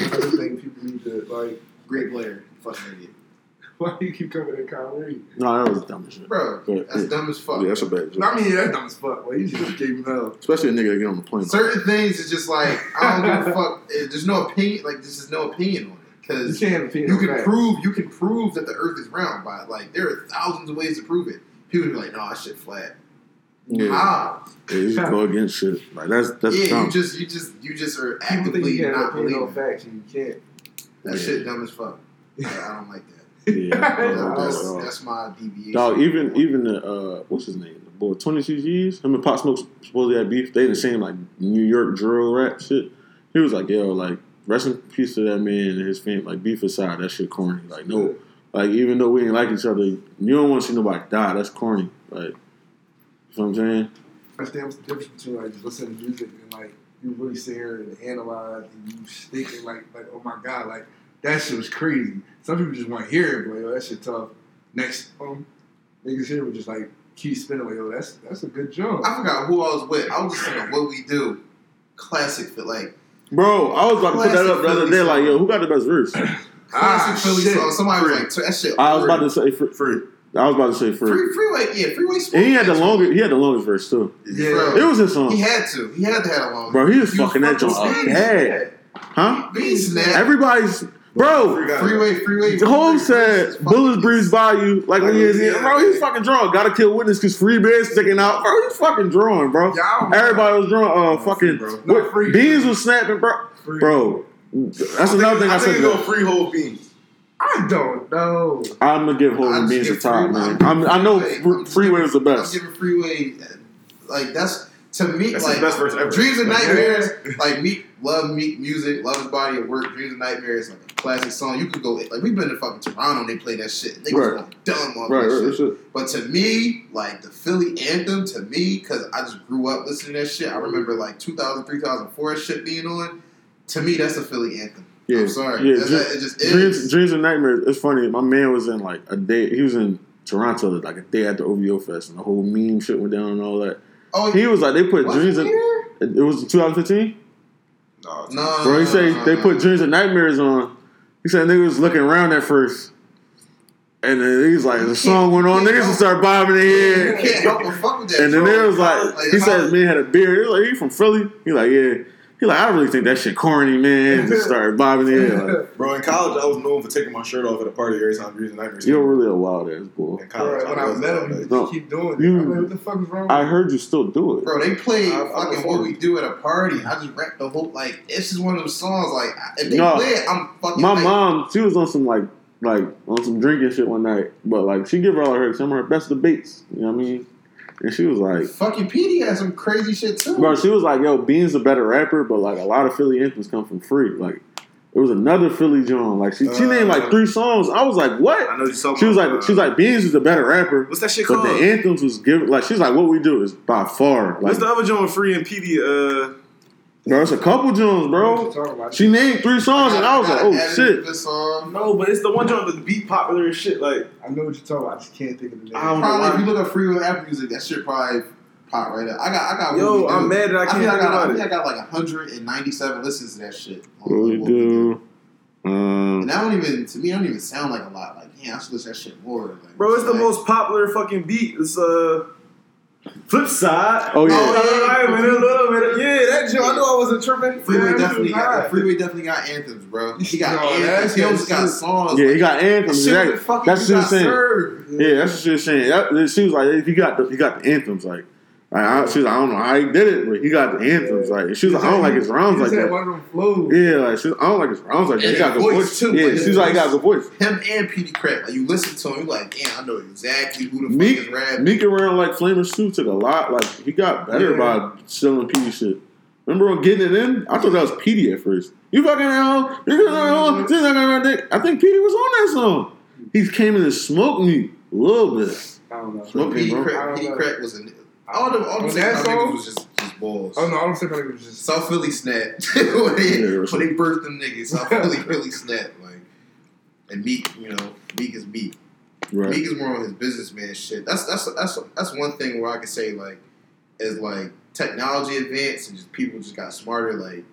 Speaker 2: I just think people need to like.
Speaker 4: Great player, fucking idiot. [LAUGHS]
Speaker 2: Why do you keep coming at Kyrie?
Speaker 1: No, that was dumb as shit.
Speaker 4: Bro,
Speaker 1: But,
Speaker 4: that's
Speaker 1: yeah.
Speaker 4: dumb as fuck.
Speaker 1: Yeah, that's a bad joke.
Speaker 2: I mean, yeah, that's dumb as fuck. Like, you just gave him hell.
Speaker 1: Especially a nigga that get on the plane.
Speaker 4: Certain things is just like I don't give a fuck. [LAUGHS] There's no opinion. Like this is no opinion on it
Speaker 2: You
Speaker 4: because
Speaker 2: can't opinion
Speaker 4: you can
Speaker 2: that.
Speaker 4: prove you can prove that the Earth is round by like there are thousands of ways to prove it. People be like, "No, that shit flat."
Speaker 1: Yeah,
Speaker 4: How?
Speaker 1: yeah you just go [LAUGHS] against shit. Like that's that's
Speaker 4: yeah,
Speaker 1: dumb.
Speaker 4: you just you just you just are
Speaker 2: People
Speaker 4: actively
Speaker 2: you can't have
Speaker 4: not
Speaker 2: opinion
Speaker 4: believing.
Speaker 2: on facts, and you can't.
Speaker 4: That
Speaker 1: Yeah.
Speaker 4: shit dumb as fuck. Yeah, I don't like that.
Speaker 1: Yeah, I don't
Speaker 2: Yeah,
Speaker 1: like that
Speaker 4: That's, that's my deviation.
Speaker 1: Dog, even even the uh, what's his name? The boy, Twenty Two G's. Him and Pop Smoke supposedly had beef. They in the same like New York drill rap shit. He was like, yo, like rest in peace to that man and his family. Like beef aside, that shit corny. Like no, like even though we ain't like each other, you don't want to see nobody die. That's corny. Like, you know what I'm saying?
Speaker 2: I understand what's the difference between like just listening to music and like you really sit here and analyze and you thinking like like oh my god like that shit was crazy. Some people just want to hear it, but like, oh, that shit tough. Next, um, niggas here were just like keep spinning like oh that's that's a good job.
Speaker 4: I forgot who I was with. I was just thinking, What We Do. Classic fit like
Speaker 1: Bro, I was about to put that up the other day. Like, yo, who got the best verse?
Speaker 4: classic
Speaker 2: Ah,
Speaker 4: Philly
Speaker 2: shit.
Speaker 4: song. Somebody was like, that shit.
Speaker 1: I was about to say free.
Speaker 6: Free.
Speaker 1: I was about to say free.
Speaker 4: Free, freeway, yeah, freeway.
Speaker 1: And he had the longest. He had the longest verse too.
Speaker 2: Yeah.
Speaker 4: Bro,
Speaker 1: It was his song,
Speaker 4: He had to. He had to have a long.
Speaker 1: bro. He was fucking that
Speaker 4: fucking
Speaker 1: joint up
Speaker 4: snapping.
Speaker 1: bad, huh?
Speaker 4: He snapped.
Speaker 1: Everybody's bro.
Speaker 4: Freeway, freeway.
Speaker 1: Home
Speaker 4: freeway,
Speaker 1: said bullets breeze by you like when he is
Speaker 6: Yeah.
Speaker 1: bro. He's fucking drawing. Gotta kill witness because free bears sticking out, bro. He's fucking drawing, bro. Everybody was drawing. Uh, fucking
Speaker 6: bro.
Speaker 2: No, free.
Speaker 1: beans was snapping, bro.
Speaker 2: Free.
Speaker 1: Bro, that's another thing I, said.
Speaker 6: think it's free whole beans.
Speaker 2: I don't know.
Speaker 1: I'm gonna give
Speaker 4: just
Speaker 1: beans a
Speaker 4: Freeway-
Speaker 1: man. I'm, I know
Speaker 4: Freeway-
Speaker 1: Fre-
Speaker 4: I'm just
Speaker 1: Freeway
Speaker 4: giving-
Speaker 1: is the best.
Speaker 4: I'm giving freeway like that's to me
Speaker 6: That's
Speaker 4: like
Speaker 6: his best verse ever.
Speaker 4: Dreams and Nightmares. Like me, love me music, love his body of work. Dreams and Nightmares like a classic song. You could go like we've been to fucking Toronto and they play that shit. They
Speaker 1: Right.
Speaker 4: going dumb on
Speaker 1: Right,
Speaker 4: that
Speaker 1: right,
Speaker 4: shit.
Speaker 1: that's it.
Speaker 4: But to me, like the Philly anthem, to me, because I just grew up listening to that shit. I remember like 2000, 2004 shit being on. To me, that's a Philly anthem.
Speaker 1: Yeah,
Speaker 4: I'm sorry.
Speaker 1: Yeah,
Speaker 4: That's-
Speaker 1: Dr-
Speaker 4: it just is.
Speaker 1: dreams, dreams and nightmares. It's funny. My man was in like a day. He was in Toronto like a day after OVO Fest, and the whole meme shit went down and all that.
Speaker 4: Oh,
Speaker 1: He was like, they put dreams.
Speaker 4: he
Speaker 1: In, it it was 2015.
Speaker 6: No,
Speaker 4: No,
Speaker 1: Bro, he
Speaker 4: no,
Speaker 1: said
Speaker 4: no,
Speaker 1: they
Speaker 4: no.
Speaker 1: put dreams and nightmares on. He said niggas was looking around at first. And then he's like, the song went on, niggas would start bobbing their head.
Speaker 4: can't fuck with that.
Speaker 1: And then
Speaker 4: bro.
Speaker 1: they was like, he
Speaker 4: how-
Speaker 1: said his man had a beard. He was like, he from Philly? He like, yeah. He like, I really think that shit corny, man. Just started bobbing their head. Like, [LAUGHS]
Speaker 6: Bro, in college, I was known for taking my shirt off at a party every time Dreams and Nightmares.
Speaker 1: you're really a wild ass boy.
Speaker 6: in college.
Speaker 2: Bro, when I
Speaker 6: was
Speaker 2: met him, he just
Speaker 1: No.
Speaker 2: keep doing it.
Speaker 1: You-
Speaker 2: I'm like, what the fuck is wrong?
Speaker 1: I heard you still do it.
Speaker 4: Bro, they played
Speaker 2: I- I
Speaker 4: fucking
Speaker 2: was
Speaker 4: what we do at a party. I just rap the whole like. This is one of those songs. Like if they
Speaker 1: No.
Speaker 4: play it, I'm fucking.
Speaker 1: My
Speaker 4: like,
Speaker 1: mom, she was on some like like on some drinking shit one night, but like she give her all her some of her best debates. You know what I mean? And she was like,
Speaker 4: Fucking Peedi had some crazy shit too.
Speaker 1: bro, she was like, yo, Bean's a better rapper, but like a lot of Philly anthems come from free. Like it was another Philly John. Like she, she
Speaker 3: Uh,
Speaker 1: named like three songs. I was like, what?
Speaker 3: I know you're talking
Speaker 1: She was like,
Speaker 3: uh,
Speaker 1: she was like, Beans is a better rapper,
Speaker 3: what's that shit
Speaker 1: but
Speaker 3: called?
Speaker 1: the anthems was given. Like she's like, what we do is by far. Like,
Speaker 3: what's the other joint with Free and Peedi? Uh,
Speaker 1: bro, it's a couple Jones, bro.
Speaker 2: about?
Speaker 1: She named three songs, and I was like, oh shit.
Speaker 4: This song.
Speaker 3: no, but it's the one joint that beat popular and shit. Like,
Speaker 2: I know what you're talking about. I just can't think of the name.
Speaker 3: I don't
Speaker 4: Probably
Speaker 3: why.
Speaker 4: if you look up free with Apple Music, that shit probably pop right up. I got, I got. What
Speaker 3: yo,
Speaker 4: We
Speaker 3: I'm mad that I
Speaker 4: I
Speaker 3: can't
Speaker 4: think I
Speaker 3: think
Speaker 4: got, I
Speaker 3: about
Speaker 4: think I got like 197 listens to that shit. on
Speaker 1: What we
Speaker 4: What
Speaker 1: do? Um,
Speaker 4: And that don't even, to me, I don't even sound like a lot. Like, yeah, I should listen to that shit more. Like,
Speaker 3: Bro, it's the
Speaker 4: like-
Speaker 3: most popular fucking beat. It's uh, Flip Side.
Speaker 1: Oh, yeah.
Speaker 3: Oh, Alright, man, a little bit. Yeah, that joint. I knew I wasn't tripping.
Speaker 4: Freeway
Speaker 2: Yeah,
Speaker 4: definitely got
Speaker 2: right.
Speaker 4: Freeway definitely got anthems, bro. He got
Speaker 2: No,
Speaker 4: anthems. He also got songs.
Speaker 1: yeah,
Speaker 4: like,
Speaker 1: he got anthems.
Speaker 4: that
Speaker 1: Exactly. That's
Speaker 4: you
Speaker 1: what
Speaker 4: got
Speaker 1: she's saying. Yeah, that's what she was saying. That, she was like, he got the, he got the anthems. Like, like I, she was like, I don't know how he did it, but he got the anthems. Like, she was like, I don't like his rounds like that.
Speaker 2: one of them flows.
Speaker 1: Yeah, like she, I don't like his rounds like that. He got
Speaker 4: his
Speaker 1: good
Speaker 4: voice,
Speaker 1: voice
Speaker 4: too.
Speaker 1: Yeah,
Speaker 4: Like,
Speaker 1: she's like, he got
Speaker 4: voice.
Speaker 1: good voice.
Speaker 4: Him and Peedi Crakk. Like, you listen to him, you like, damn, I know exactly who the fuck is rapping.
Speaker 1: Meek around like Flamer Sue took a lot. Like he got better
Speaker 2: Yeah.
Speaker 1: by selling Peedi shit. Remember on getting it in? I thought that was Peedi at first. You fucking hell, you fucking hell, this not gonna dick. I think Peedi was on that song. He came in and smoked me a little bit.
Speaker 2: I don't know.
Speaker 1: Smoke
Speaker 4: Peedi
Speaker 1: bro.
Speaker 2: I don't
Speaker 4: Peedi
Speaker 2: know.
Speaker 4: Crakk was an. All the all the
Speaker 2: On
Speaker 4: niggas was just, just balls.
Speaker 2: Oh no, I don't think it was just.
Speaker 4: South Philly snapped [LAUGHS] when they when they birthed them niggas. South Philly [LAUGHS] really snapped. Like, and Meek, you know, Meek is Meek.
Speaker 1: Right.
Speaker 4: Meek is more on his businessman shit. That's that's that's that's one thing where I could say like, as like technology advanced and just people just got smarter. Like,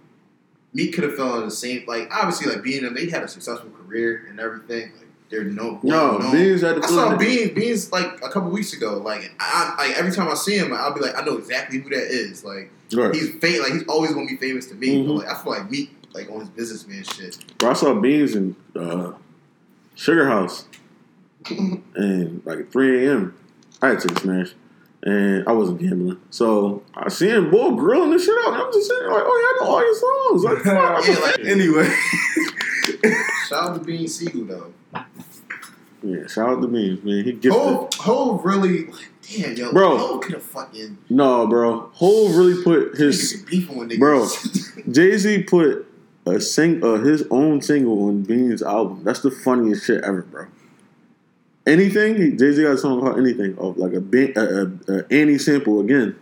Speaker 4: Meek could have fell in the same like obviously like being them they had a successful career and everything. Like they're no
Speaker 1: No,
Speaker 4: known.
Speaker 1: Beans had the
Speaker 4: I saw Beans Beans like a couple weeks ago. Like I, I like every time I see him, I'll be like I know exactly who that is. Like
Speaker 1: Right.
Speaker 4: he's famous. Like he's always gonna be famous to me.
Speaker 1: Mhm.
Speaker 4: But like I feel like Meek like on his businessman shit.
Speaker 1: Bro, I saw Beans in uh, Sugar House [LAUGHS] and like 3 a.m. I had to smash. And I wasn't gambling. So I see him boy grilling this shit out. And I'm just sitting like, oh, yeah, I know all your songs. Like, [LAUGHS] fuck.
Speaker 4: Yeah, like
Speaker 3: Anyway, [LAUGHS]
Speaker 4: shout out to Beanie Sigel though.
Speaker 1: Yeah, shout out to Beans, man. He gifted.
Speaker 4: Hov, Hov really like damn yo,
Speaker 1: Bro.
Speaker 4: Hov could have fucking
Speaker 1: No, bro. Hov really put his
Speaker 4: be beefing with niggas.
Speaker 1: Bro. [LAUGHS] Jay Z put a sing uh, his own single on Beans' album. That's the funniest shit ever, bro. Anything Jay Z got a song called anything of like a, a, a, a Annie sample again,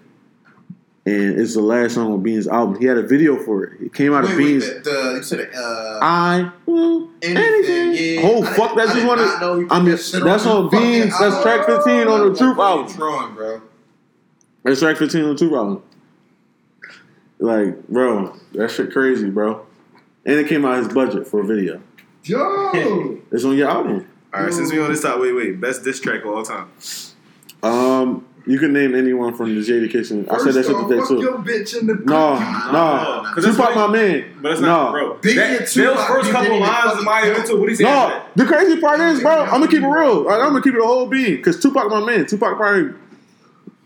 Speaker 1: and it's the last song on Beans' album. He had a video for it. It came out
Speaker 4: wait,
Speaker 1: of
Speaker 4: wait,
Speaker 1: Beans.
Speaker 4: the, the you said uh
Speaker 1: I will
Speaker 4: anything,
Speaker 1: anything.
Speaker 4: yeah.
Speaker 1: Oh
Speaker 4: I
Speaker 1: fuck! That's
Speaker 4: I
Speaker 1: just one of. I mean, that's on Beans. That's
Speaker 4: album.
Speaker 1: track 15 on the Truth album.
Speaker 4: Tron, bro.
Speaker 1: That's track 15 on the Truth album. Like, bro, that shit crazy, bro. And it came out of his budget for a video.
Speaker 2: Yo,
Speaker 1: It's on your album.
Speaker 3: All right. Since we on this top, wait, wait. Best diss track of all time.
Speaker 1: Um, you can name anyone from the Jada Kitchen. I said that
Speaker 2: First
Speaker 1: shit
Speaker 2: off,
Speaker 1: today too.
Speaker 2: your bitch in the
Speaker 1: No,
Speaker 2: cookie.
Speaker 1: no.
Speaker 3: no, 'cause that's
Speaker 1: Tupac, my man.
Speaker 3: But that's
Speaker 1: no.
Speaker 3: not, bro.
Speaker 4: Biggie
Speaker 3: That,
Speaker 4: and Tupac,
Speaker 3: those first couple lines of my
Speaker 4: count.
Speaker 3: what he said.
Speaker 1: No, the crazy part is, bro, I'm gonna keep it real. I'm gonna keep it a whole beat because Tupac, my man. Tupac probably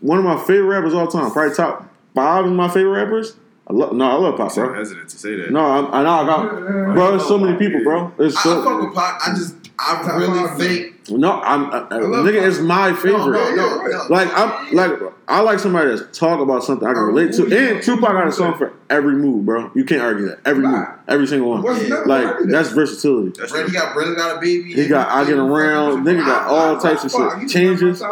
Speaker 1: one of my favorite rappers of all time. Probably top five of my favorite rappers. I love, no, I love Pop,
Speaker 3: I'm
Speaker 1: bro.
Speaker 3: hesitant to say that.
Speaker 1: No, I'm, I know I got, bro. There's so many people, bro. There's
Speaker 4: I, I
Speaker 1: so
Speaker 4: fuck with Pac. I just I
Speaker 2: Top
Speaker 4: really
Speaker 2: five,
Speaker 4: think
Speaker 1: no. I'm uh, nigga.
Speaker 2: Pop.
Speaker 1: It's my favorite.
Speaker 4: no, no, no, no.
Speaker 1: Like I'm like I like somebody that's talk about something I can relate to. And Tupac got a song for every move, bro. You can't argue that. Every move, every single one.
Speaker 2: What's
Speaker 4: Yeah.
Speaker 2: never
Speaker 1: Like that's versatility.
Speaker 3: That's
Speaker 4: Brent, he got Brent got a baby.
Speaker 1: He got I get around. Nigga got all types of shit.
Speaker 2: can have my
Speaker 1: Changes,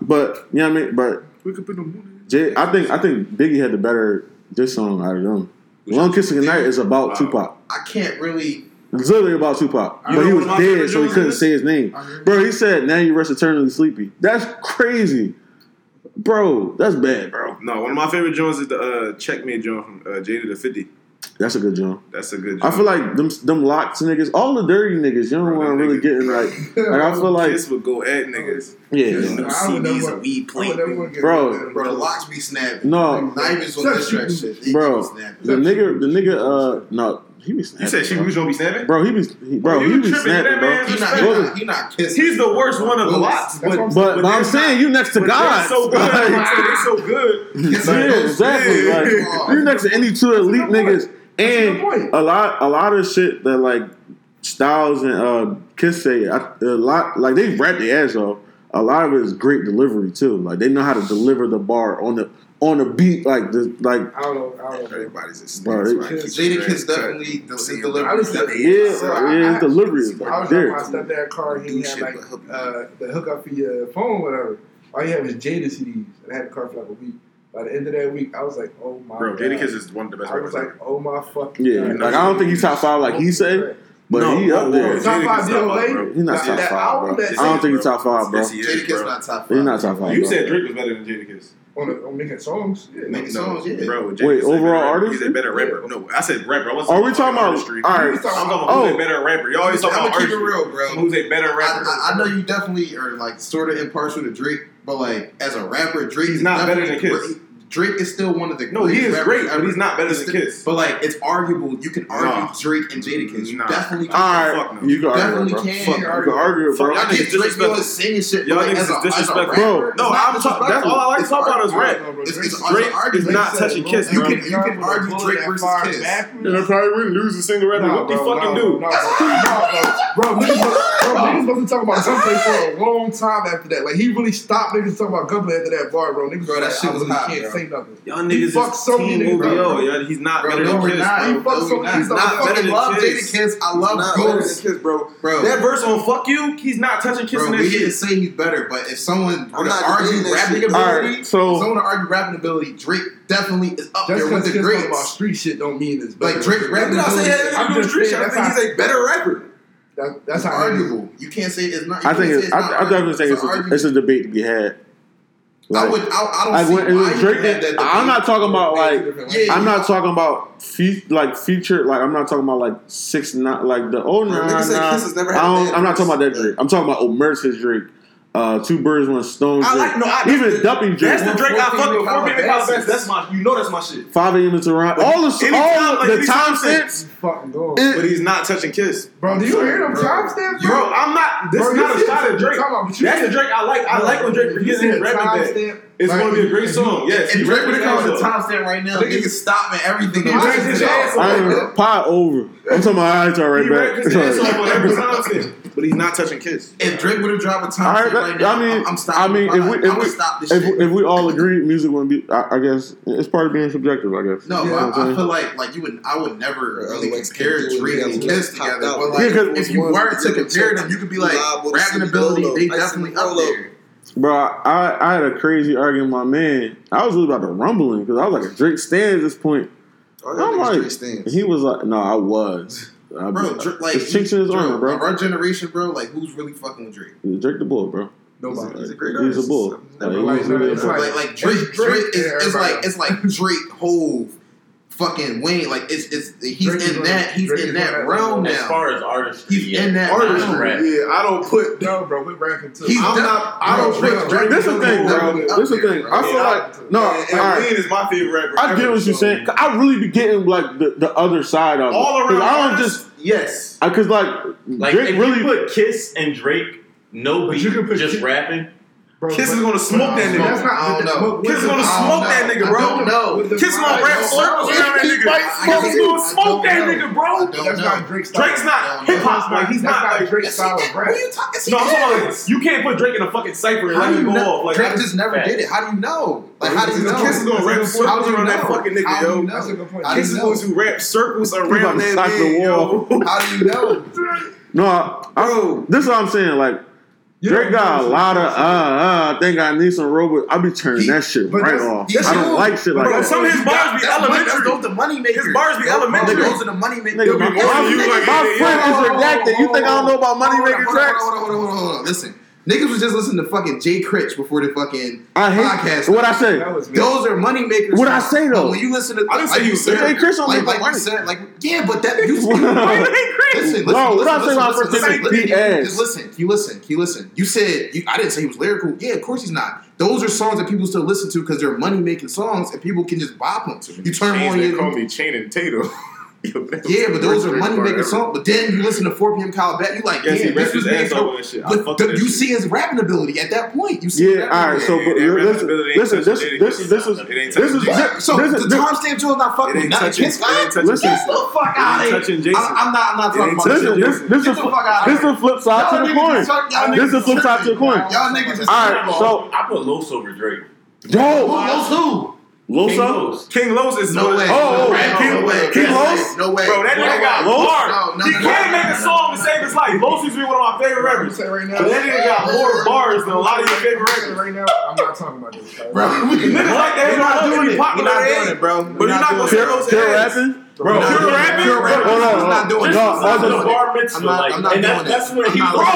Speaker 1: but you know what I mean. But
Speaker 3: We could put them.
Speaker 1: Jay, I think I think Biggie had the better this song out of them. Long Kissing Goodnight is about
Speaker 3: Wow.
Speaker 1: Tupac.
Speaker 4: I can't really
Speaker 1: literally about Tupac, but he was dead, so he couldn't say his name. Bro, he said, "Now you rest eternally sleepy." That's crazy, bro. That's bad, bro.
Speaker 3: No, one of my favorite joints is the uh, checkmate joint from uh, Jada the Fifty.
Speaker 1: That's a good joint.
Speaker 3: That's a good. Joint.
Speaker 1: I feel like them them LOX niggas, all the dirty niggas. You don't want to really get in [LAUGHS] like. I feel like
Speaker 3: this would go at niggas.
Speaker 1: Yeah,
Speaker 2: yeah. No,
Speaker 3: CDs and weed
Speaker 2: plant,
Speaker 1: bro.
Speaker 4: Bro, the LOX be snapping.
Speaker 1: No,
Speaker 4: like, knives on this shit.
Speaker 1: Bro, the nigga, the nigga, uh, no, he be snapping.
Speaker 3: Said she
Speaker 1: bro.
Speaker 3: was gonna be snapping,
Speaker 1: bro. He be he, bro.
Speaker 3: Oh, well,
Speaker 1: he be snapping, bro.
Speaker 4: He not, he, not, kissing.
Speaker 3: He's the worst one of the
Speaker 2: lot.
Speaker 3: But,
Speaker 1: but, but,
Speaker 3: but
Speaker 1: I'm saying not, you next to God.
Speaker 3: So good, [LAUGHS] they're so good.
Speaker 1: yeah, exactly. Like, you next to any two elite niggas, and
Speaker 2: a
Speaker 1: lot, a lot of shit that like Styles and uh, Kiss say a lot. Like they rap their ass off. A lot of it is great delivery too. Like they know how to deliver the bar on the on the beat like the like.
Speaker 2: I don't know. I don't know.
Speaker 6: Everybody's a snitch. Right.
Speaker 4: Jadakiss definitely the, delivery.
Speaker 1: Yeah, yeah,
Speaker 2: I,
Speaker 1: delivery is like I
Speaker 2: was
Speaker 1: there.
Speaker 2: I stepped that car. He had like uh, the hookup for your phone, whatever. All you have is Jada CDs. and I had the car for like a week. By the end of that week, I was like, "Oh my!"
Speaker 3: Bro, Jadakiss is one of the best.
Speaker 2: I was like,
Speaker 3: ever.
Speaker 2: "Oh my fucking!"
Speaker 1: Yeah,
Speaker 2: God.
Speaker 1: like I don't think he's top five like he said. But
Speaker 3: no,
Speaker 1: he up there.
Speaker 2: Top five DOA.
Speaker 1: He's not top five, bro. I don't think he's top five, bro.
Speaker 3: Jadakiss
Speaker 4: not top five.
Speaker 1: He's not top five.
Speaker 3: You said Drake was better than Jadakiss.
Speaker 2: On, on making songs, yeah.
Speaker 4: making
Speaker 3: no,
Speaker 4: songs, yeah.
Speaker 3: Bro, Jay wait,
Speaker 1: overall artist,
Speaker 3: he's a better rapper. Yeah. No, I said rapper. I
Speaker 1: Are we talking about?
Speaker 3: Industry.
Speaker 1: All right,
Speaker 3: I'm talking about
Speaker 1: oh.
Speaker 3: who's a oh. better rapper. Y'all always talking about artistry.
Speaker 4: Keep it real, bro.
Speaker 3: Who's a better rapper?
Speaker 4: I, I, I know you definitely are like sort of impartial to Drake, but like as a rapper, Drake's
Speaker 3: not better than Kiss.
Speaker 4: Drake is still one of the
Speaker 3: no, he is great,
Speaker 4: ever.
Speaker 3: but he's not better
Speaker 4: he's
Speaker 3: than
Speaker 4: still,
Speaker 3: Kiss.
Speaker 4: But like, it's arguable. You can argue
Speaker 3: nah.
Speaker 4: Drake and Jadakiss. You
Speaker 3: nah.
Speaker 4: definitely can.
Speaker 1: All right, fuck
Speaker 3: no.
Speaker 1: you can
Speaker 4: definitely
Speaker 1: argue,
Speaker 4: can.
Speaker 1: Fuck, you can argue, it, bro.
Speaker 3: Y'all niggas disrespectful.
Speaker 4: Singing shit,
Speaker 3: y'all
Speaker 4: like,
Speaker 3: niggas is disrespectful.
Speaker 1: Bro,
Speaker 3: no, I'm talking. That's all I like to talk about is rap.
Speaker 2: Drake
Speaker 3: is not touching Kiss.
Speaker 4: You can you can argue Drake versus Kiss.
Speaker 3: And I probably wouldn't lose a single rapper. What they fucking do, [LAUGHS]
Speaker 2: bro? bro, Niggas wasn't talking about Gunplay for a long time after that. Like he really stopped niggas talking about Gunplay after that bar, bro. Niggas
Speaker 4: that shit was hot
Speaker 2: say nothing.
Speaker 3: Y'all niggas
Speaker 2: he
Speaker 3: fucked
Speaker 2: so many niggas. bro.
Speaker 3: yo, he's not
Speaker 4: bro,
Speaker 3: better
Speaker 4: no,
Speaker 3: than Kiss. Bro.
Speaker 2: He fucked so many. He's
Speaker 4: not,
Speaker 3: better than
Speaker 4: love
Speaker 3: Kiss.
Speaker 4: I love
Speaker 6: not
Speaker 4: Ghost.
Speaker 6: Kiss, bro.
Speaker 4: bro.
Speaker 3: That verse on "Fuck You," he's not touching Kiss.
Speaker 4: Bro, we didn't say he's better, but if someone
Speaker 6: would
Speaker 4: argue rapping ability, if someone someone argue rapping ability, Drake definitely is up there with the
Speaker 2: greats. About street shit don't mean it's better.
Speaker 4: Like
Speaker 2: Drake
Speaker 4: rapping ability,
Speaker 2: I'm just
Speaker 6: street. I think he's a better rapper.
Speaker 2: That, that's
Speaker 4: arguable. You can't say it's not.
Speaker 1: I think it's, I, I definitely think it's, it's a debate to be had. Like, I
Speaker 4: would. I, I don't
Speaker 1: like
Speaker 4: see
Speaker 1: when,
Speaker 4: why
Speaker 1: Drake.
Speaker 4: That
Speaker 1: I'm not talking about like.
Speaker 4: Yeah,
Speaker 1: I'm
Speaker 4: yeah.
Speaker 1: not talking about fe- like feature. Like I'm not talking about like six. Not like the oh,
Speaker 6: old. no.
Speaker 1: Nah,
Speaker 6: nah.
Speaker 1: I'm not talking about that Drake. I'm talking about Omerta's Drake uh, two birds, one stone.
Speaker 3: I like, no, I,
Speaker 1: even the, Drake.
Speaker 3: That's the Drake I fuck with. Four
Speaker 4: Baby
Speaker 3: Cowbest. That's my. You know that's my shit.
Speaker 1: Five a.m. in Toronto. All the
Speaker 3: anytime,
Speaker 1: all
Speaker 3: like,
Speaker 1: the time stamps.
Speaker 3: But he's not touching Kiss,
Speaker 2: bro. Do you hear them
Speaker 4: time
Speaker 2: stamps,
Speaker 3: bro? bro? I'm not. This
Speaker 2: bro,
Speaker 3: is not a shot at Drake. That's the Drake I like. I like when Drake forgets his record. It's
Speaker 2: like,
Speaker 3: gonna be a great song. Yes, and
Speaker 4: Drake would come with a top right now.
Speaker 3: Nigga
Speaker 4: can stop and everything.
Speaker 2: He
Speaker 4: raps
Speaker 2: his ass
Speaker 1: off. Pot over. I'm talking about I try right
Speaker 3: he
Speaker 1: back.
Speaker 3: His [LAUGHS] ass but he's not touching Kiss.
Speaker 4: If Drake would have dropped a
Speaker 1: top
Speaker 4: set
Speaker 1: right
Speaker 4: now,
Speaker 1: I mean,
Speaker 4: I'm, stopping.
Speaker 1: I mean, if we, if we, if, if we all agree, music wouldn't be. I, I guess it's part of being subjective. I guess.
Speaker 4: No, yeah,
Speaker 1: you
Speaker 4: I, I feel like like you would. I would never really compare Drake and Kiss together. But like, if you were to compare them, you could be like rapping ability. They definitely up there.
Speaker 1: Bro, I, I had a crazy argument with my man. I was really about to rumbling because I was like a Drake stand at this point.
Speaker 6: Oh,
Speaker 1: I'm like, he was like, no, I was. I
Speaker 4: bro, was, like,
Speaker 1: like chinks in his
Speaker 4: bro,
Speaker 1: bro.
Speaker 4: Our generation, bro, like who's really fucking with Drake?
Speaker 1: Drake the bull, bro.
Speaker 2: Nobody.
Speaker 6: He's,
Speaker 1: he's a, great
Speaker 6: artist.
Speaker 1: He's a bull.
Speaker 2: Like,
Speaker 4: like, like, Drake,
Speaker 2: Drake, Drake,
Speaker 4: Drake is, it's, like it's like Drake, Hov, fucking Wayne. Like it's it's he's
Speaker 2: Drake
Speaker 4: in that he's
Speaker 2: Drake
Speaker 4: in that realm
Speaker 2: now.
Speaker 5: As far as artistry,
Speaker 4: he's
Speaker 5: yeah.
Speaker 4: in that
Speaker 5: artistry.
Speaker 3: Yeah, I don't put
Speaker 2: no, bro. We rapping too.
Speaker 4: He's
Speaker 3: I'm
Speaker 4: done.
Speaker 3: not. I don't put
Speaker 4: Drake.
Speaker 1: This the thing, bro. This the thing. I feel like no.
Speaker 3: Wayne is my favorite rapper.
Speaker 1: I get what you're saying. I really be getting like the, the other side of
Speaker 3: all around.
Speaker 1: I don't just
Speaker 3: yes.
Speaker 1: Because like,
Speaker 5: like
Speaker 1: Drake really
Speaker 5: put Kiss and Drake. No beat, just rapping.
Speaker 2: Bro,
Speaker 3: Kiss is gonna smoke that nigga.
Speaker 2: That's not,
Speaker 4: I don't know.
Speaker 3: Kiss is gonna
Speaker 4: um,
Speaker 3: smoke that nigga, bro.
Speaker 2: No,
Speaker 3: Kiss gonna
Speaker 2: wrap
Speaker 3: circles around that nigga. Kiss is gonna smoke that nigga, bro.
Speaker 2: That's not Drake's. style.
Speaker 3: Drake's not hip hop. Like he's not
Speaker 2: Drake's style of rap.
Speaker 3: No, I'm talking about you can't put Drake in a fucking cipher and let him go off.
Speaker 4: Drake just never did it. How do you know? Like how do you know?
Speaker 6: Kiss is gonna
Speaker 2: wrap
Speaker 6: circles around that fucking nigga, yo.
Speaker 2: That's a good point.
Speaker 6: Kiss is going to wrap circles around that nigga, yo. [LAUGHS]
Speaker 4: How do you know?
Speaker 1: No, I, I, this is what I'm saying. Like
Speaker 2: you
Speaker 1: Drake got a lot of uh uh. I think I need some robot. I be turning
Speaker 2: he,
Speaker 1: that shit right off. I don't like shit like
Speaker 3: bro,
Speaker 1: that.
Speaker 3: Some of his bars be elementary.
Speaker 2: Those the
Speaker 4: money makers.
Speaker 3: His bars be elementary.
Speaker 4: Those are the money makers.
Speaker 1: My, my friend is redacted. You think I don't know about money making tracks?
Speaker 4: Hold on, hold on, hold on. Listen. Niggas was just listening to fucking Jay Critch before the fucking
Speaker 1: I hate, podcast. What I say?
Speaker 4: Those are money makers.
Speaker 1: What I say though?
Speaker 4: When you listen to,
Speaker 3: I didn't say you said
Speaker 1: Jay Critch on
Speaker 4: like, like said like yeah, but that [LAUGHS] you listen, listen,
Speaker 1: no,
Speaker 4: listen,
Speaker 1: I say
Speaker 4: about
Speaker 1: first
Speaker 4: listen, listen,
Speaker 1: listen,
Speaker 4: just listen, you listen, you listen. You said you, I didn't say he was lyrical. Yeah, of course he's not. Those are songs that people still listen to because they're money making songs and people can just bop them. You turn Chains on your
Speaker 3: call me Channing Tatum. [LAUGHS] [LAUGHS]
Speaker 4: Yeah, but those are money making songs. But then you listen to 4 p.m. Kyle Bat, you like,
Speaker 3: yes,
Speaker 4: damn, this was
Speaker 3: ass.
Speaker 4: But the, you see his rapping ability at that point. You see,
Speaker 1: yeah, all right. So, but
Speaker 3: yeah,
Speaker 1: listen, listen, this, this,
Speaker 3: this,
Speaker 1: this is, this is,
Speaker 4: so
Speaker 1: this is, the
Speaker 4: timestamp Joe's not fucking with nothing. Kiss
Speaker 3: Fine,
Speaker 4: get the fuck out of here. I'm not, I'm not talking about this.
Speaker 1: This is this the flip side to the coin. This is the flip side to the coin.
Speaker 4: Y'all niggas,
Speaker 1: all right. So
Speaker 5: I put Los over Drake.
Speaker 1: Yo,
Speaker 4: Los who?
Speaker 5: Loso?
Speaker 3: King Los is
Speaker 4: no way.
Speaker 1: Oh,
Speaker 4: no way.
Speaker 1: King,
Speaker 4: no way.
Speaker 1: King Los?
Speaker 4: No way.
Speaker 3: Bro, that nigga got bars.
Speaker 4: No,
Speaker 3: he can't make a song to save his life. Los used to be one of my favorite rappers.
Speaker 2: Right now,
Speaker 3: but that nigga got more bars than a lot of your favorite rappers.
Speaker 2: Right now, I'm not talking about this.
Speaker 4: Bro,
Speaker 3: niggas like that
Speaker 4: ain't not doing it. We're not doing it, bro.
Speaker 3: But you're not going to
Speaker 1: say
Speaker 3: those
Speaker 1: Pure rapping?
Speaker 3: Bro,
Speaker 4: no,
Speaker 3: pure rapping?
Speaker 4: Pure rapping.
Speaker 1: Hold on,
Speaker 4: hold on. not doing it.
Speaker 1: No,
Speaker 4: I'm not doing it. I'm not doing it.
Speaker 5: And that's when he, bro,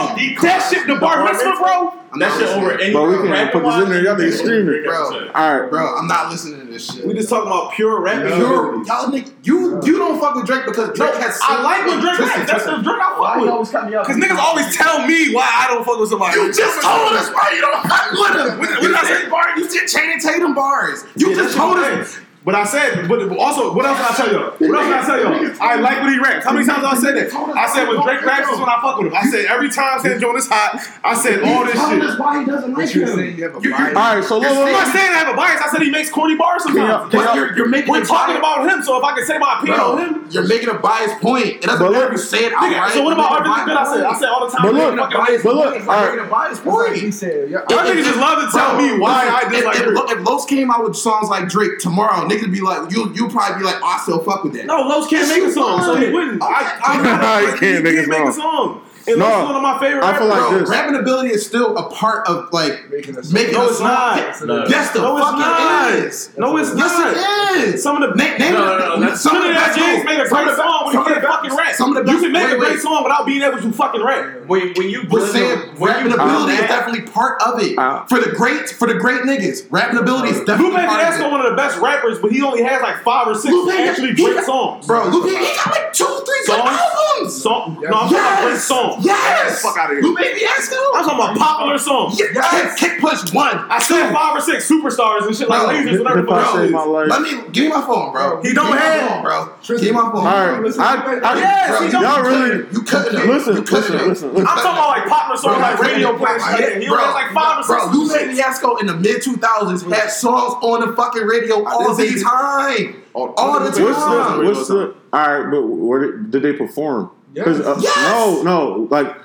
Speaker 3: that shit, the bar mitzvah, bro?
Speaker 4: I'm
Speaker 5: that shit over any.
Speaker 1: But we
Speaker 5: can
Speaker 1: put this in there. Y'all niggas screaming.
Speaker 4: Bro,
Speaker 1: all right,
Speaker 4: bro. I'm not listening to this shit.
Speaker 3: We just talking about pure rap.
Speaker 4: Pure, y'all niggas, you you don't fuck with Drake because Drake has.
Speaker 3: I like what Drake has. That's the Drake I fuck with.
Speaker 2: Always cut me off?
Speaker 3: Because niggas always tell me why I don't fuck with somebody.
Speaker 4: You just told us why you don't fuck with him.
Speaker 3: We're
Speaker 4: not
Speaker 3: saying
Speaker 4: Bars. You said Channing Tatum bars. You just told us.
Speaker 3: But I said, but also, what else did I tell y'all? What else did I tell y'all? I like what he raps. How many times I said that? I said when Drake raps is when I fuck with him. I said every time Sam Jones hot, I said all this shit.
Speaker 4: this, why he doesn't like
Speaker 2: you.
Speaker 1: All right, so look,
Speaker 3: I'm not saying I have a bias. I said he makes corny bars sometimes.
Speaker 4: You're you're making
Speaker 3: We're talking about him, so if I can say my opinion
Speaker 4: bro,
Speaker 3: on him,
Speaker 4: you're making a biased point. It doesn't matter if you say it outright.
Speaker 3: So what about everything that I said? I said all the time.
Speaker 1: But look, but look,
Speaker 4: I'm making a biased point.
Speaker 2: He said, I
Speaker 3: think he just love to tell me why I dislike.
Speaker 4: If Los came out with songs like Drake tomorrow niggas be like, you you probably be like, oh, I still fuck with that.
Speaker 3: No, Los can't make a song, so he wouldn't. I, I,
Speaker 1: I, I can't, make, a song.
Speaker 3: And
Speaker 1: no,
Speaker 3: that's one of my favorite.
Speaker 1: I feel like
Speaker 4: Bro,
Speaker 1: this.
Speaker 4: rapping ability is still a part of like
Speaker 2: making a
Speaker 4: song.
Speaker 3: No, it's not.
Speaker 4: Yes, the
Speaker 3: no,
Speaker 4: fuck it is.
Speaker 3: No, it's
Speaker 4: yes,
Speaker 3: not.
Speaker 4: Yes, it is.
Speaker 3: Some of the
Speaker 4: name, name
Speaker 5: no, no, no,
Speaker 4: some of the best
Speaker 3: James made a great song
Speaker 4: when
Speaker 3: he can't fucking rap.
Speaker 4: Some of the best, you
Speaker 3: can make
Speaker 4: wait,
Speaker 3: a great
Speaker 4: wait.
Speaker 3: song without being able to fucking rap.
Speaker 5: When when you
Speaker 4: we're saying
Speaker 5: when
Speaker 4: rapping ability is definitely part of it
Speaker 1: uh,
Speaker 4: for the great for the great niggas. Rapping ability is uh, definitely.
Speaker 3: Lupe Fiasco one of the best rappers, but he only has like five or six actually great songs.
Speaker 4: Bro, Lupe, he got like two, three good albums.
Speaker 3: No, I'm talking about great songs.
Speaker 4: Yes.
Speaker 3: fuck out of here.
Speaker 4: Lupe Fiasco.
Speaker 3: I'm talking about popular songs.
Speaker 4: Yes. Kick, kick Push One.
Speaker 3: I said five or six superstars and shit
Speaker 4: bro, like
Speaker 3: lasers and everything.
Speaker 4: Let me give me my phone, bro.
Speaker 3: He don't have,
Speaker 4: bro. Give me my phone.
Speaker 1: All right.
Speaker 2: Listen,
Speaker 1: I, I,
Speaker 3: yes,
Speaker 4: bro,
Speaker 1: y'all really
Speaker 4: you cut it.
Speaker 1: Listen, listen, listen, listen.
Speaker 3: I'm talking about like popular songs like radio plays. He has like five or six.
Speaker 4: Bro, Lupe Fiasco in the mid 2000s had songs on the fucking radio all the time. All the time.
Speaker 1: All right, but where did they perform? Yes. Uh,
Speaker 2: yes.
Speaker 1: No, no. Like,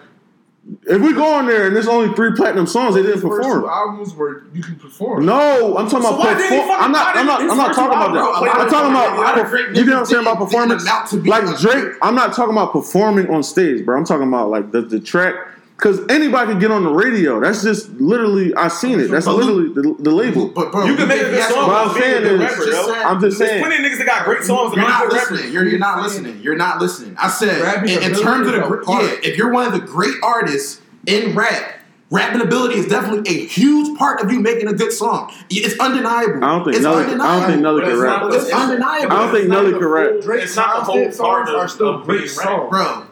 Speaker 1: if we go on there and there's only three platinum songs, they didn't perform.
Speaker 2: albums where you can perform.
Speaker 1: No, I'm talking
Speaker 3: so
Speaker 1: about.
Speaker 3: Perfor-
Speaker 1: I'm not. I'm not. I'm not talking about that. I'm talking about.
Speaker 4: Great,
Speaker 1: you know what I'm saying about performance? Like Drake, I'm not talking about performing on stage, bro. I'm talking about like the the track Cause anybody can get on the radio. That's just literally I seen it. That's literally the, the label.
Speaker 4: But bro,
Speaker 3: you can make a good song.
Speaker 1: What I'm saying is,
Speaker 3: rapper,
Speaker 4: just
Speaker 1: I'm just saying.
Speaker 3: There's plenty of niggas that got great songs.
Speaker 4: You're
Speaker 3: not
Speaker 4: listening. You're, you're, not listening. You're not listening. I said in, in terms of the yeah, if you're one of the great artists in rap, rapping ability is definitely a huge part of you making a good song. It's undeniable.
Speaker 1: I don't think
Speaker 4: it's
Speaker 1: Nelly,
Speaker 4: undeniable.
Speaker 1: I don't think Nelly can rap.
Speaker 4: It's, undeniable.
Speaker 1: I don't think Nelly can rap.
Speaker 5: It's not the whole part of, a
Speaker 2: great song,
Speaker 4: bro.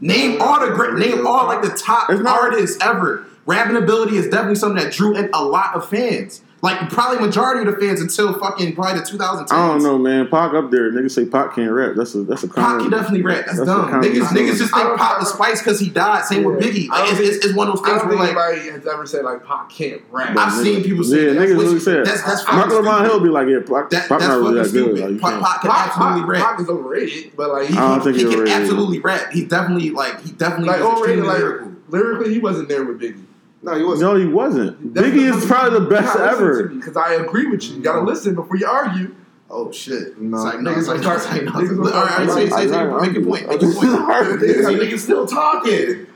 Speaker 4: Name all the great, name all like the top artists ever. Rapping ability is definitely something that drew in a lot of fans. Like probably majority of the fans until fucking probably the 2010s.
Speaker 1: I don't know, man. Pac up there, niggas say Pac can't rap. That's a that's a
Speaker 4: comment.
Speaker 1: Pac
Speaker 4: can definitely rap. That's,
Speaker 1: that's
Speaker 4: dumb. Niggas, niggas just think
Speaker 2: Pac
Speaker 4: was spice because he died. Same
Speaker 2: yeah. with Biggie.
Speaker 4: Like, it's, it's, it's, one of those things where like
Speaker 2: anybody has ever said like Pac can't rap.
Speaker 4: I've niggas, seen people say
Speaker 1: yeah,
Speaker 4: that.
Speaker 1: niggas really said
Speaker 4: that's that's
Speaker 1: Michael Lamont Hill be like yeah, Pac,
Speaker 4: that,
Speaker 1: Pac not really that good. Like,
Speaker 4: Pac, Pac can absolutely rap.
Speaker 2: Pac is overrated, but like he,
Speaker 4: he, can absolutely rap. He definitely like he definitely
Speaker 2: like overrated like lyrically he wasn't there with Biggie.
Speaker 6: No, he wasn't.
Speaker 1: No, he wasn't.
Speaker 2: That's
Speaker 1: Biggie is probably the best ever.
Speaker 2: Because I agree with you. You gotta listen before you argue.
Speaker 4: Oh shit!
Speaker 6: No.
Speaker 4: it's like niggas like
Speaker 2: Niggas
Speaker 4: it's like no.
Speaker 2: niggas
Speaker 4: All right, all right, say, say, say,
Speaker 1: I- I-
Speaker 4: make your point. Make your point.
Speaker 1: I-
Speaker 4: See, niggas still talking.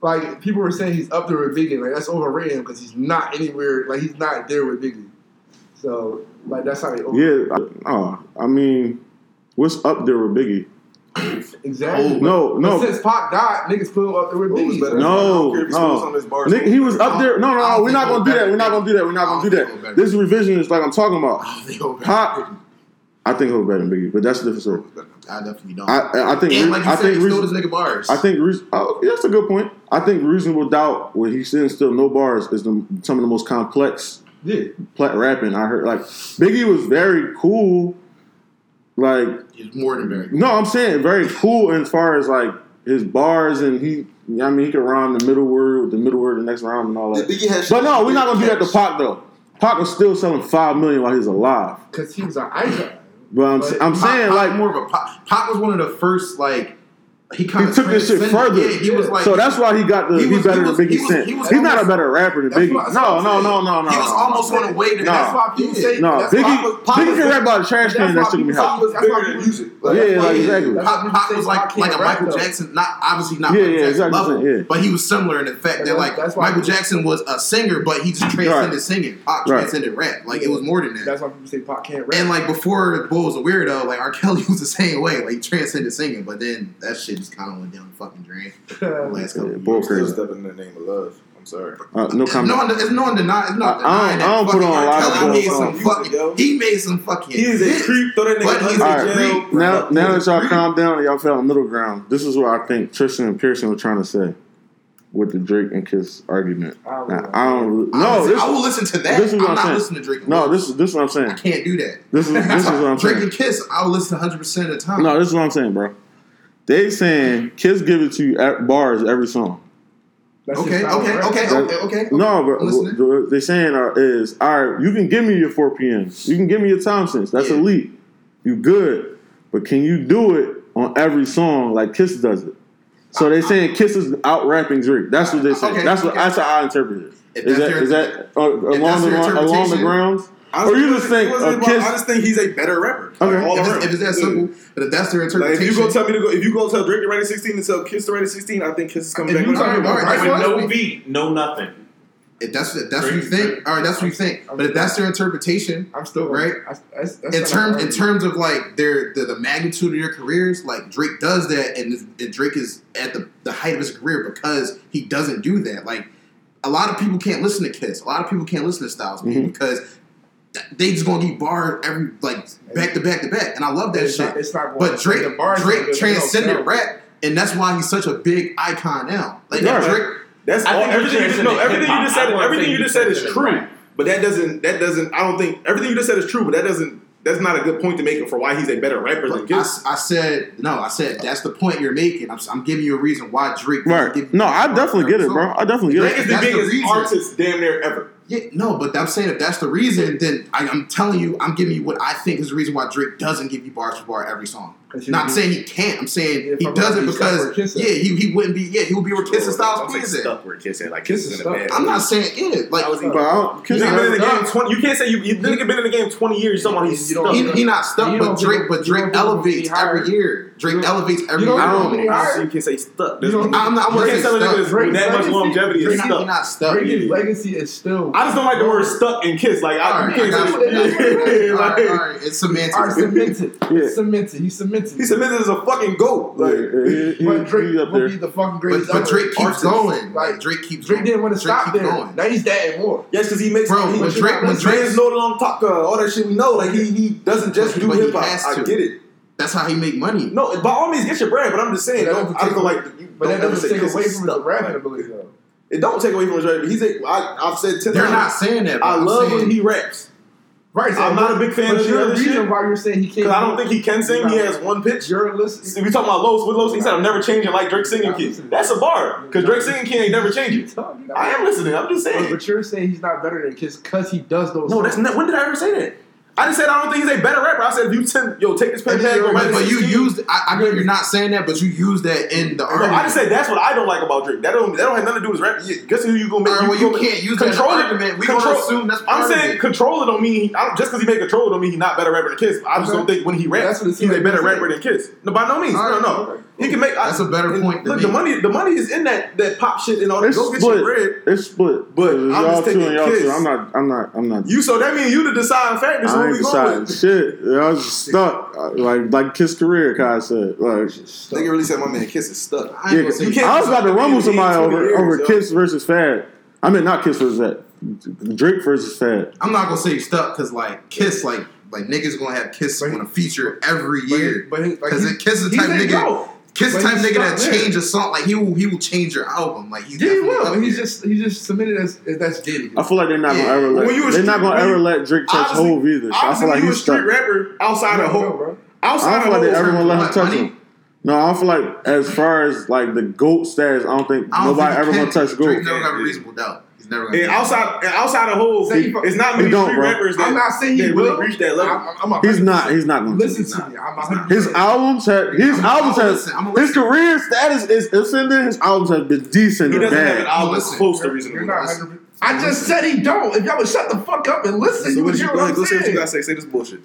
Speaker 2: Like people were saying he's up there with Biggie. Like that's overrated because he's not anywhere. Like he's not there with Biggie. So like that's how they. Over-
Speaker 1: Yeah. I- Oh, I mean, What's up there with Biggie?
Speaker 2: Exactly.
Speaker 1: No,
Speaker 2: But
Speaker 1: no,
Speaker 2: since Pac died, niggas put him up there with Biggie.
Speaker 3: better?
Speaker 1: No,
Speaker 3: I don't care if he
Speaker 1: no.
Speaker 3: some of his bars.
Speaker 1: Nick, he was up there. No, no,
Speaker 4: I
Speaker 1: no.
Speaker 4: don't
Speaker 1: We're not gonna do that. We're not gonna do that. We're not gonna
Speaker 4: don't
Speaker 1: do
Speaker 4: think
Speaker 1: that. This revision is like I'm talking about.
Speaker 4: I think he'll
Speaker 1: Pop. I think he'll better than Biggie, but that's a different story.
Speaker 4: I definitely don't.
Speaker 1: I, I think.
Speaker 4: and like you
Speaker 1: I
Speaker 4: said,
Speaker 1: think.
Speaker 4: he stole
Speaker 1: Reason-
Speaker 4: this nigga bars.
Speaker 1: I think. Reason- Oh, that's a good point. I think reasonable doubt when he said still no bars is the, some of the most complex
Speaker 2: Yeah.
Speaker 1: pla- rapping I heard. Like Biggie was very cool. Like
Speaker 4: He's more than very.
Speaker 1: no, I'm saying very cool as far as like his bars and he. I mean, he could rhyme the middle word with the middle word, the next rhyme, and all that. But no, we're not gonna do that to Pac though. Pac was still selling five million while he was alive.
Speaker 2: Because he was an icon.
Speaker 1: But I'm,
Speaker 2: But
Speaker 1: I'm
Speaker 4: Pop-
Speaker 1: saying
Speaker 4: Pop
Speaker 1: like
Speaker 4: more of a pop. Pop was one of the first like he
Speaker 1: he
Speaker 4: kind of
Speaker 1: took this shit further.
Speaker 4: Yeah, he was like
Speaker 1: so that's why he got the
Speaker 4: he
Speaker 1: he,
Speaker 4: was-
Speaker 1: better
Speaker 4: he was-
Speaker 1: than Biggie
Speaker 4: he was-
Speaker 1: Cent.
Speaker 4: he was
Speaker 1: He's not a better rapper than Biggie.
Speaker 2: what-
Speaker 1: no, no, no, no, no.
Speaker 4: he was almost
Speaker 1: no.
Speaker 4: on the way to
Speaker 1: No.
Speaker 2: That's why people say
Speaker 1: No,
Speaker 2: that's
Speaker 1: Biggie,
Speaker 2: why-
Speaker 3: Pop
Speaker 1: Biggie can rap about a trash
Speaker 2: that's
Speaker 1: can. That
Speaker 2: why
Speaker 1: shit can
Speaker 2: people
Speaker 1: hot.
Speaker 2: say- that's why
Speaker 3: bigger than
Speaker 2: people-
Speaker 3: music.
Speaker 1: Yeah, like exactly.
Speaker 4: Pop, Pop was like like a Michael
Speaker 2: though.
Speaker 4: Jackson, not obviously not
Speaker 1: Yeah,
Speaker 4: Michael
Speaker 1: yeah,
Speaker 4: Jackson
Speaker 1: exactly,
Speaker 4: level,
Speaker 1: yeah.
Speaker 4: but he was similar in the fact that like Michael Jackson was a singer, but he just transcended singing. Pop transcended rap, like it was more than that.
Speaker 2: That's why people say Pop can't rap.
Speaker 4: And like before, Bull was a weirdo. Like R. Kelly [LAUGHS] was the same way, like he transcended singing, but then that shit just kind of went down the fucking drain. [LAUGHS] The last couple
Speaker 1: Yeah,
Speaker 4: of
Speaker 1: bull
Speaker 4: years.
Speaker 3: Still stepping in the name of love. I'm sorry.
Speaker 1: Uh, no comment.
Speaker 4: no it's no one deny, it's not
Speaker 1: I- I
Speaker 4: denying
Speaker 1: don't- I don't put on a
Speaker 4: R.
Speaker 1: lot of
Speaker 4: Kelly
Speaker 1: bull
Speaker 4: made some fucking. He made some fucking.
Speaker 3: He's a creep. Throw that nigga
Speaker 4: he's
Speaker 3: under
Speaker 4: a
Speaker 3: the
Speaker 4: creep.
Speaker 3: jail.
Speaker 1: Now, now that y'all
Speaker 4: Creep.
Speaker 1: calm down and y'all found a middle ground, this is what I think Tristan and Pearson were trying to say with the Drake and Kiss argument.
Speaker 2: I don't
Speaker 1: Now,
Speaker 2: know.
Speaker 1: I don't. Really,
Speaker 4: I
Speaker 1: no,
Speaker 4: will,
Speaker 1: this,
Speaker 4: I will listen to that.
Speaker 1: this is what
Speaker 4: I'm
Speaker 1: I'm
Speaker 4: not
Speaker 1: saying.
Speaker 4: listening to Drake. and
Speaker 1: no, this is this is what I'm saying.
Speaker 4: I can't do that.
Speaker 1: This is this is what I'm [LAUGHS]
Speaker 4: Drake
Speaker 1: saying.
Speaker 4: and Kiss, I will listen 100 percent of the time.
Speaker 1: No, this is what I'm saying, bro. They saying Kiss give it to you at bars every song.
Speaker 2: That's
Speaker 4: Okay,
Speaker 2: just
Speaker 4: okay, okay, okay, okay.
Speaker 1: No, but
Speaker 4: I'm listening.
Speaker 1: what they saying are, is all right. You can give me your 4 p.m.s. You can give me your Thompsons. That's
Speaker 4: Yeah.
Speaker 1: elite. You good, but can you do it on every song like Kiss does it? So they saying Kiss is out rapping Drake. That's what they say.
Speaker 4: Okay,
Speaker 1: that's what
Speaker 4: okay.
Speaker 1: that's how I interpret it.
Speaker 4: If
Speaker 1: Is
Speaker 4: that's
Speaker 1: that
Speaker 4: your-
Speaker 1: is that uh, along the
Speaker 4: your
Speaker 1: along the grounds?
Speaker 3: Honestly,
Speaker 1: Or you just think a Kiss-
Speaker 3: I just think he's a better rapper.
Speaker 1: Okay.
Speaker 3: Like, all
Speaker 4: If it's, if it's that
Speaker 3: Yeah.
Speaker 4: simple, but if that's their
Speaker 3: Like if you go tell me to go, if you go tell Drake to write a 16 and tell Kiss to write a 16, I think Kiss is coming
Speaker 2: If
Speaker 3: back.
Speaker 2: you talking about
Speaker 4: All right,
Speaker 2: Bryce
Speaker 5: With
Speaker 2: Love,
Speaker 5: no beat, no nothing.
Speaker 4: if that's if that's what you
Speaker 5: Drake-
Speaker 4: think, all right, that's what you think. But if that's their interpretation,
Speaker 2: I'm still
Speaker 4: Right.
Speaker 2: I, that's, that's
Speaker 4: in terms in terms of like their the, the magnitude of their careers, like Drake does that, and, and Drake is at the, the height of his career because he doesn't do that. Like a lot of people can't listen to Kiss, a lot of people can't listen to Styles P
Speaker 1: Mhm.
Speaker 4: because th- they just gonna get barred every like back to back to back, and I love that
Speaker 2: It's
Speaker 4: shit.
Speaker 2: not, it's not
Speaker 4: But Drake,
Speaker 2: the bars
Speaker 4: Drake
Speaker 2: don't
Speaker 4: transcended rap, and that's why he's such a big icon now. Like
Speaker 1: Right.
Speaker 4: Drake,
Speaker 3: That's all. Everything you just, no, everything you just said. Everything you just said is true.
Speaker 5: rap.
Speaker 3: But that doesn't. That doesn't. I don't think everything you just said is true. But that doesn't. That's not a good point to make for why he's a better rapper than
Speaker 4: But I, I said no. I said that's the point you're making. I'm, I'm giving you a reason why Drake.
Speaker 1: Right.
Speaker 4: give you
Speaker 1: No, I definitely get it, bro. I definitely get it.
Speaker 3: Drake is the
Speaker 4: That's the
Speaker 3: biggest artist damn near ever.
Speaker 4: Yeah, no, but I'm saying if that's the reason, then I, I'm telling you, I'm giving you what I think is the reason why Drake doesn't give you bars for bar every song.
Speaker 2: 'Cause he-
Speaker 4: Not saying he can't. I'm saying
Speaker 2: Yeah,
Speaker 4: he does
Speaker 2: around,
Speaker 4: it
Speaker 2: he's stuck
Speaker 4: because
Speaker 2: where Kiss
Speaker 4: yeah, he, he wouldn't be yeah he would be where Kiss and Styles
Speaker 3: Don't
Speaker 4: P
Speaker 3: say
Speaker 4: is
Speaker 3: stuck where Kiss. Like
Speaker 2: Kiss
Speaker 3: Kiss is
Speaker 2: is
Speaker 3: in a bad.
Speaker 4: I'm not saying yeah like
Speaker 3: How is
Speaker 1: But Kiss
Speaker 3: You been in the game twenty. You can't say you. You nigga been in the game twenty years. Someone he's stuck.
Speaker 4: he, he not stuck,
Speaker 2: You
Speaker 4: but
Speaker 2: don't
Speaker 4: Drake but
Speaker 2: you
Speaker 4: Drake
Speaker 2: don't give him
Speaker 4: elevates every year. Drake
Speaker 2: You
Speaker 4: elevates every year.
Speaker 2: give
Speaker 1: I
Speaker 2: him
Speaker 1: don't-
Speaker 2: any
Speaker 3: I
Speaker 2: higher.
Speaker 3: see you can say stuck.
Speaker 4: I'm not. I
Speaker 3: You
Speaker 4: want to
Speaker 3: can't
Speaker 4: say
Speaker 3: tell a nigga
Speaker 4: stuck.
Speaker 3: with that much longevity
Speaker 2: Drake-
Speaker 3: is stuck.
Speaker 4: not stuck.
Speaker 2: Drake's legacy is still.
Speaker 3: I just don't like the word stuck and kiss. Like I, can't
Speaker 4: I got
Speaker 3: say.
Speaker 2: you. [LAUGHS]
Speaker 4: All
Speaker 3: like,
Speaker 4: right, all right, it's semantics.
Speaker 2: are cemented.
Speaker 1: Yeah.
Speaker 2: Cemented. He's cemented.
Speaker 3: He said, submitted as a fucking goat.
Speaker 1: Yeah,
Speaker 3: Like
Speaker 1: he- he-
Speaker 2: but Drake
Speaker 1: he up
Speaker 2: will
Speaker 1: there.
Speaker 2: be the fucking
Speaker 4: But,
Speaker 2: greatest.
Speaker 4: but
Speaker 2: ever.
Speaker 4: Drake keeps
Speaker 2: Artist.
Speaker 4: going.
Speaker 2: Like
Speaker 4: Like Drake keeps.
Speaker 2: Drake didn't want to
Speaker 4: Drake
Speaker 2: stop
Speaker 4: keep
Speaker 2: there.
Speaker 4: going.
Speaker 2: Now he's that more.
Speaker 3: yes, because he makes
Speaker 4: Bro,
Speaker 3: he,
Speaker 4: when Drake, when
Speaker 3: Drake
Speaker 4: Drake,
Speaker 3: noted on top of all that shit we know. Like he he doesn't just
Speaker 4: But
Speaker 3: do hip hop. I
Speaker 4: to.
Speaker 3: get it.
Speaker 4: that's how he make money.
Speaker 3: No, by all means, get your bread. But I'm just saying,
Speaker 2: But
Speaker 3: don't,
Speaker 2: doesn't
Speaker 3: I
Speaker 2: take
Speaker 3: feel
Speaker 2: away-
Speaker 3: like you
Speaker 2: But that
Speaker 3: don't ever
Speaker 2: doesn't
Speaker 3: say
Speaker 2: take away from his
Speaker 3: stuck.
Speaker 2: rapping ability, though.
Speaker 3: It don't take away from his rap. He's a. I, I've said ten
Speaker 4: They're
Speaker 3: times.
Speaker 4: not saying that.
Speaker 3: I
Speaker 4: I'm
Speaker 3: love
Speaker 4: saying,
Speaker 3: when he raps
Speaker 2: Right.
Speaker 3: so I'm not a big fan of the
Speaker 2: reason
Speaker 3: shit.
Speaker 2: why you're saying he can't.
Speaker 3: because I don't think he can sing. He has one pitch.
Speaker 2: You're listening.
Speaker 3: We talking about Los. With Los, he said, "I'm never changing like Drake singing key." That's a bar because Drake singing key ain't never changing. I am listening. I'm just saying.
Speaker 2: but you're saying he's not better than Kiss because he does those.
Speaker 3: No, that's not. When did I ever say that? I just said I don't think he's a better rapper. I said if you send, yo, take this pen
Speaker 2: And
Speaker 3: tag.
Speaker 2: you're
Speaker 3: go
Speaker 2: right,
Speaker 3: write
Speaker 4: But, but you used. I, I know you're not saying that, but you used that in the
Speaker 3: No. I just said that's what I don't like about Drake. That don't that don't have nothing to do with rap. Yeah, guess who you gonna make?
Speaker 4: Right, well, you
Speaker 3: gonna-
Speaker 4: can't use
Speaker 3: control
Speaker 4: the
Speaker 3: it.
Speaker 4: argument. We
Speaker 3: control-
Speaker 4: gonna assume that's
Speaker 3: I'm saying
Speaker 4: it.
Speaker 3: control it don't mean he, I don't, just because he made control don't mean he's not better rapper than Kiss. I just
Speaker 2: Okay.
Speaker 3: don't think when he raps
Speaker 2: That's what it
Speaker 3: he's a better rapper than Kiss. No, by no means.
Speaker 4: All
Speaker 3: No,
Speaker 4: right,
Speaker 3: no.
Speaker 2: okay.
Speaker 3: He can make.
Speaker 4: That's a better
Speaker 3: I-
Speaker 4: point than
Speaker 3: Look, the money, the money is in that that pop shit and all that.
Speaker 1: It's
Speaker 3: Go get your bread.
Speaker 1: It's split.
Speaker 3: But
Speaker 1: It's
Speaker 3: I'm
Speaker 1: y'all
Speaker 3: just
Speaker 1: two
Speaker 3: taking
Speaker 1: and y'all
Speaker 3: kiss.
Speaker 1: two. I'm not. I'm not. I'm not.
Speaker 3: You so that means you the deciding factor. So
Speaker 1: I
Speaker 3: where
Speaker 1: ain't
Speaker 3: we
Speaker 1: deciding
Speaker 3: going?
Speaker 1: shit. I was stuck. Like like Kiss career, Kai said. Like
Speaker 6: Nigga really said my man Kiss is stuck.
Speaker 4: I
Speaker 1: yeah,
Speaker 3: you can't-
Speaker 1: I was about to rumble somebody over
Speaker 3: years,
Speaker 1: over
Speaker 3: yo.
Speaker 1: Kiss versus Fad. I mean, not Kiss versus that. Drake versus Fad.
Speaker 4: I'm not gonna say you stuck because like Kiss, like like niggas gonna have Kiss
Speaker 2: But he-
Speaker 4: on a feature every year.
Speaker 2: But he, like,
Speaker 4: Because
Speaker 2: he,
Speaker 4: Kiss is the type
Speaker 2: a
Speaker 4: nigga.
Speaker 2: GOAT.
Speaker 4: Kiss
Speaker 2: But
Speaker 4: type
Speaker 2: he's
Speaker 4: nigga that
Speaker 2: there.
Speaker 4: change a song. Like he will he will change your album. Like he's
Speaker 2: Yeah, he
Speaker 4: definitely
Speaker 2: will.
Speaker 4: up
Speaker 2: he's
Speaker 4: there.
Speaker 2: just he just submitted as, as that's Diddy.
Speaker 1: I feel like they're not
Speaker 4: Yeah.
Speaker 1: gonna ever let.
Speaker 3: you
Speaker 1: They're not gonna ever
Speaker 3: you-
Speaker 1: let Drake touch
Speaker 3: Obviously-
Speaker 1: Hov either. So I feel like
Speaker 3: you a
Speaker 1: he's
Speaker 3: street
Speaker 1: stuck.
Speaker 3: rapper outside
Speaker 2: I
Speaker 3: of
Speaker 2: don't know,
Speaker 3: Hov.
Speaker 2: bro.
Speaker 1: I don't
Speaker 3: of
Speaker 1: feel like they
Speaker 3: Hov,
Speaker 1: ever gonna let him touch him. No, I don't feel like as far as like the goat status, I don't think
Speaker 4: I don't
Speaker 1: nobody
Speaker 4: think
Speaker 1: ever
Speaker 4: he
Speaker 1: gonna
Speaker 4: can.
Speaker 1: touch
Speaker 4: Drake
Speaker 1: goat.
Speaker 4: never have a reasonable doubt. He's never gonna.
Speaker 3: And outside, and outside of Hov,
Speaker 2: Say he-
Speaker 3: it's not
Speaker 1: he
Speaker 3: many
Speaker 1: don't,
Speaker 3: street
Speaker 1: bro.
Speaker 3: rappers that
Speaker 2: I'm not saying he
Speaker 3: that
Speaker 2: will.
Speaker 3: really reach that level.
Speaker 2: I'm, I'm a
Speaker 1: He's not. He's not gonna.
Speaker 2: Listen to me. I'm a hundred
Speaker 1: His
Speaker 2: percent-
Speaker 1: albums have his
Speaker 4: I'm-
Speaker 1: albums
Speaker 4: I'ma
Speaker 1: have
Speaker 4: listen, I'ma
Speaker 1: his career status is ascending. His albums have been decent
Speaker 3: He
Speaker 1: and
Speaker 3: doesn't have an
Speaker 1: bad.
Speaker 3: album
Speaker 4: Listen,
Speaker 3: close to
Speaker 2: You're
Speaker 3: reasonable.
Speaker 2: not
Speaker 3: Listen.
Speaker 2: 100%. I just said he don't. If y'all would shut the fuck up and listen,
Speaker 3: So
Speaker 2: you
Speaker 3: what
Speaker 2: would
Speaker 3: you
Speaker 2: hear
Speaker 3: go
Speaker 2: what
Speaker 3: ahead,
Speaker 2: I'm
Speaker 3: go say what you
Speaker 2: saying.
Speaker 3: gotta say. Say this bullshit.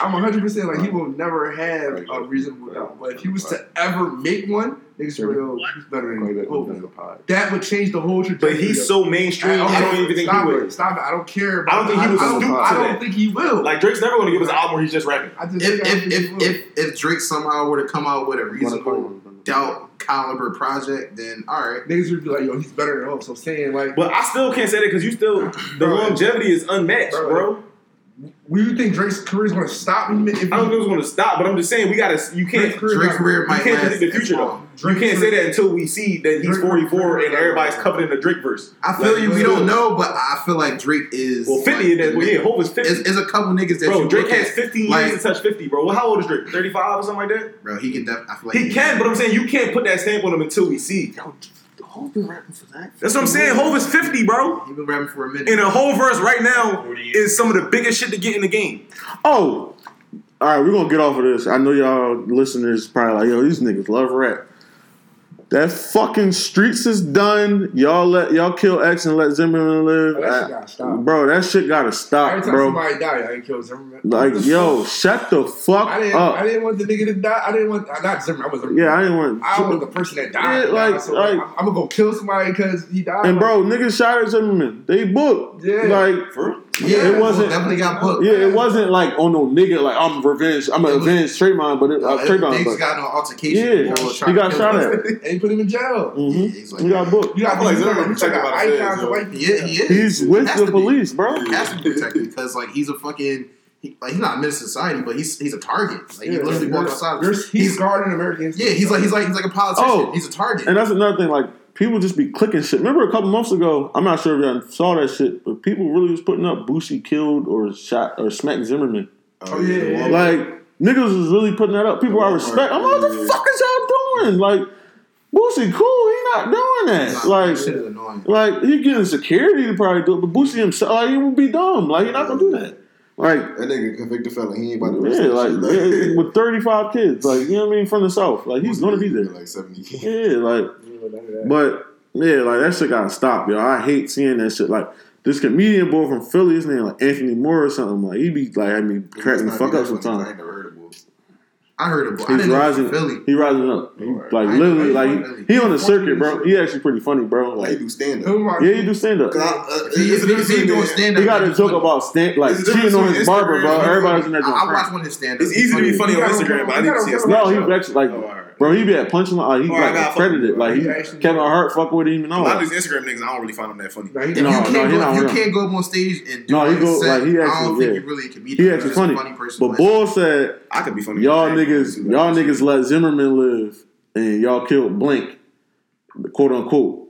Speaker 2: I'm 100 percent like he will never have a reasonable doubt. But if he was to ever make one, niggas say, yo, he's better than Hov. That would change the whole trajectory.
Speaker 3: But he's so mainstream. I don't even think he
Speaker 2: it.
Speaker 3: would.
Speaker 2: Stop it. I don't care.
Speaker 3: I don't think he
Speaker 2: I,
Speaker 3: would
Speaker 2: I don't,
Speaker 3: stoop
Speaker 2: I don't think he will.
Speaker 3: Like Drake's never gonna give us an album where he's just rapping.
Speaker 2: I just
Speaker 4: if if if, if if Drake somehow were to come out with a reasonable doubt caliber project, then all right.
Speaker 2: niggas would be like, yo, he's better than Hov. So I'm saying like,
Speaker 3: But I still can't say that because you still the
Speaker 2: Bro.
Speaker 3: longevity is unmatched,
Speaker 2: Bro.
Speaker 3: Bro.
Speaker 2: will you think Drake's career is going to stop him? If he,
Speaker 3: I don't think it's gonna stop, but I'm just saying we gotta. You can't.
Speaker 2: career
Speaker 4: Drake's
Speaker 2: not-
Speaker 4: career
Speaker 3: You
Speaker 4: might
Speaker 3: can't
Speaker 4: last
Speaker 3: predict the future though.
Speaker 4: long.
Speaker 3: You can't say that until we see that he's
Speaker 2: Drake-
Speaker 3: 44 and everybody's covered in the Drake verse.
Speaker 4: I feel
Speaker 3: Like,
Speaker 4: you. We don't know, but I feel like Drake is.
Speaker 3: Well, 50
Speaker 4: like,
Speaker 3: in that. Well, yeah, Hov is 50.
Speaker 4: Is, is a couple niggas that
Speaker 3: Bro,
Speaker 4: you
Speaker 3: Drake
Speaker 4: look
Speaker 3: has 15
Speaker 4: like-
Speaker 3: years to touch 50, bro. Well, how old is Drake? 35 or something like that?
Speaker 4: Bro, he can. Def- I feel like
Speaker 3: He can, but I'm saying you can't put that stamp on him until we see.
Speaker 1: Hov been rapping for that.
Speaker 3: That's what I'm saying. Hov is 50, bro.
Speaker 4: He been rapping for a minute.
Speaker 3: And a whole verse right now is some of the biggest shit to get in the game.
Speaker 1: Oh, all right. We're gonna get off of this. I know y'all listeners probably like, yo, these niggas love rap. That fucking streets is done. Y'all let y'all kill X and let Zimmerman live.
Speaker 2: Oh, that shit
Speaker 1: Uh,
Speaker 2: gotta stop.
Speaker 1: bro, that shit gotta stop,
Speaker 2: Every time
Speaker 1: bro.
Speaker 2: somebody die, I ain't kill Zimmerman.
Speaker 1: Like, yo, shut the fuck
Speaker 2: I didn't. I didn't want the nigga to die. I didn't want not Zimmerman. I was Zimmerman.
Speaker 1: Yeah, I didn't want.
Speaker 2: I was the person that died.
Speaker 1: Yeah, like-
Speaker 2: so
Speaker 1: like-
Speaker 2: I'm, I'm gonna go kill somebody because he died.
Speaker 1: And bro, niggas shot at Zimmerman. They booked.
Speaker 2: Yeah.
Speaker 1: Like,
Speaker 4: yeah,
Speaker 1: it wasn't-
Speaker 4: definitely got booked.
Speaker 1: yeah, it wasn't like on no nigga. Like I'm revenge. I'm a revenge Trayvon, but it, uh, Trayvon.
Speaker 4: niggas got no altercation.
Speaker 1: Yeah, he got shot at. [LAUGHS]
Speaker 2: and he put him in jail.
Speaker 1: hmm
Speaker 4: Yeah, he's like,
Speaker 1: He got booked.
Speaker 2: You got
Speaker 3: feel like
Speaker 2: you got-
Speaker 3: Zimmerman
Speaker 2: you got
Speaker 3: protected by the
Speaker 2: icons of white.
Speaker 4: Yeah, he is.
Speaker 1: He's with the police, bro.
Speaker 4: He has to be protected because like he's a fucking. He, like he's not a menace to society, but he's he's a target. Like he literally walks outside.
Speaker 2: He's
Speaker 4: He's
Speaker 2: guarding Americans.
Speaker 4: yeah, he's like he's like he's like a politician.
Speaker 1: Oh.
Speaker 4: he's a target.
Speaker 1: And that's another thing. Like people just be clicking shit. Remember a couple months ago? I'm not sure if y'all saw that shit, but people really was putting up Boosie killed or shot or smacked Zimmerman.
Speaker 2: Oh, yeah, yeah, yeah.
Speaker 1: Like niggas was really putting that up. People I respect. I'm like, what the fuck is y'all doing? Like Boosie, cool. He not doing that.
Speaker 4: Nah,
Speaker 1: Like.
Speaker 4: that shit is annoying.
Speaker 1: Like he getting security to probably do it, but Boosie himself, like he would be dumb. Like he not gonna do that. Like
Speaker 6: That nigga convicted felon. He ain't about to
Speaker 1: yeah,
Speaker 6: that
Speaker 1: like with thirty five kids, like you know what I mean, from the south, like he's gonna be there.
Speaker 6: Like seventy.
Speaker 1: Yeah, like but yeah, like that shit gotta stop, yo. I hate seeing that shit. Like this comedian boy from Philly, his name like Anthony Moore or something. Like he be like had me cracking the fuck up sometimes.
Speaker 6: ain't never heard of Bull.
Speaker 4: I heard it. I
Speaker 1: He's
Speaker 4: didn't know it was
Speaker 1: rising.
Speaker 4: Philly.
Speaker 1: He rising up. He, like
Speaker 4: I
Speaker 1: literally, like
Speaker 4: he
Speaker 1: he,
Speaker 4: from Philly.
Speaker 1: he on the circuit, bro. He actually pretty funny, bro.
Speaker 6: Like, he do stand up.
Speaker 1: yeah, he do stand up.
Speaker 4: If uh, he, if he, he doing stand
Speaker 1: He got a joke about stand like
Speaker 3: There's
Speaker 1: cheating on his
Speaker 3: between
Speaker 1: barber, bro. Everybody's in there.
Speaker 4: I. I
Speaker 1: crying.
Speaker 4: watch one of his stand up.
Speaker 3: It's easy to be funny on Instagram, but I need to see
Speaker 2: you
Speaker 3: his
Speaker 1: No, he actually like,
Speaker 3: Oh, alright.
Speaker 1: Bro. He be at punching like he
Speaker 3: Alright, I
Speaker 1: like
Speaker 3: gotta
Speaker 1: credited.
Speaker 3: with
Speaker 1: Like he,
Speaker 2: him. He actually-
Speaker 1: Kevin Hart fuck with him and
Speaker 3: A
Speaker 1: all.
Speaker 3: lot of these Instagram niggas, I don't really find them that funny.
Speaker 2: Nah, he-
Speaker 1: No,
Speaker 4: you
Speaker 1: no,
Speaker 4: can't
Speaker 1: he
Speaker 4: go,
Speaker 1: not
Speaker 4: you can't go up on stage and do
Speaker 1: No, he
Speaker 4: like
Speaker 1: go-
Speaker 4: set,
Speaker 1: like, he
Speaker 4: I
Speaker 1: actually-
Speaker 4: don't
Speaker 1: yeah.
Speaker 4: you're really a comedian.
Speaker 1: He actually funny.
Speaker 4: funny person.
Speaker 1: But Bull said
Speaker 3: I could be funny.
Speaker 1: y'all niggas, y'all niggas let Zimmerman live, and y'all killed Blink, quote unquote.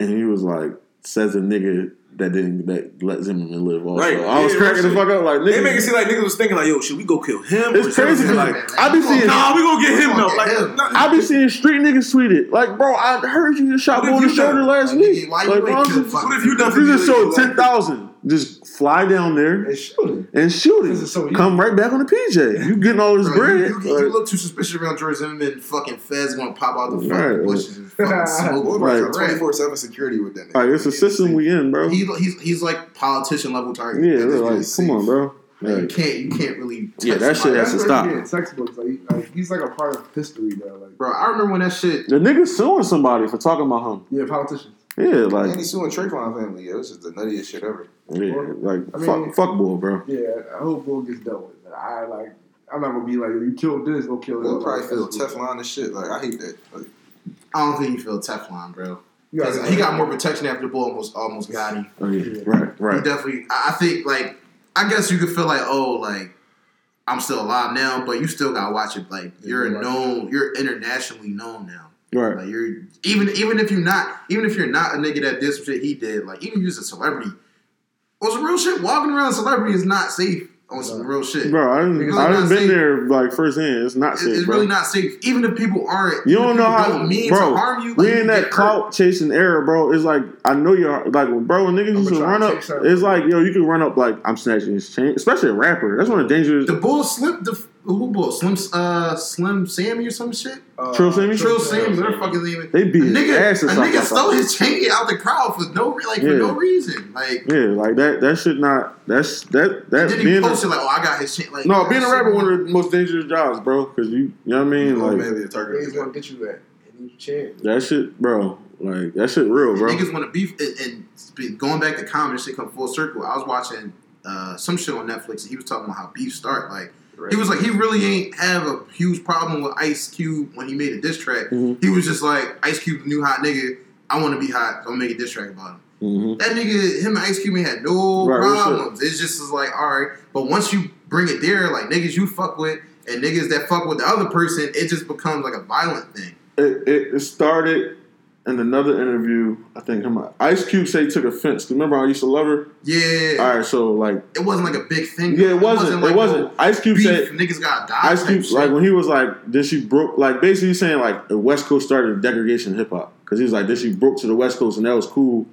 Speaker 1: And he was like, says a nigga that didn't that let Zimmerman live. Also,
Speaker 3: Right.
Speaker 1: I was
Speaker 3: Yeah,
Speaker 1: cracking the fuck up like
Speaker 3: They
Speaker 1: niggas.
Speaker 3: make it seem like niggas was thinking like, yo, should we go kill him?
Speaker 1: It's
Speaker 3: or should
Speaker 1: crazy
Speaker 3: we,
Speaker 1: 'cause
Speaker 3: like,
Speaker 1: I be seeing.
Speaker 3: nah, we gonna get him though.
Speaker 4: Get
Speaker 3: Like,
Speaker 4: him.
Speaker 3: nah,
Speaker 1: I be seeing street niggas tweet it. Like, bro, I heard you just shot me on the shoulder last week.
Speaker 4: why you
Speaker 1: like,
Speaker 4: ain't
Speaker 1: bro,
Speaker 4: kill
Speaker 1: just,
Speaker 4: fucking-
Speaker 3: What have you done for
Speaker 1: you
Speaker 3: me
Speaker 1: just showed
Speaker 3: lately?
Speaker 1: ten thousand. Just fly down there
Speaker 2: And shoot him.
Speaker 1: and shoot
Speaker 2: This is so
Speaker 1: it. Come right back on the PJ. You getting all this
Speaker 4: Bro,
Speaker 1: bread.
Speaker 4: you, you, you look too suspicious around George Zimmerman. Fucking feds gonna pop out the fucking
Speaker 1: Right.
Speaker 4: bushes and fucking [LAUGHS] smoke.
Speaker 1: Right.
Speaker 6: twenty four seven security with that. nigga.
Speaker 1: like, it's a system we in, bro.
Speaker 4: He, he's he's like politician level target.
Speaker 1: Yeah,
Speaker 6: It's
Speaker 1: like, come
Speaker 6: safe.
Speaker 1: on, bro.
Speaker 4: Like, you can't you can't really.
Speaker 1: Yeah, that shit has to stop.
Speaker 2: what he in textbooks. Like, like he's like a part of history now. Like
Speaker 4: Bro, I remember when that shit.
Speaker 1: The nigga suing somebody for talking about him.
Speaker 2: yeah, politicians.
Speaker 1: Yeah, like
Speaker 6: And he's suing Trayvon family. Yeah, it's just the nuttiest shit ever.
Speaker 1: yeah, like
Speaker 2: I mean-
Speaker 1: fuck, fuck bull, bro.
Speaker 2: Yeah, I hope Bull gets dealt with. But I like. I'm not gonna be like you killed this, go kill
Speaker 6: We'll
Speaker 2: this.
Speaker 6: probably
Speaker 2: Like,
Speaker 6: feel
Speaker 2: that's-
Speaker 6: Teflon and shit. Like I hate that. Like,
Speaker 4: I don't think he feel Teflon, bro.
Speaker 2: Gotta-
Speaker 4: he got more protection after the bull almost almost got him.
Speaker 1: Oh yeah, right,
Speaker 4: He
Speaker 1: right.
Speaker 4: definitely. I I think like I guess you could feel like oh like I'm still alive now, but you still gotta watch it. Like you're
Speaker 2: Yeah, right.
Speaker 4: known, you're internationally known now.
Speaker 1: Right.
Speaker 4: Like you're even even if you're not even if you're not a nigga that did some shit he did, like even if you're a celebrity, on some real shit, walking around a celebrity is not safe on some real shit.
Speaker 1: Bro, I didn't,
Speaker 2: Niggas
Speaker 1: I
Speaker 4: are
Speaker 1: didn't been
Speaker 4: safe.
Speaker 1: there like firsthand. It's not
Speaker 4: It-
Speaker 1: safe,
Speaker 4: it's
Speaker 1: bro.
Speaker 4: really not safe. Even if people aren't,
Speaker 1: You don't know
Speaker 4: people
Speaker 1: how,
Speaker 4: don't mean
Speaker 1: bro.
Speaker 4: to harm you. Like,
Speaker 1: we
Speaker 4: you
Speaker 1: in that
Speaker 4: hurt.
Speaker 1: clout chasing era, bro. It's like I know you're like, bro. When niggas used to run up, it's like yo, you can run up like I'm snatching his chain, especially a rapper. That's one of the dangerous.
Speaker 4: The bull slipped the who bull slim uh slim Sammy or some shit.
Speaker 2: Uh,
Speaker 1: Trill Sammy?
Speaker 4: Trill
Speaker 2: Sammy.
Speaker 4: Sammy, whatever the fuck his name.
Speaker 1: They
Speaker 4: A
Speaker 1: beat his
Speaker 4: nigga,
Speaker 1: ass
Speaker 4: a
Speaker 1: or something.
Speaker 4: nigga stole his chain out the crowd for no re- like for no reason. Like
Speaker 1: Yeah, like that. That should not. That's that. That
Speaker 4: then he
Speaker 1: being a,
Speaker 4: posted like, oh, I got his chain. Like
Speaker 1: no, being a rapper one of the most dangerous jobs, bro. Because you, you know what I mean. Like
Speaker 6: maybe a target.
Speaker 2: Niggas want to get you that. And you chance.
Speaker 1: that shit, bro. Like that shit real, bro.
Speaker 4: Niggas want to beef and, and going back to comedy, shit come full circle. I was watching uh, some shit on Netflix and he was talking about how beef start. Like he was like he really ain't have a huge problem with Ice Cube when he made a diss track.
Speaker 1: Mhm.
Speaker 4: He was just like Ice Cube, new hot nigga. I want to be hot, so I'm gonna make a diss track about him.
Speaker 1: hmm
Speaker 4: That nigga, him and Ice Cube ain't had no
Speaker 1: Right,
Speaker 4: problems. It's just is like, all right. But once you bring it there, like niggas you fuck with and niggas that fuck with the other person, it just becomes like a violent thing.
Speaker 1: It, it started in another interview. I think him, Ice Cube said he took offense. 'Cause Remember, I used to love her.
Speaker 4: Yeah.
Speaker 1: All right, so like,
Speaker 4: It wasn't like a big thing.
Speaker 1: yeah, it wasn't.
Speaker 4: like
Speaker 1: it wasn't.
Speaker 4: no
Speaker 1: Ice Cube
Speaker 4: beef,
Speaker 1: said.
Speaker 4: niggas got die.
Speaker 1: Ice Cube, like when he was like, then she broke?" Like basically saying like the West Coast started degradation hip hop because he was like, then she broke to the West Coast and that was cool."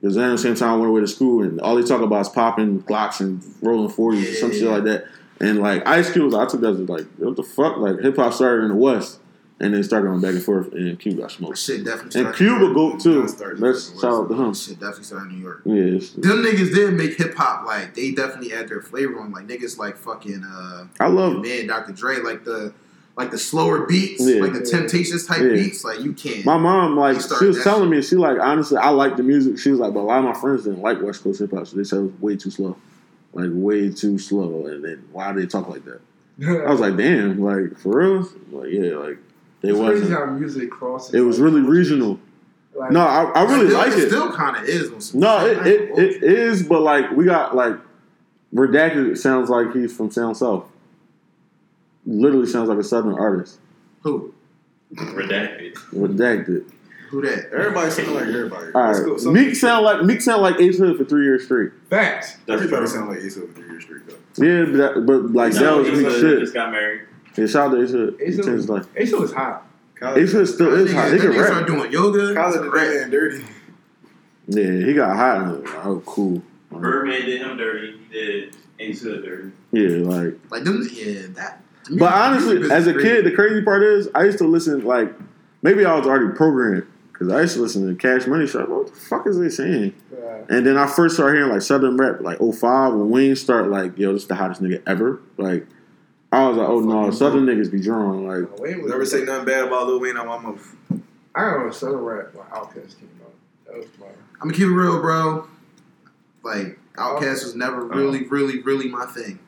Speaker 1: Because then at the same time I went away to school and all they talk about is popping Glocks and rolling forties or some shit like that. And like Ice Cube was, I took that as like, what the fuck? Like hip hop started in the West and then started going back and forth and Cuba got smoked.
Speaker 4: shit definitely
Speaker 1: And
Speaker 4: started in New
Speaker 1: Cuba go too. Let's shout out to him.
Speaker 4: Shit definitely started in New York.
Speaker 1: Yeah,
Speaker 4: Them niggas did make hip hop like they definitely add their flavor on. Like niggas like fucking uh
Speaker 1: I love.
Speaker 4: man Dr. Dre like the like the slower beats,
Speaker 1: Yeah.
Speaker 4: like the Temptations type
Speaker 1: Yeah.
Speaker 4: beats. Like you can't.
Speaker 1: My mom, like, she was telling me, she like, honestly, I like the music. She was like, but a lot of my friends didn't like West Coast hip hop, so they said it was way too slow, like way too slow. And then why do they talk like that? [LAUGHS] I was like, damn, like for real, like yeah, like it
Speaker 2: it's crazy
Speaker 1: wasn't.
Speaker 2: how music crosses.
Speaker 1: It was
Speaker 2: like,
Speaker 1: really regional.
Speaker 2: Like,
Speaker 1: No, I, I really
Speaker 4: still,
Speaker 1: like it.
Speaker 4: It still kind of is.
Speaker 1: No, it, it, it is, but like we got like redacted. It sounds like he's from Sound South. Literally sounds like a Southern artist.
Speaker 4: Who?
Speaker 5: Redacted.
Speaker 1: Redacted.
Speaker 4: Who that?
Speaker 6: Everybody sound like everybody.
Speaker 1: All
Speaker 6: Let's go.
Speaker 1: Meek sound like Meek sound like Ace Hood for three years straight.
Speaker 2: facts.
Speaker 6: Everybody sound like Ace over three years straight though.
Speaker 1: Yeah, but, that, but like that was
Speaker 5: he
Speaker 1: Meek shit.
Speaker 5: Just got married.
Speaker 1: Yeah, shout out to Ace Hood. He
Speaker 2: Ace
Speaker 1: changed his.
Speaker 2: Hood is hot.
Speaker 1: Ace Hood still is hot. He can
Speaker 4: nigga start
Speaker 1: rap.
Speaker 4: doing yoga.
Speaker 6: College
Speaker 4: It's a
Speaker 6: and dirty and dirty.
Speaker 1: Yeah, he got hot. and, like, Oh, cool.
Speaker 5: Birdman did him dirty. He did Ace Hood dirty.
Speaker 1: Yeah, like.
Speaker 4: Like them, yeah, that.
Speaker 1: But honestly, as a kid, the crazy part is I used to listen like maybe I was already programmed because I used to listen to Cash Money Shop. What the fuck is they saying?
Speaker 2: Uh,
Speaker 1: And then I first started hearing like Southern rap, like 05, when Wayne started like, yo, this is the hottest nigga ever. Like, I was like, oh no, Southern niggas be drawing. Like,
Speaker 2: Wayne was
Speaker 6: Never say nothing bad about Lil Wayne on my mouth.
Speaker 2: I don't know Southern rap when OutKast came out. That was my.
Speaker 4: I'm gonna keep it real, bro. Like OutKast was never really, really, really my thing.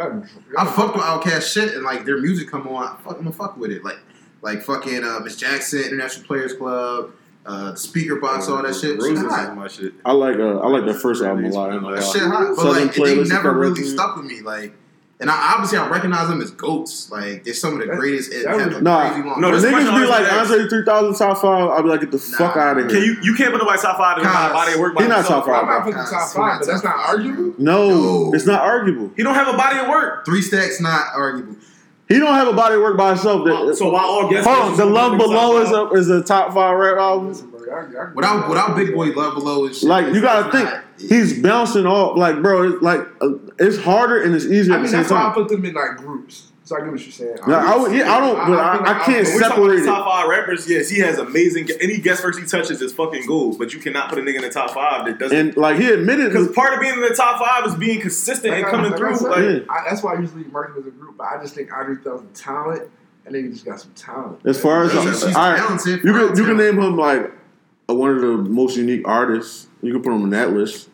Speaker 4: I fucked with OutKast shit and like their music come on, I fuck, I'm gonna fuck with it. Like, like fucking uh, Miss Jackson, International Players Club, uh, Speaker Box, all that shit. Shit
Speaker 6: Roses is
Speaker 4: hot.
Speaker 6: my shit.
Speaker 1: I like uh, I like that first album a lot. ain't gonna
Speaker 4: That
Speaker 1: lie.
Speaker 4: shit hot. But
Speaker 1: Southern
Speaker 4: like, they never really stuck with me. Like, and I obviously I recognize them as goats. Like, they're some of the
Speaker 2: That-
Speaker 4: greatest. and
Speaker 2: that was-
Speaker 4: a
Speaker 1: Nah,
Speaker 4: crazy long
Speaker 3: no,
Speaker 1: When
Speaker 3: this
Speaker 4: career.
Speaker 1: niggas be like. Andre 3000 top five, I'll be like, get the
Speaker 4: Nah.
Speaker 1: fuck out of here.
Speaker 3: Can you you can't put nobody top five. There's not a body of work by
Speaker 1: He not
Speaker 3: himself.
Speaker 1: top five.
Speaker 2: I'm not putting
Speaker 4: Nah,
Speaker 2: top five, but that's not arguable.
Speaker 1: no,
Speaker 4: No.
Speaker 1: it's not arguable.
Speaker 3: He don't have a body of work.
Speaker 4: Three stacks not arguable.
Speaker 1: He don't have a body of work by himself. That,
Speaker 3: So while all guests,
Speaker 1: hold on, the Love Below is a is a top five rap album.
Speaker 2: Listen, I, I,
Speaker 4: Without without Big Boy Love Below and shit.
Speaker 1: Like you gotta think,
Speaker 4: not-
Speaker 1: he's bouncing off. Like bro, it's like uh, it's harder and it's easier
Speaker 2: I
Speaker 1: at
Speaker 2: mean,
Speaker 1: the same
Speaker 2: that's why I put them in like groups. So I get what you're saying.
Speaker 1: No, I would- yeah, I don't- but I-
Speaker 2: feel
Speaker 1: I
Speaker 2: like-
Speaker 1: can't
Speaker 3: When we talk about
Speaker 1: Separate
Speaker 3: the
Speaker 1: it.
Speaker 3: top five rappers, yes, he has amazing. Any guest verse he touches is fucking gold. But you cannot put a nigga in the top five that doesn't.
Speaker 1: And like he admitted,
Speaker 3: Because part of being in the top five is being consistent
Speaker 2: Like
Speaker 3: and
Speaker 2: I-
Speaker 3: coming
Speaker 2: like I
Speaker 3: through.
Speaker 2: said,
Speaker 3: Like,
Speaker 1: Yeah.
Speaker 2: I, that's why I usually mark them as a group. But I just think Andre 3000 talent, and they just got some talent.
Speaker 1: as far as
Speaker 4: He's-
Speaker 1: all
Speaker 4: he's
Speaker 1: right,
Speaker 4: talented,
Speaker 1: you can you can name him like a, one of the most unique artists. You can put him on that list.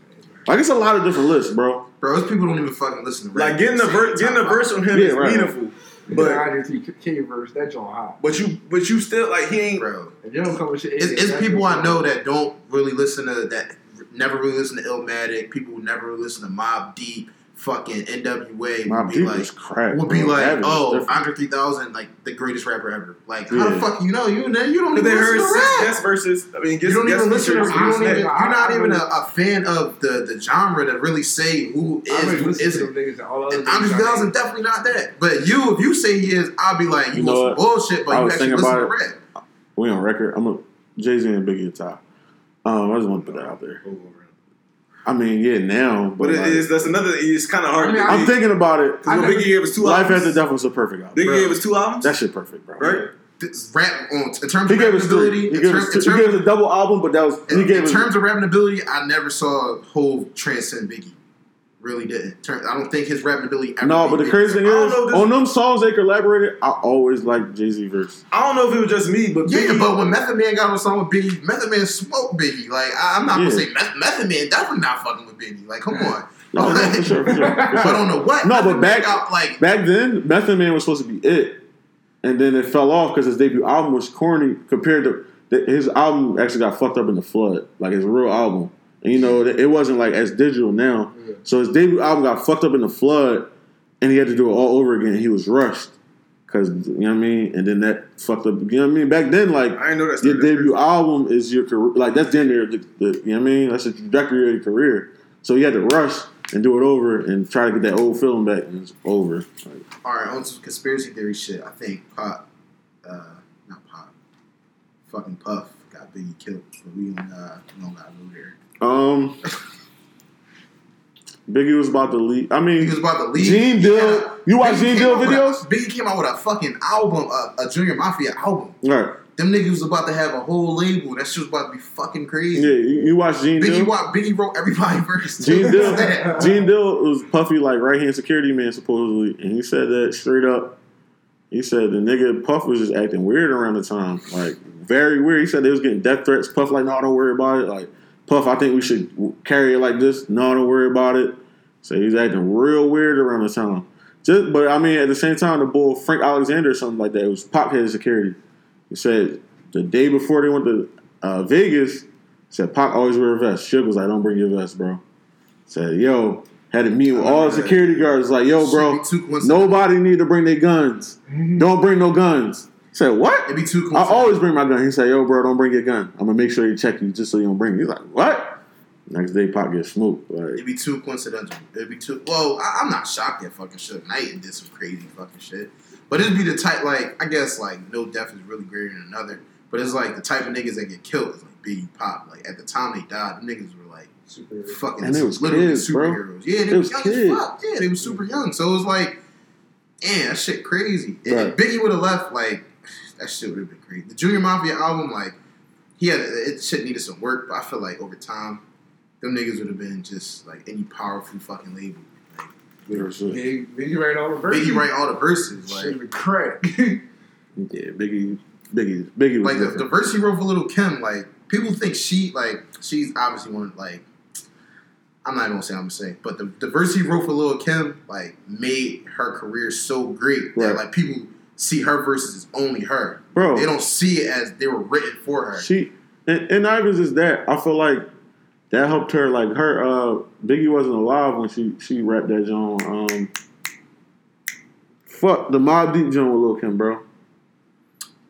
Speaker 1: Like it's a lot of different lists, bro.
Speaker 4: Bro, those people don't even fucking listen to rap.
Speaker 3: like getting the
Speaker 4: Say
Speaker 3: ver- getting the verse
Speaker 4: five.
Speaker 3: from him
Speaker 1: Yeah,
Speaker 3: is
Speaker 1: right.
Speaker 3: meaningful.
Speaker 2: But
Speaker 3: But
Speaker 2: Andre 3K verse, that joint hot.
Speaker 3: but you but you still like he ain't.
Speaker 4: bro.
Speaker 2: If you don't come with shit,
Speaker 4: It's, it's people I know that don't really listen to that. Never really listen to Illmatic. People who never really listen to Mobb Deep. Fucking NWA
Speaker 1: My
Speaker 4: would be like,
Speaker 1: is crap.
Speaker 4: would be
Speaker 1: bro.
Speaker 4: like,
Speaker 1: That is
Speaker 4: oh,
Speaker 1: different.
Speaker 4: Andre 3000, like the greatest rapper ever. Like, how the fuck you know? You you don't
Speaker 3: Because
Speaker 4: even
Speaker 3: they heard
Speaker 4: listen to
Speaker 3: six
Speaker 4: rap.
Speaker 3: guest verses. I mean,
Speaker 4: You
Speaker 3: guest,
Speaker 4: don't
Speaker 3: guest
Speaker 4: even listen to. You
Speaker 3: features.
Speaker 4: don't even.
Speaker 2: I-
Speaker 4: You're not even a, a fan of the the genre to really say who
Speaker 2: I
Speaker 4: is
Speaker 2: really
Speaker 4: who
Speaker 2: listen to
Speaker 4: isn't.
Speaker 2: and all other
Speaker 4: And
Speaker 2: niggas
Speaker 4: Andre 3000 definitely not that. But you, if you say he is, I'll be like, you,
Speaker 1: You know
Speaker 4: some bullshit, but
Speaker 1: I
Speaker 4: you actually
Speaker 1: thinking
Speaker 4: listen to
Speaker 1: about
Speaker 4: rap.
Speaker 1: we on record. I'm a Jay Z and Biggie top. Um, I just want to put that out there. I mean, yeah, now, but
Speaker 3: But it
Speaker 1: like,
Speaker 3: is that's another. It's kind of hard.
Speaker 2: I mean,
Speaker 1: I'm thinking about it.
Speaker 3: Because when Biggie gave us two
Speaker 1: Life
Speaker 3: albums.
Speaker 1: After Death was a perfect album.
Speaker 3: Biggie
Speaker 4: Bro.
Speaker 3: gave us two albums.
Speaker 1: That shit perfect, bro.
Speaker 3: right.
Speaker 4: This rap on in terms
Speaker 1: He
Speaker 4: of
Speaker 1: gave
Speaker 4: rap
Speaker 1: us
Speaker 4: ability,
Speaker 1: He gave us,
Speaker 4: in
Speaker 1: two, he gave us a double album, but that was he
Speaker 4: in,
Speaker 1: gave
Speaker 4: in
Speaker 1: us.
Speaker 4: terms of rapping ability, I never saw Hov transcend Biggie. Really didn't. Turn- I don't think his rapping ability. Ever
Speaker 1: no, but the crazy thing is, on them songs they collaborated, I always liked Jay Z verse.
Speaker 3: I don't know if it was just me, but
Speaker 4: Yeah,
Speaker 3: Biggie,
Speaker 4: but when Method Man got on a song with Biggie, Method Man smoked Biggie. Like I, I'm not
Speaker 1: Yeah.
Speaker 4: gonna say Meth- Method Man definitely not fucking with Biggie. Like come on.
Speaker 1: No, no, for sure, for sure. For [LAUGHS]
Speaker 4: But
Speaker 1: sure.
Speaker 4: on the what?
Speaker 1: No,
Speaker 4: Method
Speaker 1: but back-
Speaker 4: got, like
Speaker 1: Back then, Method Man was supposed to be it, and then it fell off because his debut album was corny compared to his album. Actually, got fucked up in the flood, like his real album. And you know, it wasn't like as digital now.
Speaker 2: Yeah.
Speaker 1: So his debut album got fucked up in the flood, and he had to do it all over again. He was rushed because you know what I mean. And then that fucked up. You know what I mean? Back then, like
Speaker 3: I know that.
Speaker 1: your debut album is your career. Like that's damn near the, the you know what I mean. That's the trajectory of your career. So you had to rush and do it over and try to get that old feeling back, and it's over. Like,
Speaker 4: all right, on some conspiracy theory shit. I think Pac, uh, not Pac, fucking Puff got Biggie killed. But we don't, uh, we don't there.
Speaker 1: Um, [LAUGHS] Biggie was about to leave. I mean, He
Speaker 4: was about to leave.
Speaker 1: Gene Deal.
Speaker 4: Yeah.
Speaker 1: You watch
Speaker 4: Biggie
Speaker 1: Gene
Speaker 4: Deal with a-
Speaker 1: videos?
Speaker 4: Biggie came out with a fucking album, a, a Junior Mafia album.
Speaker 1: Right.
Speaker 4: Them niggas was about to have a whole label. That shit was about to be fucking crazy.
Speaker 1: Yeah, you, you watch Gene
Speaker 4: Biggie,
Speaker 1: Deal.
Speaker 4: wa- Biggie wrote everybody [LAUGHS] verse.
Speaker 1: Gene
Speaker 4: Deal. [LAUGHS]
Speaker 1: Gene Deal was Puffy like right hand security man supposedly, and he said that straight up. He said the nigga Puff was just acting weird around the time, like very weird. He said they was getting death threats. Puff like, no, don't worry about it. Like Puff, I think we should carry it like this. No, don't worry about it. So he's acting real weird around the time. Just, but I mean, at the same time, the bull Frank Alexander or something like that it was Pac head security. He said the day before they went to uh, Vegas, said Pac always wear a vest. Suge was like, don't bring your vest, bro. Said, yo, had a meeting with all the security guards. Like, yo, bro,
Speaker 4: Shit be too coincidental.
Speaker 1: nobody need to bring their guns. Don't bring no guns. Said what?
Speaker 4: It be too
Speaker 1: I always bring my gun. He said, yo, bro, don't bring your gun. I'm gonna make sure they check you just so you don't bring it. He's like, what? Next day, Pac gets smoked. Like,
Speaker 4: It'd be too coincidental. It'd be too. Well, I, I'm not shocked that fucking Suge Knight did some crazy fucking shit. But it'd be the type, like, I guess, like, no death is really greater than another. But it's like the type of niggas that get killed is like Biggie Pac. Like, at the time they died, the niggas were like
Speaker 2: Super.
Speaker 4: fucking
Speaker 1: And they was
Speaker 4: literally
Speaker 1: kids, bro.
Speaker 4: superheroes. Yeah, they,
Speaker 1: They
Speaker 4: was
Speaker 1: was
Speaker 4: young
Speaker 1: kids.
Speaker 4: as fuck. Yeah, they was super young. So it was like, damn, that shit crazy. If Biggie would have left, like, that shit would have been great. The Junior Mafia album, like, he had it shit needed some work, but I feel like over time, them niggas would have been just like any powerful fucking label. Like,
Speaker 1: real shit.
Speaker 2: Big, Biggie write all the verses.
Speaker 4: Biggie write all the verses,
Speaker 2: Shit
Speaker 4: like
Speaker 2: even crack. [LAUGHS]
Speaker 1: Yeah, Biggie, Biggie, Biggie was
Speaker 4: like the,
Speaker 1: different.
Speaker 4: the verse he wrote for Little Kim. Like people think she like she's obviously one of like I'm not even gonna say I'm gonna say, but the, the verse he wrote for Lil Kim like made her career so great that like people see her verses as only her.
Speaker 1: bro.
Speaker 4: They don't see it as they were written for her.
Speaker 1: She and, and not even just that. I feel like that helped her. Like her, uh, Biggie wasn't alive when she she rapped that joint. Um, fuck the Mobb Deep joint with Lil Kim, bro.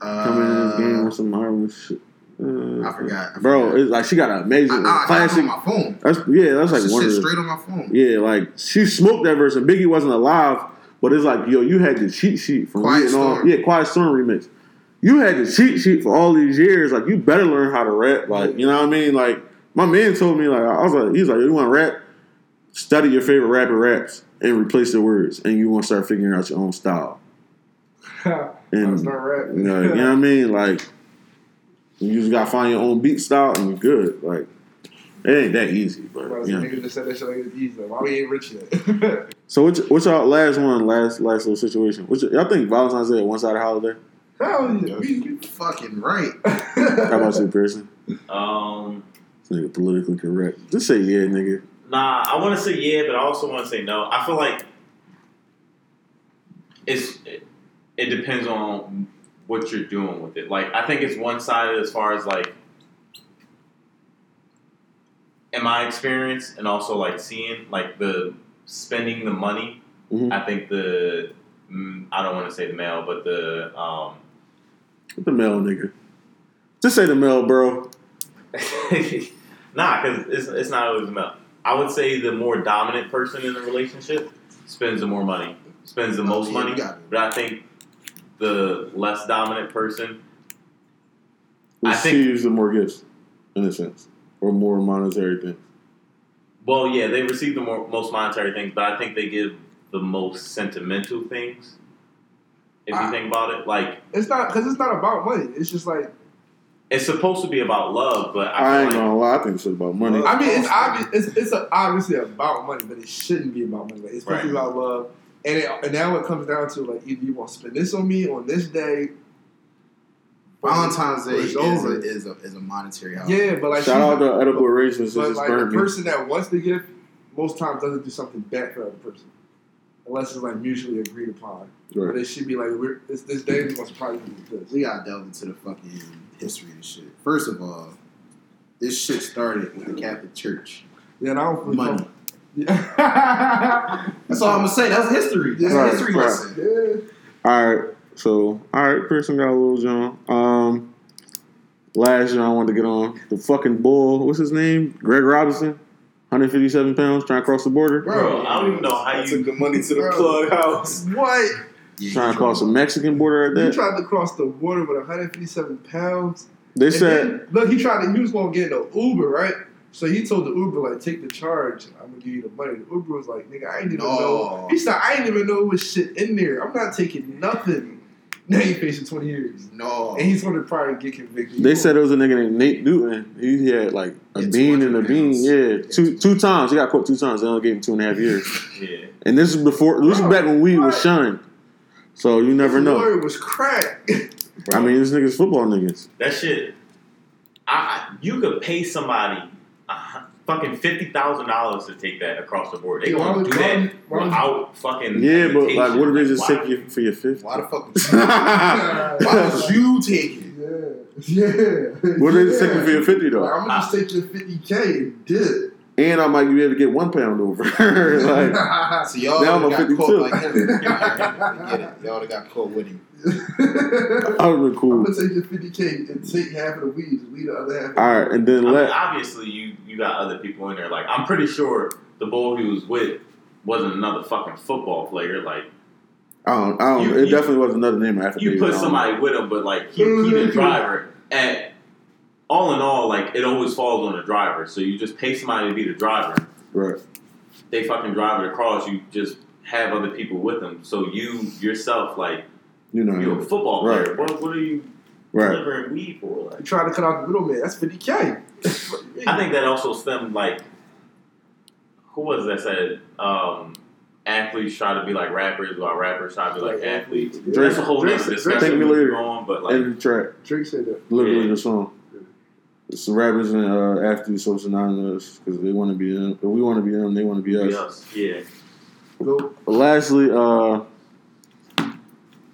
Speaker 1: Coming in this game
Speaker 4: Uh,
Speaker 1: with some Harlem shit. Uh,
Speaker 4: I forgot. I
Speaker 1: bro. It's like she got an amazing
Speaker 4: I, I
Speaker 1: classic.
Speaker 4: on my phone.
Speaker 1: That's yeah. That's like
Speaker 4: Like
Speaker 1: one of the
Speaker 4: straight on my phone.
Speaker 1: yeah. Like she smoked that verse, and Biggie wasn't alive. But it's like yo, you had the cheat sheet from
Speaker 4: Quiet
Speaker 1: reading all-
Speaker 4: Storm.
Speaker 1: yeah, Quiet Storm remix. You had the cheat sheet for all these years. Like you better learn how to rap. Like you know what I mean. Like my man told me. Like I was like, he's like, you want to rap? Study your favorite rapper raps and replace the words, and you want to start figuring out your own style. [LAUGHS] And
Speaker 2: start rapping.
Speaker 1: you know, you know what I mean? Like you just gotta find your own beat style and you're good. Like it ain't that easy, but
Speaker 2: Bro,
Speaker 1: yeah.
Speaker 2: Niggas just said that shit like it's easy. Like, why we ain't rich yet? [LAUGHS]
Speaker 1: So what's, what's y'all last one, last last little situation? What's your, y'all think Valentine's Day a one sided holiday?
Speaker 2: Hell yeah. We, we,
Speaker 4: Fucking right. [LAUGHS]
Speaker 1: How about you, Pearson?
Speaker 5: Um,
Speaker 1: This nigga politically correct. Just say yeah, nigga.
Speaker 5: nah, I want to say yeah, but I also want to say no. I feel like it's it, it depends on what you're doing with it. Like I think it's one sided as far as like in my experience, and also like seeing like the spending the money.
Speaker 1: Mhm.
Speaker 5: I think the mm, I don't want to say the male, but the um,
Speaker 1: the male nigga? Just say the male, bro. [LAUGHS]
Speaker 5: nah, because it's, it's not always male. I would say the more dominant person in the relationship spends the more money, spends the most money.
Speaker 4: you got it.
Speaker 5: But I think the less dominant person, I think-
Speaker 1: Receives the more gifts, in a sense, or more monetary things.
Speaker 5: well, yeah, they receive the more, most monetary things, but I think they give the most sentimental things. If you
Speaker 2: I-
Speaker 5: think about it, like
Speaker 2: it's not because it's not about money. It's just like
Speaker 5: it's supposed to be about love, but I,
Speaker 1: I,
Speaker 5: feel
Speaker 1: ain't
Speaker 5: like
Speaker 1: gonna lie. I think it's about money.
Speaker 2: I mean, it's obvious. It's, it's a, obviously about money, but it shouldn't be about money. Like, it's supposed to be about love. And, it, and now it comes down to like either you want to spend this on me on this day.
Speaker 4: Valentine's Day is a,
Speaker 2: over.
Speaker 4: is a is a monetary holiday.
Speaker 2: Yeah, but like
Speaker 1: Shout
Speaker 2: she-
Speaker 1: out to edible arrangements that
Speaker 2: but like the
Speaker 1: me.
Speaker 2: person that wants the gift most times doesn't do something bad for the other person, unless it's like mutually agreed upon. But it should be like we're it's this day we want to surprise you this.
Speaker 4: We gotta delve into the fucking history of this shit. First of all, this shit started with the Catholic Church.
Speaker 2: Yeah, and I don't feel
Speaker 4: Money.
Speaker 2: Yeah. [LAUGHS]
Speaker 4: That's all I'm gonna say. That's history. That's
Speaker 2: Right,
Speaker 4: a history
Speaker 1: right.
Speaker 4: lesson.
Speaker 2: yeah.
Speaker 1: All right. So, all right, Pearson got a little John. Um, last year I wanted to get on the fucking bull. What's his name? Greg Robinson, 157 pounds, trying to cross the border.
Speaker 5: bro, I don't even know how
Speaker 3: I
Speaker 5: you
Speaker 3: took the money to the
Speaker 2: Bro.
Speaker 3: plug house.
Speaker 2: What?
Speaker 4: Yeah,
Speaker 1: Trying to cross the Mexican border at
Speaker 2: He
Speaker 1: that.
Speaker 2: tried to cross the border with 157 pounds.
Speaker 1: They
Speaker 2: And
Speaker 1: said,
Speaker 2: then, look, he tried to. He was going to get an Uber, right? So he told the Uber like, take the charge. I'm gonna give you the money. The Uber was like, nigga, I ain't even
Speaker 4: No.
Speaker 2: know. He said, I ain't even know it was shit in there. I'm not taking nothing. Now he facing 20 years,
Speaker 4: No.
Speaker 2: and he's going to probably get convicted.
Speaker 1: they said it was a nigga named Nate Newton. He had like a
Speaker 4: Yeah,
Speaker 1: bean and a
Speaker 4: 200
Speaker 1: bean. Yeah,
Speaker 4: Yeah,
Speaker 1: two two times. He got caught two times. They only gave him two and a half years.
Speaker 5: yeah.
Speaker 1: And this is before. This is back when weed was shunned. So you never
Speaker 2: His
Speaker 1: know.
Speaker 2: lawyer was crack.
Speaker 1: I mean, this niggas football niggas.
Speaker 5: That shit, I, I- you could pay somebody a hu- fucking fifty thousand dollars to take that across the board. They
Speaker 2: Yeah, why
Speaker 5: gonna
Speaker 2: would-
Speaker 5: do
Speaker 2: why
Speaker 5: that
Speaker 2: would- why would-
Speaker 5: without fucking.
Speaker 1: Yeah, but like, what if they just
Speaker 5: Why?
Speaker 1: take you for your fifth?
Speaker 4: Why the fuck? Would [LAUGHS] you, why would you take it?
Speaker 2: yeah, [LAUGHS] yeah.
Speaker 1: What if they just
Speaker 2: yeah.
Speaker 1: take you for your fifty
Speaker 2: Like,
Speaker 1: though?
Speaker 2: I'm gonna just take your 50k and dip.
Speaker 1: And I might be able to get one pound over. [LAUGHS] like, [LAUGHS]
Speaker 4: So y'all
Speaker 1: Now I'm
Speaker 4: got
Speaker 1: a
Speaker 4: caught
Speaker 1: 52.
Speaker 4: like him. I get it. Y'all would've got caught with him.
Speaker 1: that would be
Speaker 2: I'm
Speaker 1: cool.
Speaker 2: gonna take your 50k and take half of the weed, just leave the other half.
Speaker 1: All right, and then
Speaker 5: I mean,
Speaker 1: let
Speaker 5: obviously, you you got other people in there. Like, I'm pretty sure the boy he was with wasn't another fucking football player. Like,
Speaker 1: I don't. I don't.
Speaker 5: You-
Speaker 1: it
Speaker 5: you-
Speaker 1: definitely was another name after
Speaker 5: you
Speaker 1: David.
Speaker 5: put somebody with him, but like he, he the mm-hmm. driver. And all in all, like it always falls on the driver. So you just pay somebody to be the driver.
Speaker 1: Right.
Speaker 5: They fucking drive it across. You just have other people with them. So you yourself, like
Speaker 1: You know.
Speaker 5: you're a football
Speaker 1: Right.
Speaker 5: player. What, what are you
Speaker 1: Right.
Speaker 5: delivering weed for? Like,
Speaker 2: You try to cut out the middleman. That's 50k. [LAUGHS]
Speaker 5: I think that also stemmed like who was that said um, athletes try to be like rappers while rappers try to be like athletes.
Speaker 1: Drake-
Speaker 5: That's a whole
Speaker 2: Drake-
Speaker 5: nother
Speaker 2: Drake-
Speaker 5: discussion
Speaker 1: Thank me
Speaker 5: we
Speaker 1: later.
Speaker 5: could go on, but like
Speaker 1: End of the track.
Speaker 2: Drake said that.
Speaker 1: Literally
Speaker 5: Yeah.
Speaker 1: the song. It's the rappers and uh, athletes so synonymous because they want to be them. If we want to be them, they want to be us.
Speaker 5: yes, yeah.
Speaker 2: Go.
Speaker 1: But lastly, uh,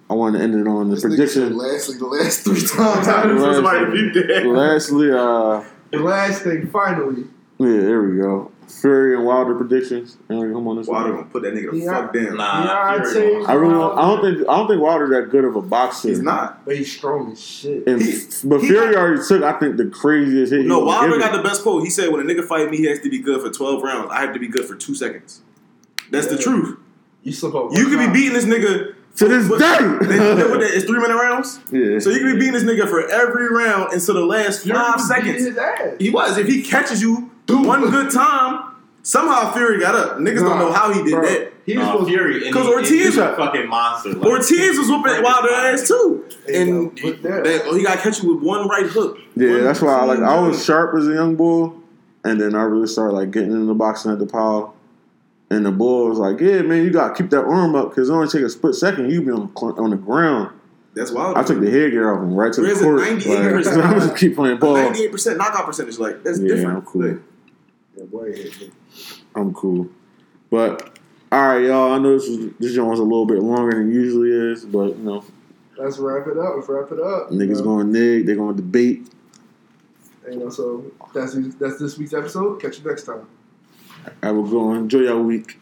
Speaker 1: I want to end it on the
Speaker 6: This nigga said
Speaker 1: prediction.
Speaker 6: lastly the last three times. [LAUGHS]
Speaker 1: I Last-
Speaker 3: Somebody beat that.
Speaker 1: Lastly, uh,
Speaker 2: The last thing, finally,
Speaker 1: yeah, there we go. Fury and Wilder predictions. Aaron, come on this
Speaker 3: Wilder
Speaker 1: one.
Speaker 3: gonna put that nigga the
Speaker 2: Yeah.
Speaker 3: fuck down.
Speaker 5: Nah,
Speaker 2: Yeah, I'd say-
Speaker 5: won't.
Speaker 1: I really, don't, I don't think, I don't think Wilder's that good of a boxer.
Speaker 3: He's not.
Speaker 2: but he's strong as shit.
Speaker 1: And,
Speaker 3: He-
Speaker 1: but
Speaker 3: he
Speaker 1: Fury
Speaker 3: got-
Speaker 1: already took, I think, the craziest hit. he
Speaker 3: No,
Speaker 1: was
Speaker 3: Wilder
Speaker 1: given.
Speaker 3: got the best quote. He said, "When a nigga fight me, he has to be good for twelve rounds. I have to be good for two seconds." That's the
Speaker 2: Yeah.
Speaker 3: truth.
Speaker 2: You slip up.
Speaker 3: You could be beating this nigga
Speaker 1: to this
Speaker 3: what-
Speaker 1: day.
Speaker 3: What- what that- It's three minute rounds.
Speaker 1: yeah.
Speaker 3: So you can be beating this nigga for every round until the last
Speaker 2: Fury
Speaker 3: five seconds.
Speaker 2: His ass.
Speaker 3: He was. If he catches you one good time, Somehow Fury got up. Niggas don't know how he did
Speaker 2: bro.
Speaker 3: that.
Speaker 2: He was
Speaker 5: Uh,
Speaker 2: supposed
Speaker 5: Fury, and
Speaker 3: 'Cause
Speaker 5: he- and
Speaker 3: Ortiz-
Speaker 5: he's a fucking monster. Like,
Speaker 3: Ortiz was whooping Wilder ass too, and
Speaker 2: with that,
Speaker 3: oh, he got catch you with one right hook.
Speaker 1: Yeah,
Speaker 3: One-
Speaker 1: that's why I like. I was sharp as a young bull, and then I really started like getting into boxing at the power. And the bull was like, "Yeah, man, you gotta keep that arm up because it only take a split second. You be on cl- on the ground."
Speaker 3: That's wild.
Speaker 1: I took the headgear off him right to the
Speaker 3: There's a
Speaker 1: court.
Speaker 3: 98%
Speaker 1: Like, [LAUGHS] I'm just keep playing ball.
Speaker 3: ninety-eight percent knockout percentage. Like that's
Speaker 1: Yeah,
Speaker 3: different.
Speaker 1: I'm cool.
Speaker 3: Like,
Speaker 2: yeah, boy.
Speaker 1: I'm cool. But all right, y'all. I know this was this joint was a little bit longer than it usually is, but you know,
Speaker 2: Let's wrap it up. Let's wrap it up.
Speaker 1: niggas
Speaker 2: know?
Speaker 1: going nig. They're going to debate.
Speaker 2: You know, so that's that's this week's episode. Catch you next time.
Speaker 1: I will go enjoy your week.